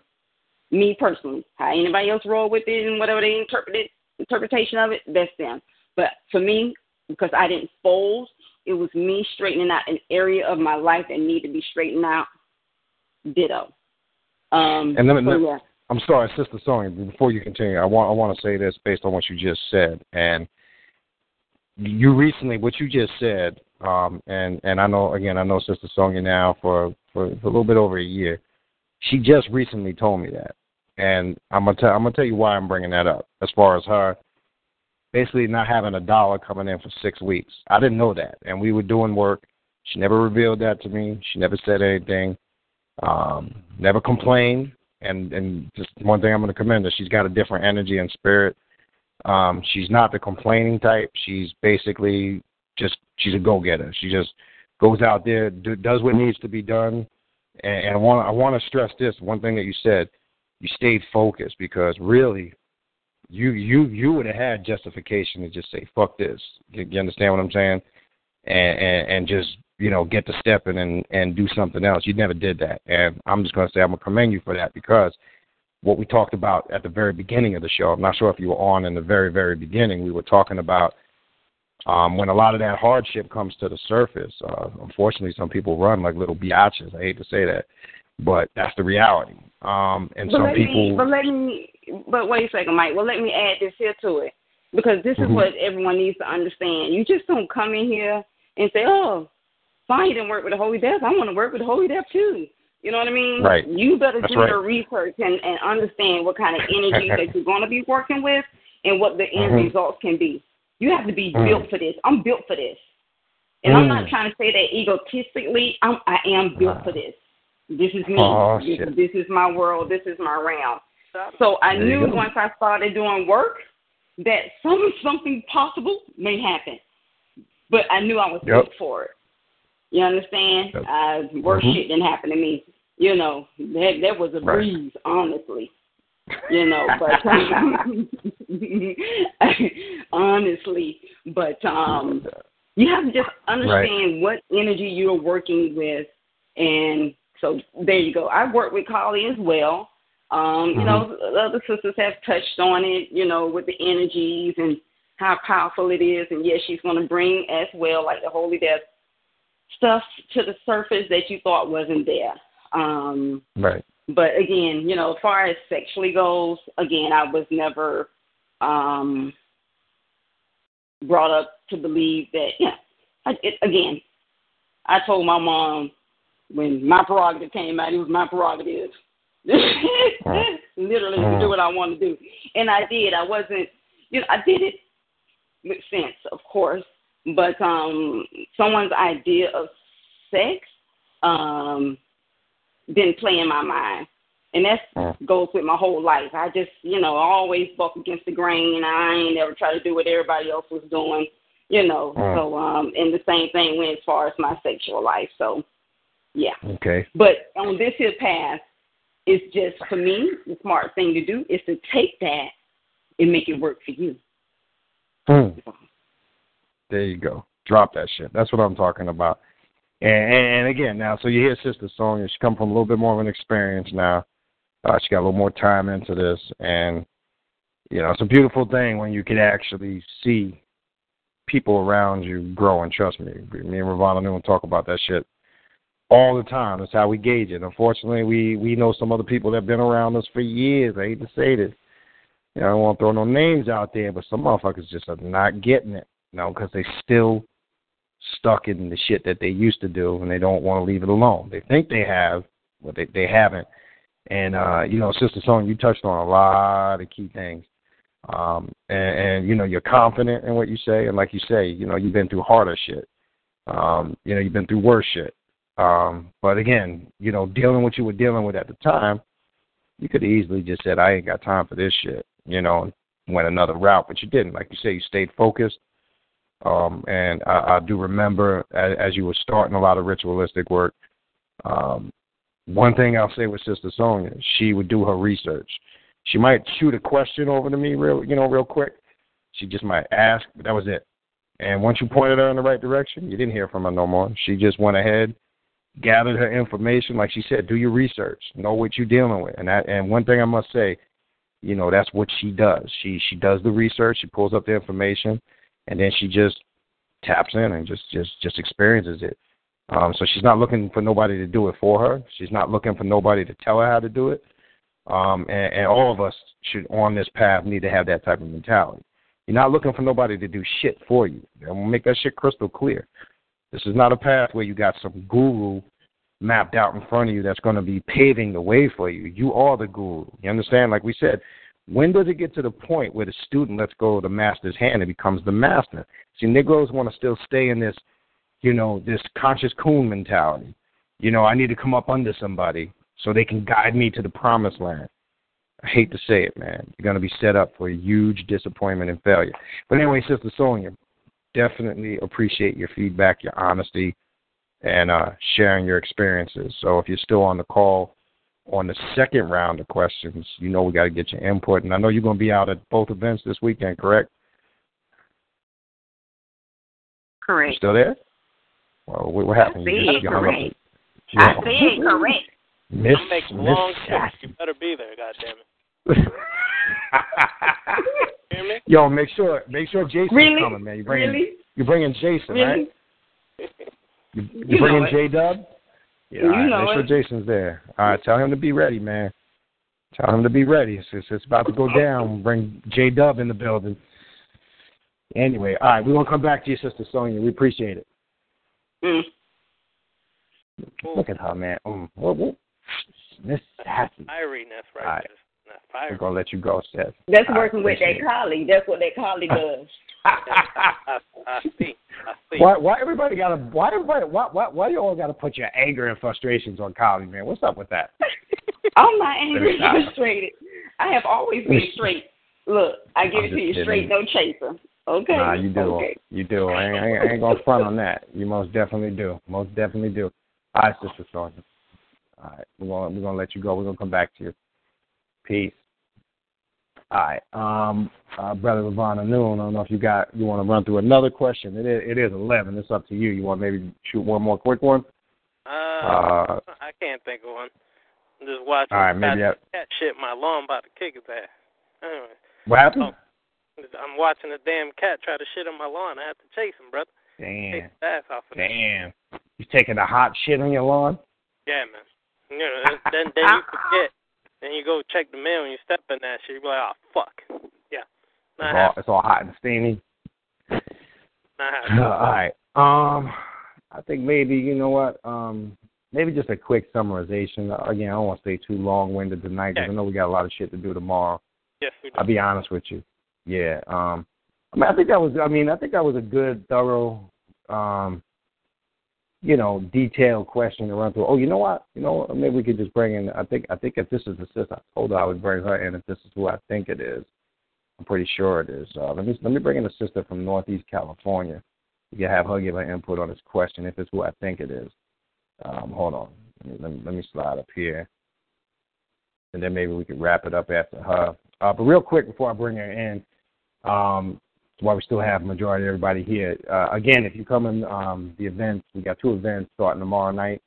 Me personally, how anybody else roll with it and whatever they interpreted interpretation of it, that's them. But for me, because I didn't fold, it was me straightening out an area of my life that needed to be straightened out. Ditto. Um, and then, so, yeah. I'm sorry, Sister Sonia. Before you continue, I want I want to say this based on what you just said, and you recently what you just said, um, and and I know again I know Sister Sonia now for, for for a little bit over a year. She just recently told me that, and I'm gonna tell I'm gonna tell you why I'm bringing that up. As far as her basically not having a dollar coming in for six weeks, I didn't know that, and we were doing work. She never revealed that to me. She never said anything. Um, never complained and and just one thing I'm going to commend her. She's got a different energy and spirit. Um, she's not the complaining type. She's basically just she's a go getter. She just goes out there, do, does what needs to be done. And, and I want I want to stress this one thing that you said. You stayed focused because really, you you you would have had justification to just say fuck this. You, you understand what I'm saying? And, and and just you know, get to stepping and and do something else. You never did that, and I'm just going to say I'm going to commend you for that because what we talked about at the very beginning of the show. I'm not sure if you were on in the very very beginning. We were talking about Um, when a lot of that hardship comes to the surface, uh, unfortunately, some people run like little biatches. I hate to say that, but that's the reality. Um, and but some people. Me, but let me. But wait a second, Mike. Well, let me add this here to it because this is Mhm. what everyone needs to understand. You just don't come in here and say, "Oh, fine, you didn't work with the Holy Death. I want to work with the Holy Death too." You know what I mean? Right. You better That's do right. your research and, and understand what kind of energy that you're going to be working with and what the end Mhm. results can be. You have to be Mm. built for this. I'm built for this. And I'm not Mm. trying to say that egotistically. I'm, I am built for this. This is me. Oh, this, this is my world. This is my realm. So I There knew once I started doing work that some something possible may happen. But I knew I was Yep. built for it. You understand? Uh, worse Mhm. shit didn't happen to me. You know, that that was a Right. breeze, honestly. You know, but honestly, but um, you have to just understand what energy you're working with, and so there you go. I work with Kali as well. Um, you know, other sisters have touched on it. You know, with the energies and how powerful it is, and yes, she's going to bring as well, like the Holy Death stuff to the surface that you thought wasn't there. Um, Right. but again, you know, as far as sexually goes, again, I was never um, brought up to believe that. Yeah, I, it, again, I told my mom when my prerogative came out, it was my prerogative. Literally, to do what I want to do, and I did. I wasn't, you know, I did it with sense, of course, but um, someone's idea of sex um, didn't play in my mind. And that goes with my whole life. I just, you know, always buck against the grain. I ain't never try to do what everybody else was doing, you know. Mm. So, um, and the same thing went as far as my sexual life. So, yeah. Okay. But on this here path, it's just for me, the smart thing to do is to take that and make it work for you. Mm. There you go. Drop that shit. That's what I'm talking about. And, and, again, now, so you hear Sister Sonia. She come from a little bit more of an experience now. Uh, she got a little more time into this, and you know, it's a beautiful thing when you can actually see people around you grow. And trust me, me and Ravana Noon talk about that shit all the time. That's how we gauge it. Unfortunately, we we know some other people that have been around us for years. I hate to say this. You know, I don't want to throw no names out there, but some motherfuckers just are not getting it. Know, because they still stuck in the shit that they used to do, and they don't want to leave it alone. They think they have, but they they haven't. And uh, you know, Sister Sonia, you touched on a lot of key things. Um, and, and you know, you're confident in what you say, and like you say, you know, you've been through harder shit. Um, you know, you've been through worse shit. Um, but again, you know, dealing with what you were dealing with at the time, you could easily just said, I ain't got time for this shit, you know, and went another route, but you didn't. Like you say, you stayed focused. Um, and I, I do remember as, as you were starting a lot of ritualistic work, um, one thing I'll say with Sister Sonia, she would do her research. She might shoot a question over to me real, you know, real quick. She just might ask, but that was it. And once you pointed her in the right direction, you didn't hear from her no more. She just went ahead, gathered her information, like she said, do your research, know what you're dealing with. And that, and one thing I must say, you know, that's what she does. She she does the research, she pulls up the information, and then she just taps in and just just just experiences it. Um, so she's not looking for nobody to do it for her. She's not looking for nobody to tell her how to do it. Um, and, and all of us should on this path need to have that type of mentality. You're not looking for nobody to do shit for you. And we'll make that shit crystal clear. This is not a path where you got some guru mapped out in front of you that's going to be paving the way for you. You are the guru. You understand? Like we said, when does it get to the point where the student lets go of the master's hand and becomes the master? See, Negroes want to still stay in this, you know, this conscious coon mentality. You know, I need to come up under somebody so they can guide me to the promised land. I hate to say it, man. You're going to be set up for a huge disappointment and failure. But anyway, Sister Sonia, definitely appreciate your feedback, your honesty, and uh, sharing your experiences. So if you're still on the call on the second round of questions, you know we got to get your input. And I know you're going to be out at both events this weekend, correct? You Correct. still there? Well, what, what happened? I You said just- you hung up. correct. You- I said correct. Miss, I'm making Miss long trips. Sassy. You better be there, goddammit. Hear me? Yo, make sure make sure Jason's Really? coming, man. You bring Really? You're bringing Jason, Really? right? You, You you bringing know it. J Dub? Yeah, You all right, know make sure it. Jason's there. All right, tell him to be ready, man. Tell him to be ready. It's, it's, it's about to go down. Bring J Dub in the building. Anyway, all right, we're gonna come back to you, Sister Sonia. We appreciate it. Mm. Look at her, man. Mm. What, what? Miss Sassy. Irene, that's right. All right. That's We're gonna let you go, Seth. That's working with appreciate that it. Kali. That's what that Kali does. I, I see. I see. Why, why everybody gotta? Why everybody? Why, why, why you all gotta put your anger and frustrations on Kali, man? What's up with that? I'm not angry Let me and frustrated. I have always been straight. Look, I give I'm it to you kidding. straight, no chaser. Okay. Nah, you do. Okay. You do. I ain't, I ain't, gonna front on that. You most definitely do. Most definitely do. All right, Sister Sonia. All right, we're gonna we're gonna let you go. We're gonna come back to you. Peace. All right, um, uh, brother Ravana Noon. I don't know if you got you want to run through another question. It is it is eleven. It's up to you. You want maybe shoot one more quick one? Uh, Uh, I can't think of one. I'm just watching all right, the maybe cat, I, cat shit my lawn about to kick his ass. Anyway, what happened? I'm watching a damn cat try to shit on my lawn. I have to chase him, brother. Take Damn, his ass off of it. damn. You taking a hot shit on your lawn? Yeah, man. You know, then, then then you forget. Then you go check the mail and you step in that shit. You be like, oh fuck. Yeah. It's all, it's all hot and steamy. Not all right. Um, I think maybe you know what. Um, maybe just a quick summarization. Again, I don't want to stay too long-winded tonight because I know we got a lot of shit to do tomorrow. Yes, we do. I'll be honest with you. Yeah. Um, I mean, I think that was. I mean, I think that was a good, thorough, um, you know, detailed question to run through. Oh, you know what? You know, what? maybe we could just bring in. I think. I think if this is the sister, I told her I would bring her in. If this is who I think it is, I'm pretty sure it is. Uh, let me let me bring in a sister from Northeast California. You can have her give her input on this question if it's who I think it is. Um, hold on. Let me, let me, let me slide up here, and then maybe we could wrap it up after her. Uh, but real quick before I bring her in, um, while we still have majority of everybody here, uh, again, if you come in um, the events, we got two events starting tomorrow night.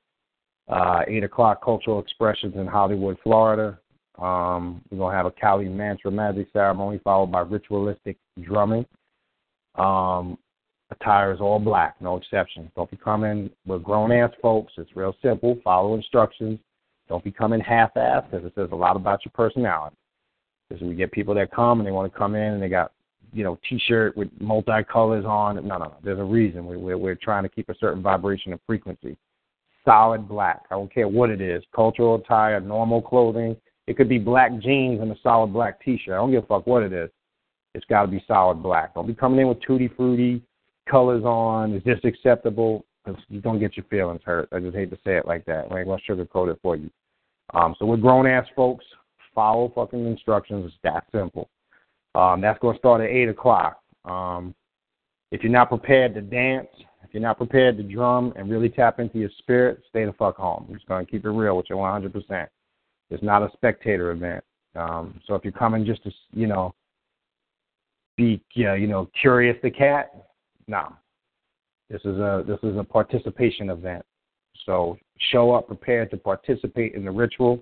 Uh, eight o'clock, cultural expressions in Hollywood, Florida. Um, we're gonna have a Kali mantra magic ceremony followed by ritualistic drumming. Um, attire is all black, no exceptions. Don't be coming with grown ass folks. It's real simple. Follow instructions. Don't be coming half assed because it says a lot about your personality. Because we get people that come and they want to come in and they got, you know, t-shirt with multicolors on. No, no, no. There's a reason. We, we're we're trying to keep a certain vibration and frequency. Solid black. I don't care what it is. Cultural attire, normal clothing. It could be black jeans and a solid black t-shirt. I don't give a fuck what it is. It's got to be solid black. Don't be coming in with tutti frutti colors on. Is this acceptable? you don't get your feelings hurt. I just hate to say it like that. I ain't gonna sugarcoat it for you. Um, so we're grown ass folks. Follow fucking instructions. It's that simple. Um, that's gonna start at eight o'clock. Um, if you're not prepared to dance, if you're not prepared to drum and really tap into your spirit, stay the fuck home. I'm just gonna keep it real with you 100%. It's not a spectator event. Um, so if you're coming just to, you know, be, you know, curious the cat, no. This is a this is a participation event. So show up prepared to participate in the ritual.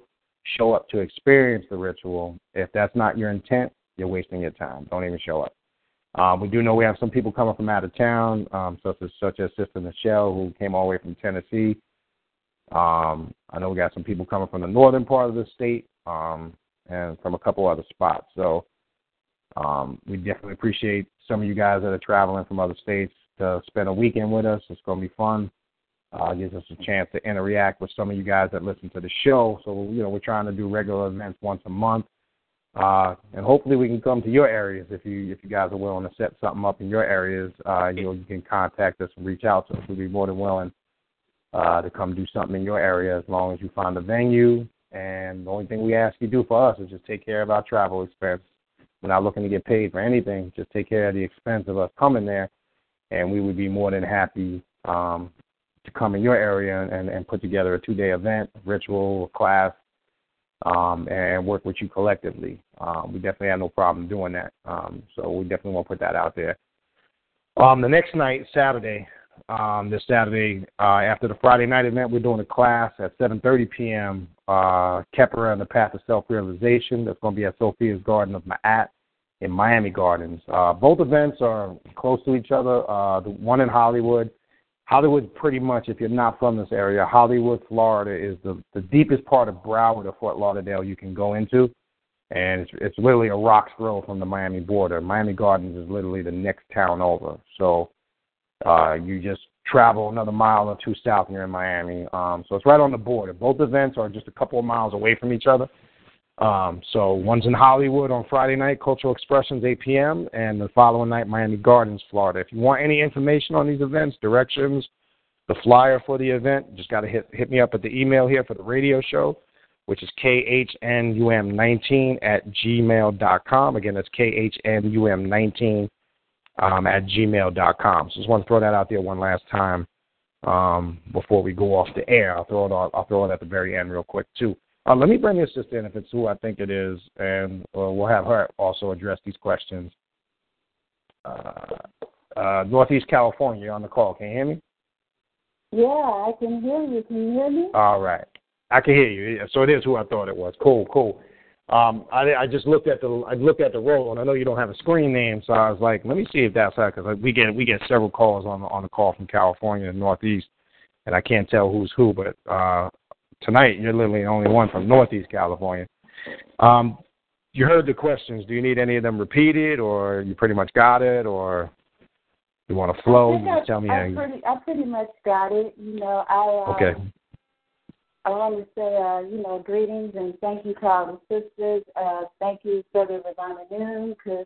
Show up to experience the ritual. If that's not your intent, you're wasting your time. Don't even show up. Um, we do know we have some people coming from out of town, um, such as such as Sister Michelle, who came all the way from Tennessee. Um, I know we got some people coming from the northern part of the state, um, and from a couple other spots. So um, we definitely appreciate some of you guys that are traveling from other states to spend a weekend with us. It's going to be fun. Uh, gives us a chance to interact with some of you guys that listen to the show. So you know we're trying to do regular events once a month. Uh, and hopefully we can come to your areas if you if you guys are willing to set something up in your areas. Uh, you know you can contact us and reach out to us. We'd be more than willing uh, to come do something in your area as long as you find a venue. And the only thing we ask you do for us is just take care of our travel expense. We're not looking to get paid for anything. Just take care of the expense of us coming there, and we would be more than happy um, to come in your area and, and put together a two-day event, ritual, class, um, and work with you collectively. Um, we definitely have no problem doing that. Um, so we definitely want to put that out there. Um, the next night, Saturday, um, this Saturday, uh, after the Friday night event, we're doing a class at 7:30 p.m. Uh, Khepera and the Path of Self-Realization. That's going to be at Sophia's Garden of Ma'at in Miami Gardens. Uh, both events are close to each other. Uh, the one in Hollywood, Hollywood, pretty much, if you're not from this area, Hollywood, Florida, is the the deepest part of Broward or Fort Lauderdale you can go into, and it's it's literally a rock's throw from the Miami border. Miami Gardens is literally the next town over. So uh, you just travel another mile or two south, and you're in Miami. Um, so it's right on the border. Both events are just a couple of miles away from each other. Um, so one's in Hollywood on Friday night, Cultural Expressions, 8 p.m., and the following night, Miami Gardens, Florida. If you want any information on these events, directions, the flyer for the event, just got to hit hit me up at the email here for the radio show, which is khnum19 at gmail.com. Again, that's khnum19 um, at gmail.com. So just want to throw that out there one last time um, before we go off the air. I'll throw it. All, I'll throw it at the very end real quick too. Uh, let me bring this sister in if it's who I think it is, and uh, we'll have her also address these questions. Uh, uh, Northeast California, you're on the call. Can you hear me? Yeah, I can hear you. Can you hear me? All right. I can hear you. So it is who I thought it was. Cool, cool. Um, I, I just looked at the I looked at the role, and I know you don't have a screen name, so I was like, let me see if that's her because we get we get several calls on on the call from California and Northeast, and I can't tell who's who, but uh, tonight you're literally the only one from Northeast California. Um, you heard the questions. Do you need any of them repeated, or you pretty much got it, or you want to flow? I just tell me. I, pretty, I pretty much got it. You know, I uh, okay. I want to say, uh, you know, greetings and thank you to all the sisters. Uh, thank you, Brother Ravana Noon, because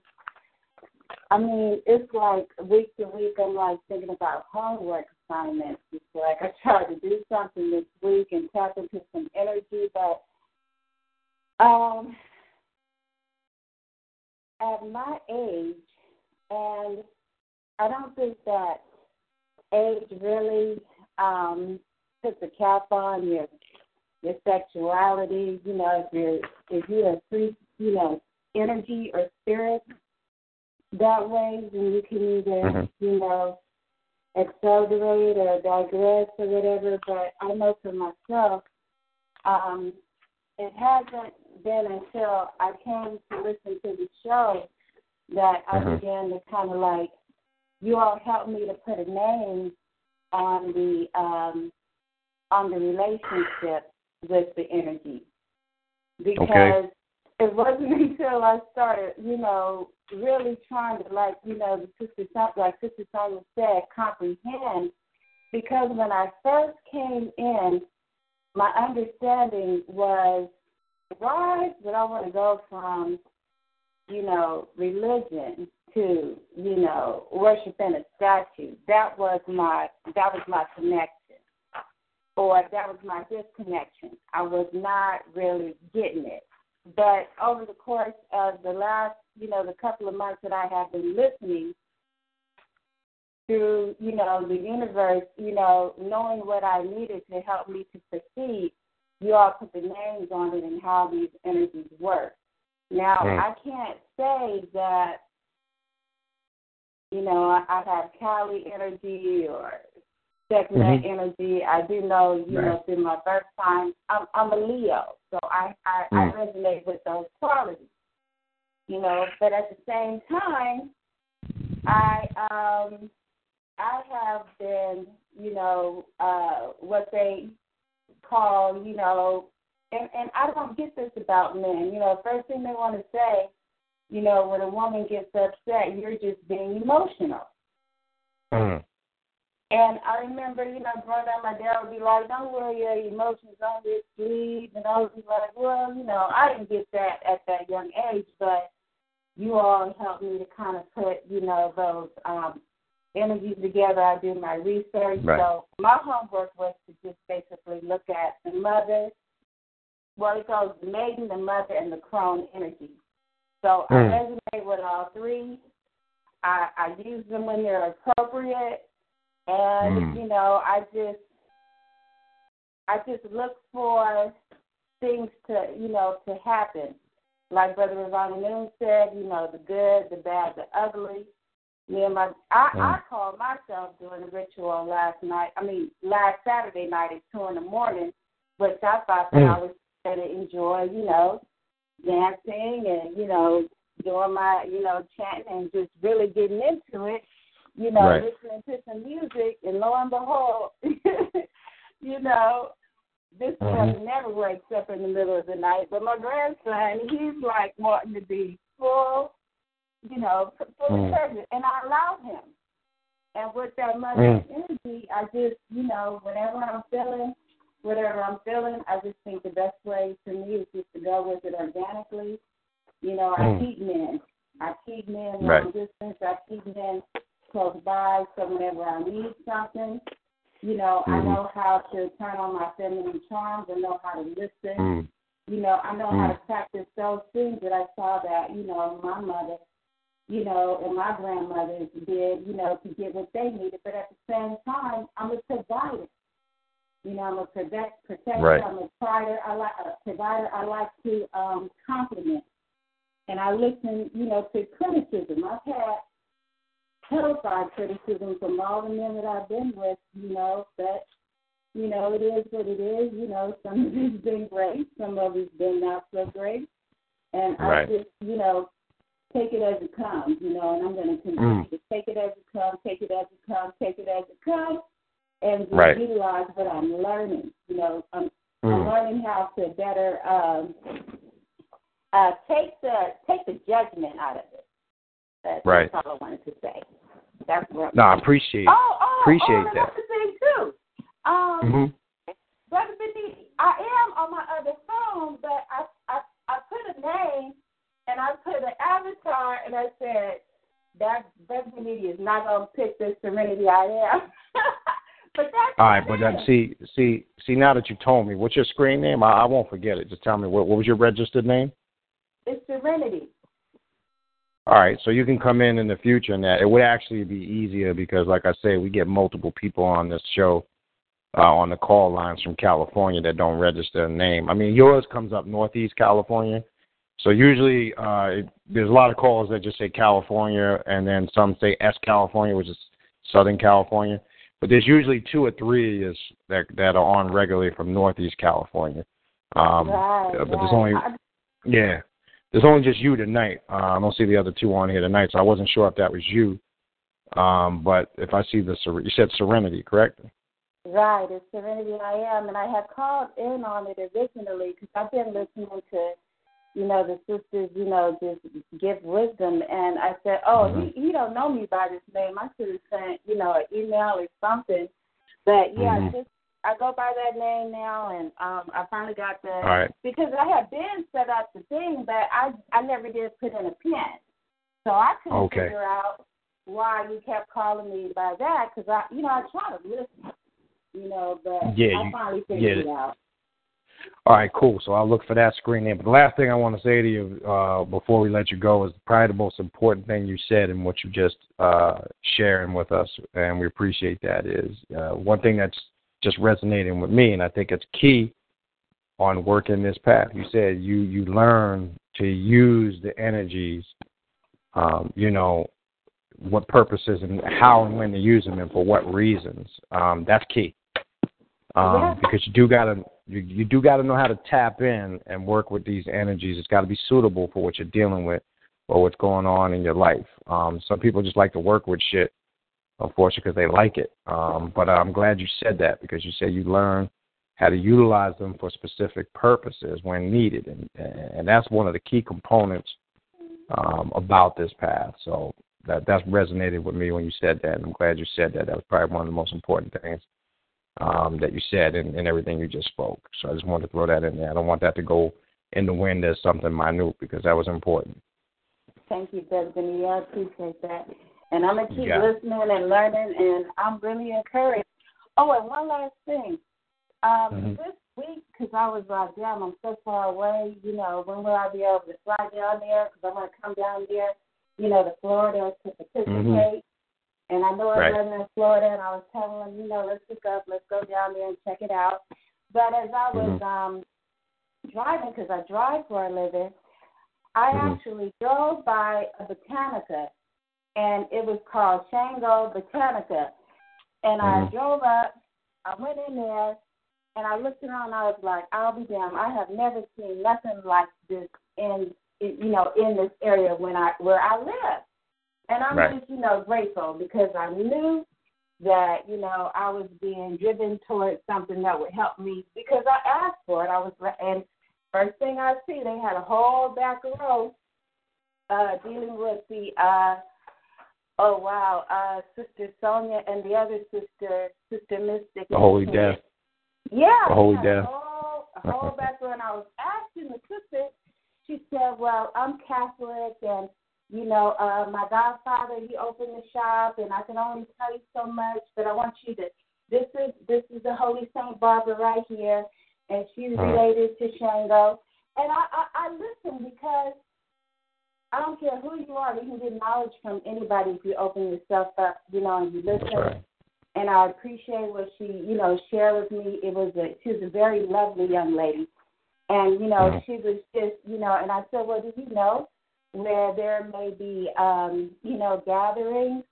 I mean, it's like week to week, I'm like thinking about homework assignments. It's like I tried to do something this week and tap into some energy, but um, at my age, and I don't think that age really um, puts a cap on your your sexuality. You know, if you're if you're a free, you know, energy or spirit that way, then you can either, mm-hmm. you know, accelerate or digress or whatever. But I know for myself, um, it hasn't been until I came to listen to the show that I mm-hmm. began to kind of like, you all helped me to put a name on the um, on the relationship with the energy because okay. It wasn't until I started, you know, really trying to like, you know, the sister like Sister Sonia said, comprehend. Because when I first came in, my understanding was why did I want to go from, you know, religion to, you know, worshiping a statue? That was my that was my connection or that was my disconnection. I was not really getting it. But over the course of the last, you know, the couple of months that I have been listening through, you know, the universe, you know, knowing what I needed to help me to proceed, you all put the names on it and how these energies work. Now, mm. I can't say that, you know, I, I have Kali energy or checking mm-hmm. that energy. I do know, you right. know, through my birth time, I'm, I'm a Leo, so I, I, mm. I resonate with those qualities. You know, but at the same time, I um I have been, you know, uh what they call, you know, and and I don't get this about men. You know, first thing they want to say, you know, when a woman gets upset, you're just being emotional. Mm. And I remember, you know, growing up, my dad would be like, "Don't worry your emotions on your sleeve," and I would be like, "Well, you know, I didn't get that at that young age, but you all helped me to kind of put, you know, those um, energies together. I do my research, right. so my homework was to just basically look at the mother. Well, it goes the maiden, the mother, and the crone energy. So mm. I resonate with all three. I, I use them when they're appropriate and mm. you know I just I just look for things to you know to happen. Like Brother Ravana Noon said, you know the good, the bad, the ugly. Me and my I, mm. I called myself doing a ritual last night. I mean last Saturday night at two in the morning, which I thought that mm. I was going to enjoy. You know, dancing and you know doing my, you know, chanting and just really getting into it, you know, Right. listening to some music, and lo and behold, you know, this Mhm. brother never wakes up in the middle of the night. But my grandson, he's like wanting to be full, you know, fully Mm. present, and I allow him. And with that mother Mm. energy, I just, you know, whenever I'm feeling, whatever I'm feeling, I just think the best way for me is just to go with it organically. You know, I Mm. keep men. I keep men long Right. distance. I keep men close by. So whenever I need something, you know, I Mhm. know how to turn on my feminine charms. I know how to listen. Mm. You know, I know how Mm. to practice those things that I saw that, you know, my mother, you know, and my grandmothers did, you know, to get what they needed. But at the same time, I'm a provider. You know, I'm a protect, protector. Right. I'm a provider. I like a provider. I like to um, compliment, and I listen, you know, to criticism. I've had terrified criticism from all the men that I've been with. You know that, you know, it is what it is. You know, some of it's been great, some of it's been not so great, and I just, you know, take it as it comes. You know, and I'm going to continue Mm. to take it as it comes, take it as it comes, take it as it comes and Right. utilize what I'm learning. You know, I'm, I'm Mm. learning how to better um, uh, take the take the judgment out of it. That's, Right. that's all I wanted to say. That's what. No, I appreciate Oh, oh, appreciate oh, that. another thing too. Um, hmm Brother Beniti, I am on my other phone, but I I I put a name and I put an avatar and I said that Brother Beniti is not gonna pick this Serenity I am. but that's All right, but then see, see, see. Now that you told me, what's your screen name? I, I won't forget it. Just tell me what, what was your registered name. it's Serenity. All right, so you can come in in the future, and that it would actually be easier because, like I say, we get multiple people on this show uh, on the call lines from California that don't register a name. I mean, yours comes up Northeast California, so usually uh, it, there's a lot of calls that just say California, and then some say S California, which is Southern California. But there's usually two or three is that that are on regularly from Northeast California. Um, right, but there's only yeah. There's only just you tonight. Uh, I don't see the other two on here tonight, so I wasn't sure if that was you. Um, but if I see the you said Serenity, correct? Right, it's Serenity I am, and I had called in on it originally because I've been listening to, you know, the sisters, you know, just give wisdom, and I said, oh, he he don't know me by this name. I should have sent, you know, an email or something. But yeah, Mhm. just I go by that name now, and um, I finally got the right. because I had been set up the thing, but I I never did put in a pin, so I couldn't Okay. figure out why you kept calling me by that because I, you know, I try to listen, you know, but Yeah, I you- finally figured it out. All right, cool. So I'll look for that screen name. But the last thing I want to say to you uh, before we let you go is probably the most important thing you said and what you just uh, sharing with us, and we appreciate that. Is uh, one thing that's just resonating with me, and I think it's key on working this path. You said you you learn to use the energies, um, you know, what purposes and how and when to use them and for what reasons. Um, that's key um, Yeah. because you do gotta you, you do gotta know how to tap in and work with these energies. It's got to be suitable for what you're dealing with or what's going on in your life. Um, some people just like to work with shit, unfortunately, because they like it. Um, but I'm glad you said that because you said you learn how to utilize them for specific purposes when needed, and and that's one of the key components um, about this path. So that that's resonated with me when you said that, and I'm glad you said that. That was probably one of the most important things um, that you said and, in everything you just spoke. So I just wanted to throw that in there. I don't want that to go in the wind as something minute because that was important. Thank you, Bethany. I appreciate that. And I'm going to keep Yeah. listening and learning, and I'm really encouraged. Oh, and one last thing. Um, Mhm. This week, because I was like, damn, I'm so far away, you know, when will I be able to fly down there? Because I want to come down there, you know, to Florida to participate. Mhm. And I know Right. I wasn't in Florida, and I was telling them, you know, let's pick up, let's go down there and check it out. But as I was Mhm. um, driving, because I drive for a living, I Mhm. actually drove by a Botanica, and it was called Shango Botanica. And I Mhm. drove up, I went in there, and I looked around. I was like, I'll be damned. I have never seen nothing like this in you know, in this area when I where I live. And I'm Right. just, you know, grateful because I knew that, you know, I was being driven towards something that would help me because I asked for it. I was and first thing I see, they had a whole back row uh dealing with the uh oh wow, uh Sister Sonia and the other sister, Sister Mystic. The Holy Death. Yeah. The Holy yeah, Death. Whole, a whole back row and I was asking the sister, she said, Well, I'm Catholic and you know, uh, my godfather he opened the shop and I can only tell you so much, but I want you to this is this is the Holy Saint Barbara right here and she's related to Shango. And I, I, I listen because I don't care who you are, you can get knowledge from anybody if you open yourself up, you know, and you listen. right. And I appreciate what she, you know, shared with me. It was a she was a very lovely young lady. And, you know, Mhm. she was just, you know, and I said, Well, do you know where there may be um, you know, gatherings,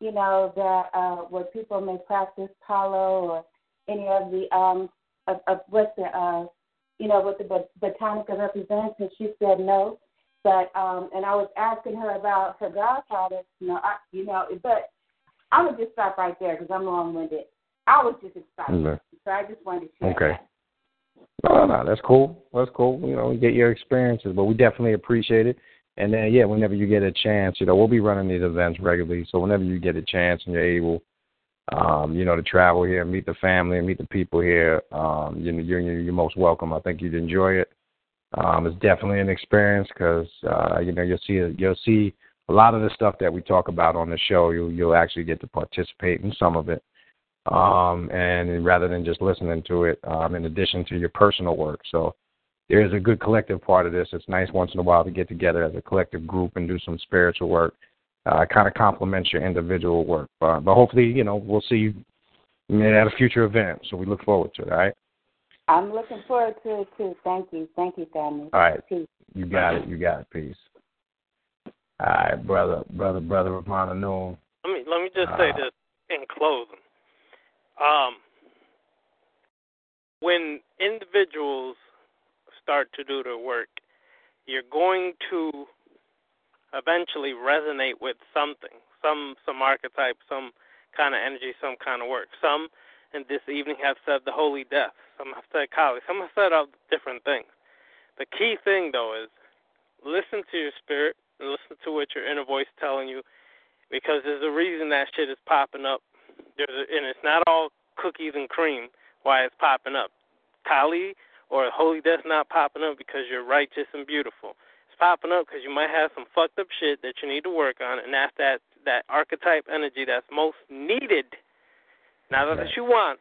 you know, that uh where people may practice palo or any of the um of, of what the uh you know, what the bot- botanica represents and she said no. But um and I was asking her about her godfather, you know, I, you know, but I'm gonna just stop right there because I'm long winded. I was just excited, Mhm. so I just wanted to share Okay. that. No, no, that's cool. That's cool. You know, get your experiences, but we definitely appreciate it. And then, yeah, whenever you get a chance, you know, we'll be running these events regularly. So whenever you get a chance and you're able, um, you know, to travel here, meet the family, and meet the people here, um, you know, you're you're most welcome. I think you'd enjoy it. Um, it's definitely an experience because, uh, you know, you'll see you'll see a lot of the stuff that we talk about on the show. You'll you'll actually get to participate in some of it um, and rather than just listening to it, um, in addition to your personal work. So there is a good collective part of this. It's nice once in a while to get together as a collective group and do some spiritual work. Uh, kind of complements your individual work. Uh, but hopefully, you know, we'll see you at a future event. So we look forward to it. All right. I'm looking forward to it too. Thank you. Thank you, family. All right. Peace. You got it. You got it. Peace. All right, brother, brother, brother Ravana Noon. Let me let me just say Uh, this in closing. Um, when individuals start to do their work, you're going to eventually resonate with something, some some archetype, some kind of energy, some kind of work. Some, and this evening, have said the holy death. Some have said Kali. Some have said different things. The key thing, though, is listen to your spirit, and listen to what your inner voice is telling you, because there's a reason that shit is popping up. There's a, and it's not all cookies and cream why it's popping up. Kali or Holy Death not popping up because you're righteous and beautiful. It's popping up because you might have some fucked up shit that you need to work on, and that's that that archetype energy that's most needed. Not that you want,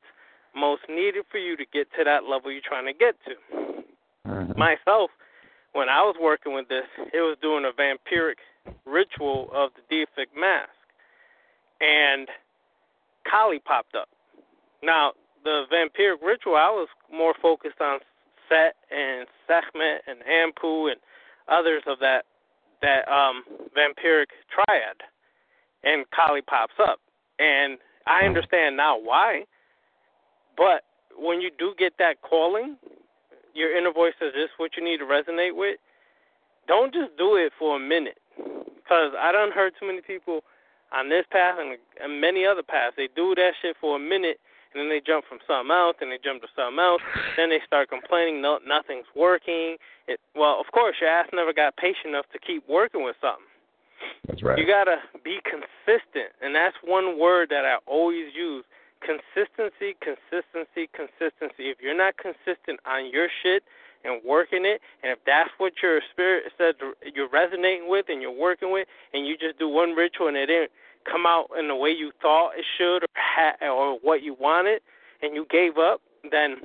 most needed for you to get to that level you're trying to get to. Myself, when I was working with this, it was doing a vampiric ritual of the deific mask, and Kali popped up. Now, the vampiric ritual, I was more focused on Set and Sekhmet and Anpu and others of that that um vampiric triad, and Kali pops up, and I understand now why. But when you do get that calling, your inner voice says this what you need to resonate with. Don't just do it for a minute, because I done heard too many people on this path and, and many other paths. They do that shit for a minute, and then they jump from something else, and they jump to something else. Then they start complaining, no, nothing's working. It, well, of course, your ass never got patient enough to keep working with something. That's right. You gotta be consistent, and that's one word that I always use: consistency, consistency, consistency. If you're not consistent on your shit and working it, and if that's what your spirit says you're resonating with and you're working with, and you just do one ritual and it didn't come out in the way you thought it should or ha- or what you wanted, and you gave up, then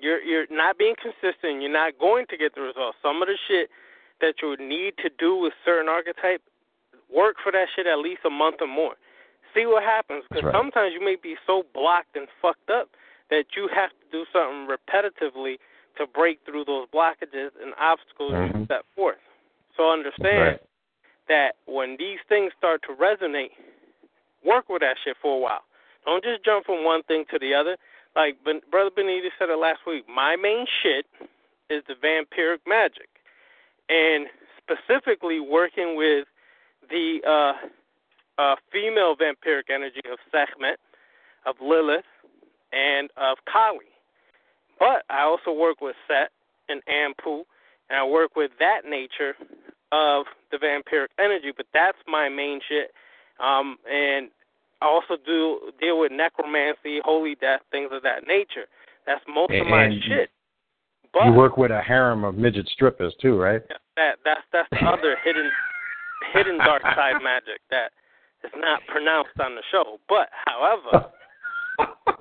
you're you're not being consistent. You're not going to get the results. Some of the shit that you need to do with certain archetype, work for that shit at least a month or more. See what happens. Because right. sometimes you may be so blocked and fucked up that you have to do something repetitively to break through those blockages and obstacles you Mhm. set forth. So understand Right. that when these things start to resonate, work with that shit for a while. Don't just jump from one thing to the other. Like Brother Benitez said it last week. My main shit is the vampiric magic. And specifically working with the uh, uh, female vampiric energy of Sekhmet, of Lilith, and of Kali. But I also work with Set and Anpu, and I work with that nature of the vampiric energy. But that's my main shit. Um, and I also do deal with necromancy, holy death, things of that nature. That's most and, of my shit. But you work with a harem of midget strippers too, right? that that's that's the other hidden hidden dark side magic that is not pronounced on the show. But however,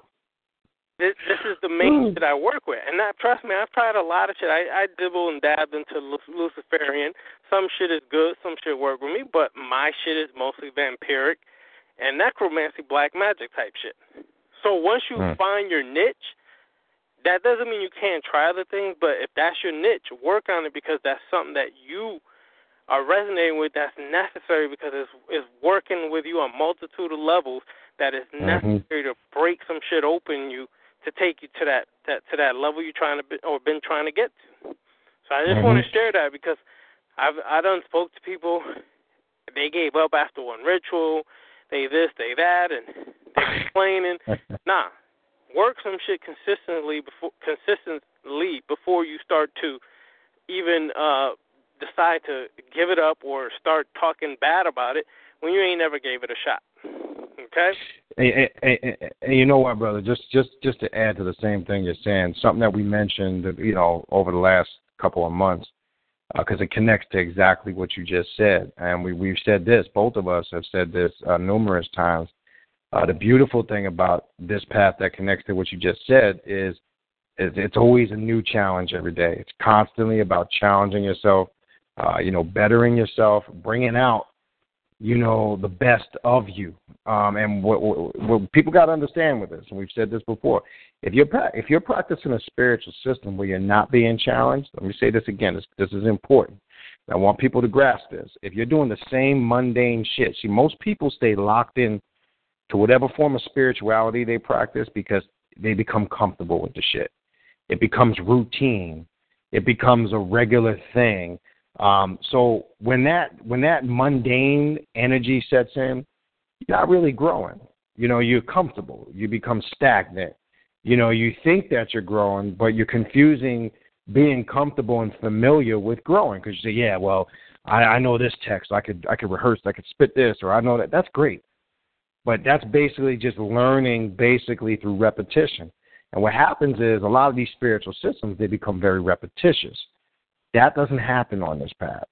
this this is the main shit I work with, and that trust me, I've tried a lot of shit. I I dibble and dab into Luciferian. Some shit is good, some shit work with me, but my shit is mostly vampiric and necromancy, black magic type shit. So once you Hmm. find your niche, that doesn't mean you can't try other things, but if that's your niche, work on it because that's something that you are resonating with that's necessary because it's it's working with you on multitude of levels that is Mhm. necessary to break some shit open you to take you to that, that to that level you're trying to be, or been trying to get to. So I just want to share that because I've I done spoke to people they gave up after one ritual, they this, they that and they're complaining. nah. Work some shit consistently before consistently before you start to even uh decide to give it up or start talking bad about it when you ain't never gave it a shot. Okay? And, and, and, you know what, brother? Just just just to add to the same thing you're saying, something that we mentioned, you know, over the last couple of months, because it connects to exactly what you just said, and we we've said this. Both of us have said this uh, numerous times. Uh, the beautiful thing about this path that connects to what you just said is, is it's always a new challenge every day. It's constantly about challenging yourself, uh, you know, bettering yourself, bringing out you know the best of you. Um and what, what, what people got to understand with this and we've said this before if you're if you're practicing a spiritual system where you're not being challenged let me say this again this, this is important. I want people to grasp this. If you're doing the same mundane shit see most people stay locked in to whatever form of spirituality they practice because they become comfortable with the shit it becomes routine it becomes a regular thing um, so when that when that mundane energy sets in, you're not really growing. You know, you're comfortable. You become stagnant. You know, you think that you're growing, but you're confusing being comfortable and familiar with growing because you say, yeah, well, I, I know this text. I could I could rehearse. I could spit this, or I know that. That's great, but that's basically just learning basically through repetition. And what happens is a lot of these spiritual systems they become very repetitious. That doesn't happen on this path.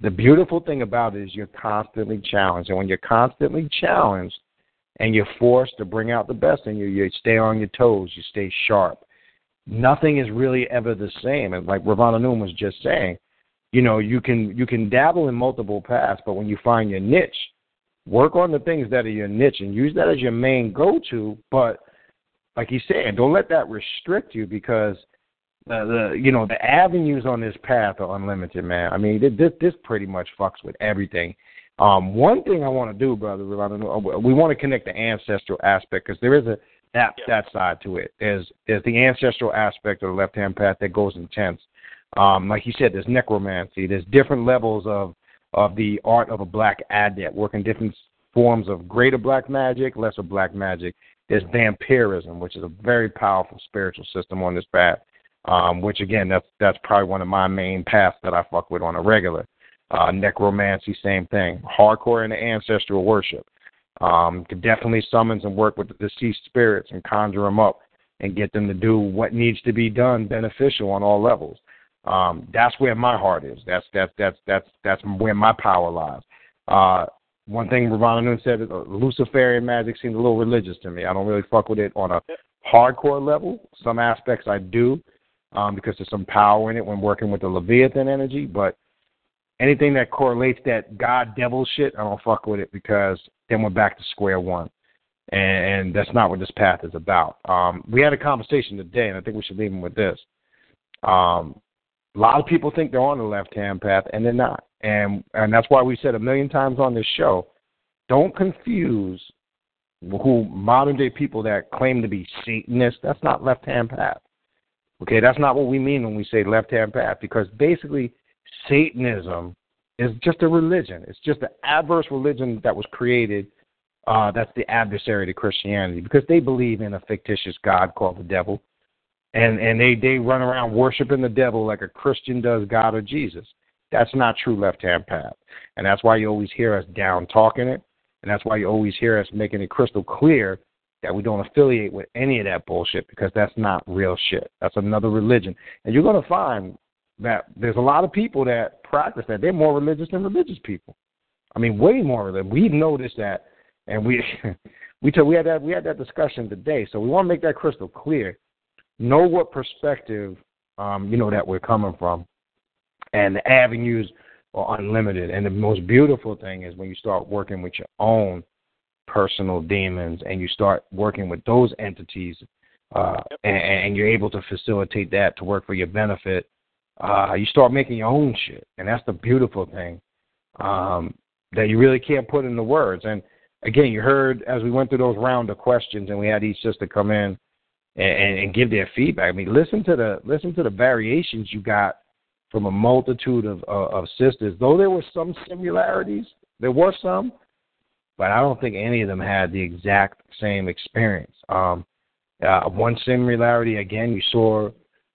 The beautiful thing about it is you're constantly challenged. And when you're constantly challenged and you're forced to bring out the best in you, you stay on your toes, you stay sharp. Nothing is really ever the same. And like Ravana Noon was just saying, you know, you can you can dabble in multiple paths, but when you find your niche, work on the things that are your niche and use that as your main go to, but like he's saying, don't let that restrict you because the, the you know the avenues on this path are unlimited, man. I mean, this this pretty much fucks with everything. Um, one thing I want to do, brother, we want to connect the ancestral aspect because there is a that that side to it. There's there's the ancestral aspect of the left hand path that goes intense. Um, like you said, there's necromancy. There's different levels of of the art of a black adept, working different forms of greater black magic, lesser black magic. There's vampirism, which is a very powerful spiritual system on this path um, which again, that's that's probably one of my main paths that I fuck with on a regular. Uh, necromancy, same thing. Hardcore into ancestral worship. Um, could definitely summons and work with the deceased spirits and conjure them up and get them to do what needs to be done, beneficial on all levels. Um, that's where my heart is. That's that's that's that's that's where my power lies. Uh, one thing Ravana Noon said, uh, Luciferian magic seems a little religious to me. I don't really fuck with it on a hardcore level. Some aspects I do, um, because there's some power in it when working with the Leviathan energy. But anything that correlates that God devil shit, I don't fuck with it because then we're back to square one. And, and that's not what this path is about. Um, we had a conversation today, and I think we should leave him with this. Um, a lot of people think they're on the left hand path, and they're not. And and that's why we said a million times on this show, don't confuse who modern day people that claim to be Satanists. That's not left hand path. Okay, that's not what we mean when we say left hand path, because basically Satanism is just a religion. It's just an adverse religion that was created. Uh, that's the adversary to Christianity because they believe in a fictitious God called the devil, and and they they run around worshiping the devil like a Christian does God or Jesus. That's not true left hand path, and that's why you always hear us down talking it, and that's why you always hear us making it crystal clear that we don't affiliate with any of that bullshit because that's not real shit. That's another religion, and you're gonna find that there's a lot of people that practice that. They're more religious than religious people. I mean, way more than we've noticed that, and we we t- we had that we had that discussion today. So we want to make that crystal clear. Know what perspective um, you know that we're coming from, and the avenues are unlimited. And the most beautiful thing is when you start working with your own personal demons and you start working with those entities, uh, and, and you're able to facilitate that to work for your benefit uh, you start making your own shit, and that's the beautiful thing um, that you really can't put into words. And again, you heard as we went through those round of questions, and we had each sister come in and, and give their feedback. I mean, listen to the listen to the variations you got from a multitude of uh, of sisters. Though there were some similarities, there were some, but I don't think any of them had the exact same experience. Um, uh, one similarity, again, you saw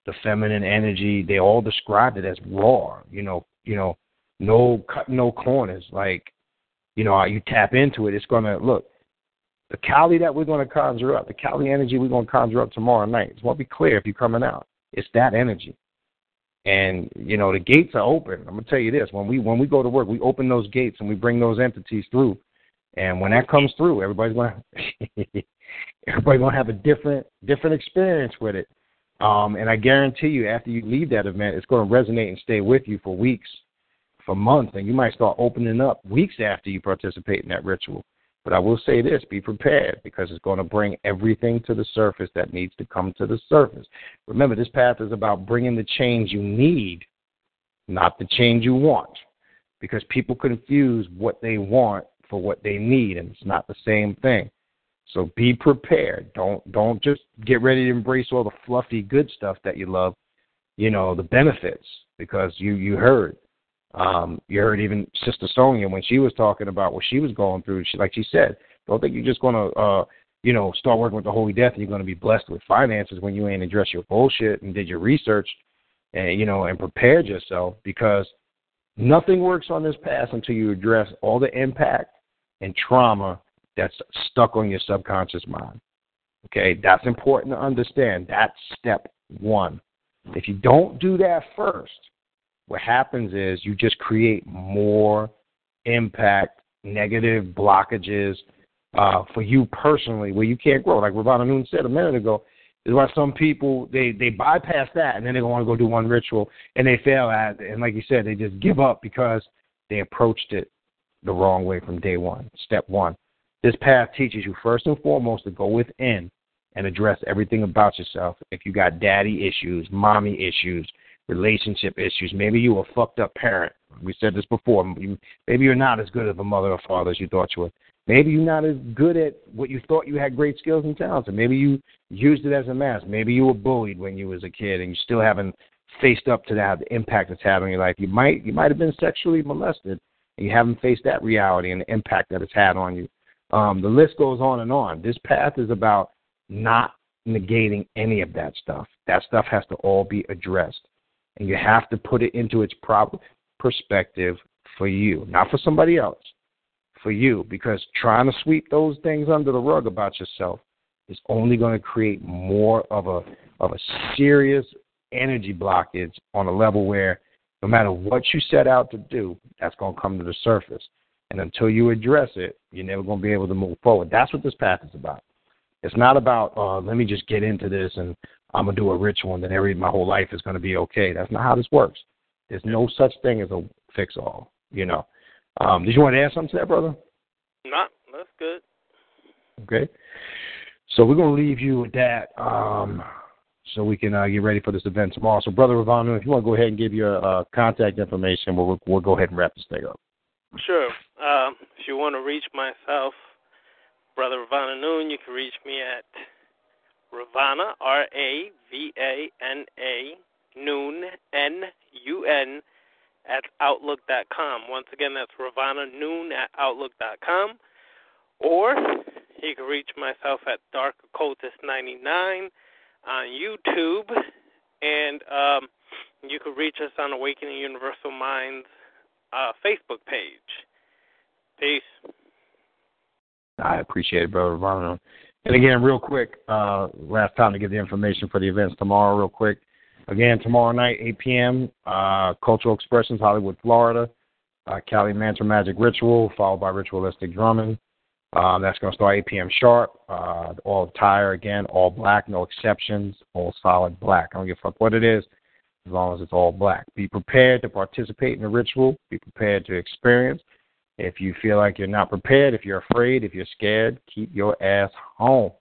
the feminine energy. They all described it as raw. You know, you know, no cut, no corners. Like, you know, you tap into it, it's gonna look. The Kali that we're gonna conjure up, the Kali energy we're gonna conjure up tomorrow night. It's gonna be clear if you're coming out. It's that energy. And you know the gates are open. I'm gonna tell you this: when we when we go to work, we open those gates and we bring those entities through. And when that comes through, everybody's gonna everybody's gonna have a different different experience with it. Um, and I guarantee you, after you leave that event, it's going to resonate and stay with you for weeks, for months, and you might start opening up weeks after you participate in that ritual. But I will say this be prepared because it's going to bring everything to the surface that needs to come to the surface. Remember, this path is about bringing the change you need, not the change you want. Because people confuse what they want for what they need, and it's not the same thing. So be prepared. Don't don't just get ready to embrace all the fluffy good stuff that you love. You know the benefits because you you heard. Um, you heard even Sister Sonia when she was talking about what she was going through. She like she said, don't think you're just gonna uh, you know start working with the Holy Death and you're gonna be blessed with finances when you ain't addressed your bullshit and did your research and you know and prepared yourself because nothing works on this path until you address all the impact and trauma that's stuck on your subconscious mind. Okay, that's important to understand. That's step one. If you don't do that first, what happens is you just create more impact, negative blockages uh, for you personally where you can't grow. Like Ravana Noon said a minute ago, is why some people they they bypass that and then they want to go do one ritual and they fail at it. And like you said, they just give up because they approached it the wrong way from day one. Step one. This path teaches you first and foremost to go within and address everything about yourself. If you got daddy issues, mommy issues, relationship issues, maybe you were a fucked up parent. We said this before. Maybe you're not as good of a mother or father as you thought you were. Maybe you're not as good at what you thought you had great skills and talents, and maybe you used it as a mask. Maybe you were bullied when you was a kid, and you still haven't faced up to that the impact it's having on your life. You might you might have been sexually molested, and you haven't faced that reality and the impact that it's had on you. Um, the list goes on and on. This path is about not negating any of that stuff. That stuff has to all be addressed. And you have to put it into its proper perspective for you, not for somebody else, for you. Because trying to sweep those things under the rug about yourself is only going to create more of a of a serious energy blockage on a level where no matter what you set out to do, that's going to come to the surface. And until you address it, you're never going to be able to move forward. That's what this path is about. It's not about uh, let me just get into this and I'm gonna do a ritual and then every my whole life is gonna be okay. That's not how this works. There's no such thing as a fix all. You know. Um, did you want to add something to that, brother? Not. That's good. Okay. So we're gonna leave you with that. Um, so we can uh, get ready for this event tomorrow. So, brother Ravanu, if you want to go ahead and give your uh, contact information, we'll we'll go ahead and wrap this thing up. Sure. Uh, if you want to reach myself, Brother Ravana Noon, you can reach me at Ravana, R A V A N A, Noon, N U N, at outlook.com. Once again, that's Ravana Noon at outlook.com. Or you can reach myself at Dark Occultist 99 on YouTube, and um, you can reach us on Awakening Universal Minds uh, Facebook page. Peace. I appreciate it, brother Ravana. And again, real quick, uh, last time to get the information for the events tomorrow, real quick. Again, tomorrow night, 8 p.m., uh, Cultural Expressions, Hollywood, Florida. Uh, Kali Mantra Magic Ritual, followed by Ritualistic Drumming. Uh, that's going to start 8 p.m. sharp. Uh, all attire, again, all black, no exceptions, all solid black. I don't give a fuck what it is, as long as it's all black. Be prepared to participate in the ritual. Be prepared to experience. If you feel like you're not prepared, if you're afraid, if you're scared, keep your ass home.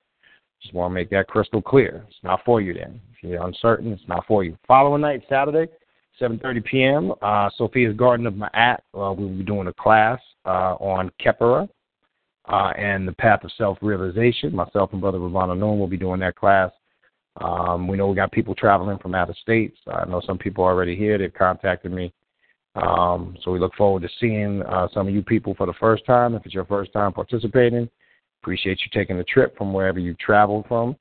Just want to make that crystal clear. It's not for you then. If you're uncertain, it's not for you. Following night, Saturday, 7.30 p.m., uh, Sophia's Garden of Ma'at. Uh, we'll be doing a class uh, on Khepera uh, and the Path of Self-Realization. Myself and Brother Ravana Noon will be doing that class. Um, we know we got people traveling from out of states. I know some people already here. They've contacted me. Um, so we look forward to seeing uh, some of you people for the first time. If it's your first time participating, appreciate you taking the trip from wherever you traveled from.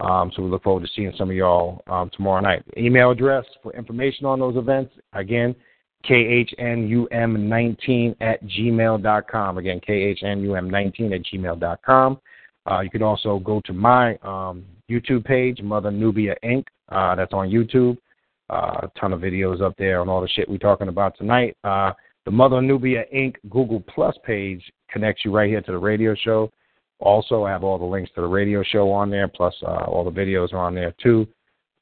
Um, so we look forward to seeing some of y'all um, tomorrow night. Email address for information on those events, again, khnum19 at gmail.com. Again, khnum19 at gmail.com. Uh, you can also go to my um, YouTube page, Mother Nubia Inc. Uh, that's on YouTube. A ton of videos up there on all the shit we're talking about tonight. Uh, the Mother Nubia Inc. Google Plus page connects you right here to the radio show. Also, I have all the links to the radio show on there, plus uh, all the videos are on there too.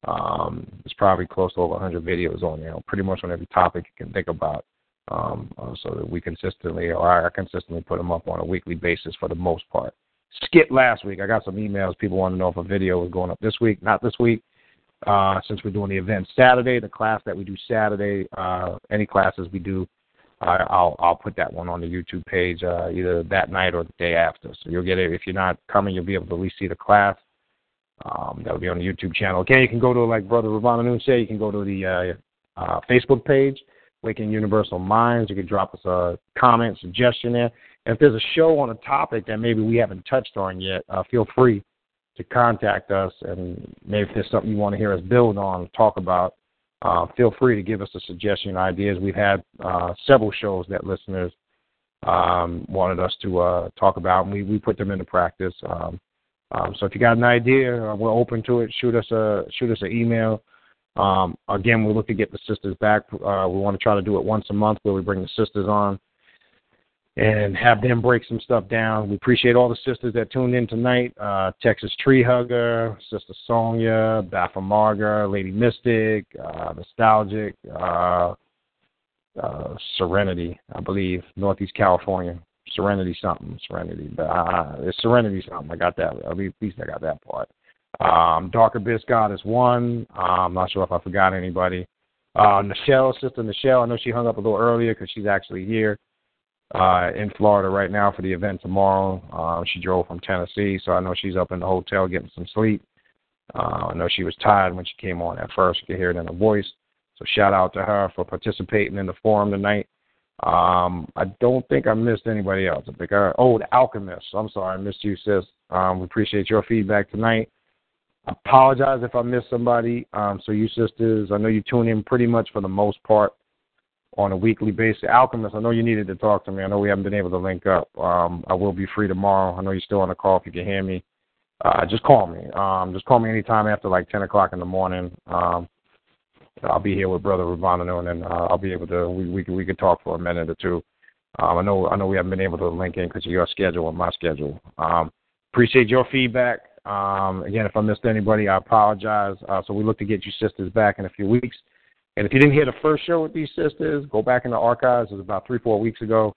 Um, there's probably close to over 100 videos on there, pretty much on every topic you can think about. Um, uh, so that we consistently, or I consistently put them up on a weekly basis for the most part. Skip last week. I got some emails. People want to know if a video was going up this week. Not this week. Uh, since we're doing the event Saturday, the class that we do Saturday, uh, any classes we do, uh, I'll I'll put that one on the YouTube page uh, either that night or the day after. So you'll get it. If you're not coming, you'll be able to at least see the class. Um, that'll be on the YouTube channel. Okay, you can go to like Brother Ravana Noon say. You can go to the uh, uh, Facebook page, Waking Universal Minds. You can drop us a comment, suggestion there. And if there's a show on a topic that maybe we haven't touched on yet, uh, feel free to contact us. And maybe if there's something you want to hear us build on, talk about, uh, feel free to give us a suggestion, ideas. We've had uh, several shows that listeners um, wanted us to uh, talk about, and we, we put them into practice. Um, um, so if you got an idea, uh, we're open to it. Shoot us a shoot us an email. Um, again, we look to get the sisters back. Uh, we want to try to do it once a month where we bring the sisters on and have them break some stuff down. We appreciate all the sisters that tuned in tonight. Uh, Texas Tree Hugger, Sister Sonia, Baphomarga, Lady Mystic, uh, Nostalgic, uh, uh, Serenity, I believe, Northeast California. Serenity something, Serenity. But uh, it's Serenity something. I got that. At least I got that part. Um, Dark Abyss God is one. Uh, I'm not sure if I forgot anybody. Uh, Nichelle, Sister Nichelle, I know she hung up a little earlier because she's actually here uh, in Florida right now for the event tomorrow. Uh, she drove from Tennessee, so I know she's up in the hotel getting some sleep. Uh, I know she was tired when she came on at first. You could hear it in her voice. So shout out to her for participating in the forum tonight. Um, I don't think I missed anybody else. I think I, oh, the Alchemist. I'm sorry, I missed you, sis. Um, we appreciate your feedback tonight. I apologize if I missed somebody. Um, so you sisters, I know you tune in pretty much for the most part on a weekly basis. Alchemist, I know you needed to talk to me. I know we haven't been able to link up. Um, I will be free tomorrow. I know you're still on the call if you can hear me. Uh, just call me. Um, just call me anytime after like 10 o'clock in the morning. Um, I'll be here with Brother Ravana and then uh, I'll be able to, we, we, we could talk for a minute or two. Um, I know I know we haven't been able to link in because of your schedule and my schedule. Um, appreciate your feedback. Um, again, if I missed anybody, I apologize. Uh, so we look to get you sisters back in a few weeks. And if you didn't hear the first show with these sisters, go back in the archives. It was about three, four weeks ago.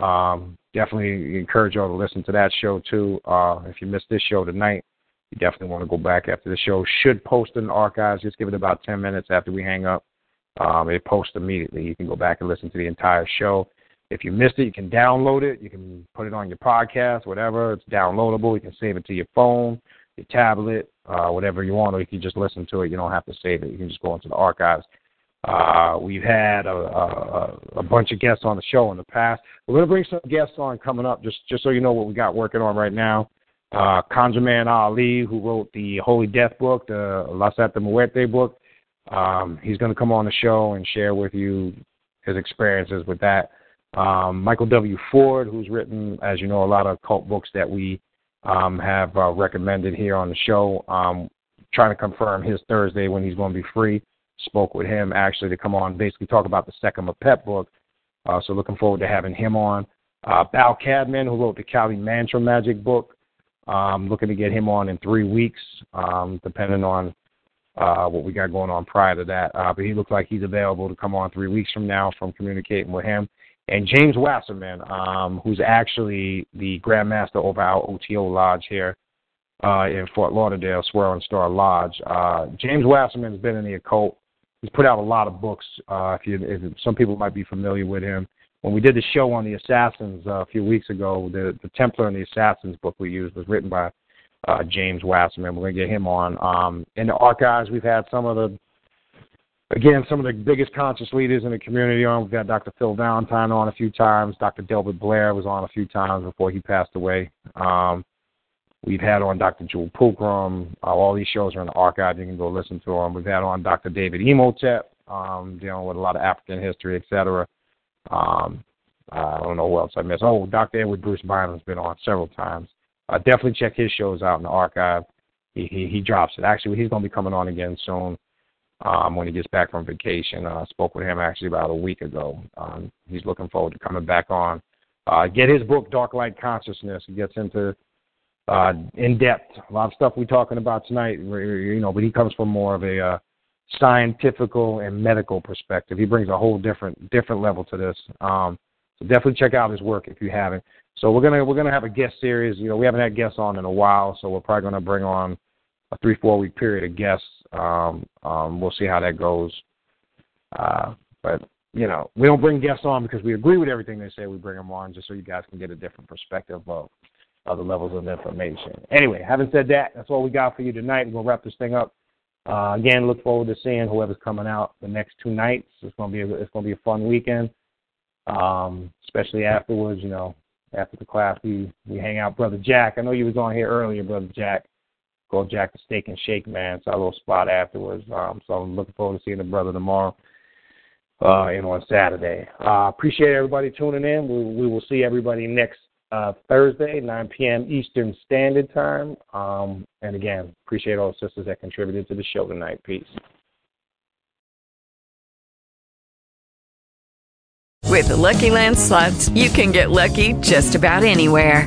Um, definitely encourage y'all to listen to that show too. Uh, if you missed this show tonight, you definitely want to go back after the show. Should post in the archives. Just give it about 10 minutes after we hang up. Um, it posts immediately. You can go back and listen to the entire show. If you missed it, you can download it. You can put it on your podcast, whatever. It's downloadable. You can save it to your phone, your tablet, uh, whatever you want, or you can just listen to it. You don't have to save it. You can just go into the archives Uh, we've had a, a, a bunch of guests on the show in the past. We're going to bring some guests on coming up, just just so you know what we got working on right now. Uh, Conjureman Ali, who wrote the Holy Death book, the La Santa Muerte book, um, he's going to come on the show and share with you his experiences with that. Um, Michael W. Ford, who's written, as you know, a lot of cult books that we um, have uh, recommended here on the show. Um, trying to confirm his Thursday when he's going to be free. Spoke with him actually to come on, basically talk about the second of Pep book. Uh, so looking forward to having him on. Uh, Baal Kadmon, who wrote the Kali Mantra Magic book, um, looking to get him on in three weeks, um, depending on uh, what we got going on prior to that. Uh, but he looks like he's available to come on three weeks from now from communicating with him. And James Wasserman, um, who's actually the Grandmaster over our OTO Lodge here uh, in Fort Lauderdale, Swirl Star Lodge. Uh, James Wasserman has been in the occult. He's put out a lot of books. Uh, if you, if some people might be familiar with him. When we did the show on the Assassins uh, a few weeks ago, the the Templar and the Assassins book we used was written by uh, James Wasserman. We're going to get him on. Um, in the archives, we've had some of the again, some of the biggest conscious leaders in the community on. We've got Dr. Phil Valentine on a few times. Dr. Delbert Blair was on a few times before he passed away. Um, we've had on Dr. Jewel Pookrum. Uh, all these shows are in the archive. You can go listen to them. We've had on Dr. David Imhotep, um, dealing with a lot of African history, etc. Um, I don't know who else I missed. Oh, Dr. Edward Bruce Bynum's been on several times. Uh, definitely check his shows out in the archive. He, he, he drops it. Actually, he's going to be coming on again soon um, when he gets back from vacation. Uh, I spoke with him actually about a week ago. Um, he's looking forward to coming back on. Uh, get his book, Dark Light Consciousness. He gets into uh, in depth a lot of stuff we're talking about tonight. You know, but he comes from more of a uh, scientifical and medical perspective. He brings a whole different different level to this. Um, so definitely check out his work if you haven't. So we're gonna we're gonna have a guest series. You know, we haven't had guests on in a while, so we're probably gonna bring on a three four week period of guests. Um, um, we'll see how that goes. Uh, but you know, we don't bring guests on because we agree with everything they say. We bring them on just so you guys can get a different perspective of other levels of information. Anyway, having said that, that's all we got for you tonight. We're gonna wrap this thing up. Uh, again, look forward to seeing whoever's coming out the next two nights. It's gonna be a, it's gonna be a fun weekend, um, especially afterwards. You know, after the class, we we hang out. Brother Jack, I know you was on here earlier, brother Jack. Go Jack the Steak and Shake, man. It's our little spot afterwards. Um, so I'm looking forward to seeing the brother tomorrow. Uh, and on Saturday. Uh, appreciate everybody tuning in. We, we will see everybody next uh, Thursday, 9 p.m. Eastern Standard Time. Um, and again, appreciate all the sisters that contributed to the show tonight. Peace. With the Lucky Land slots, you can get lucky just about anywhere.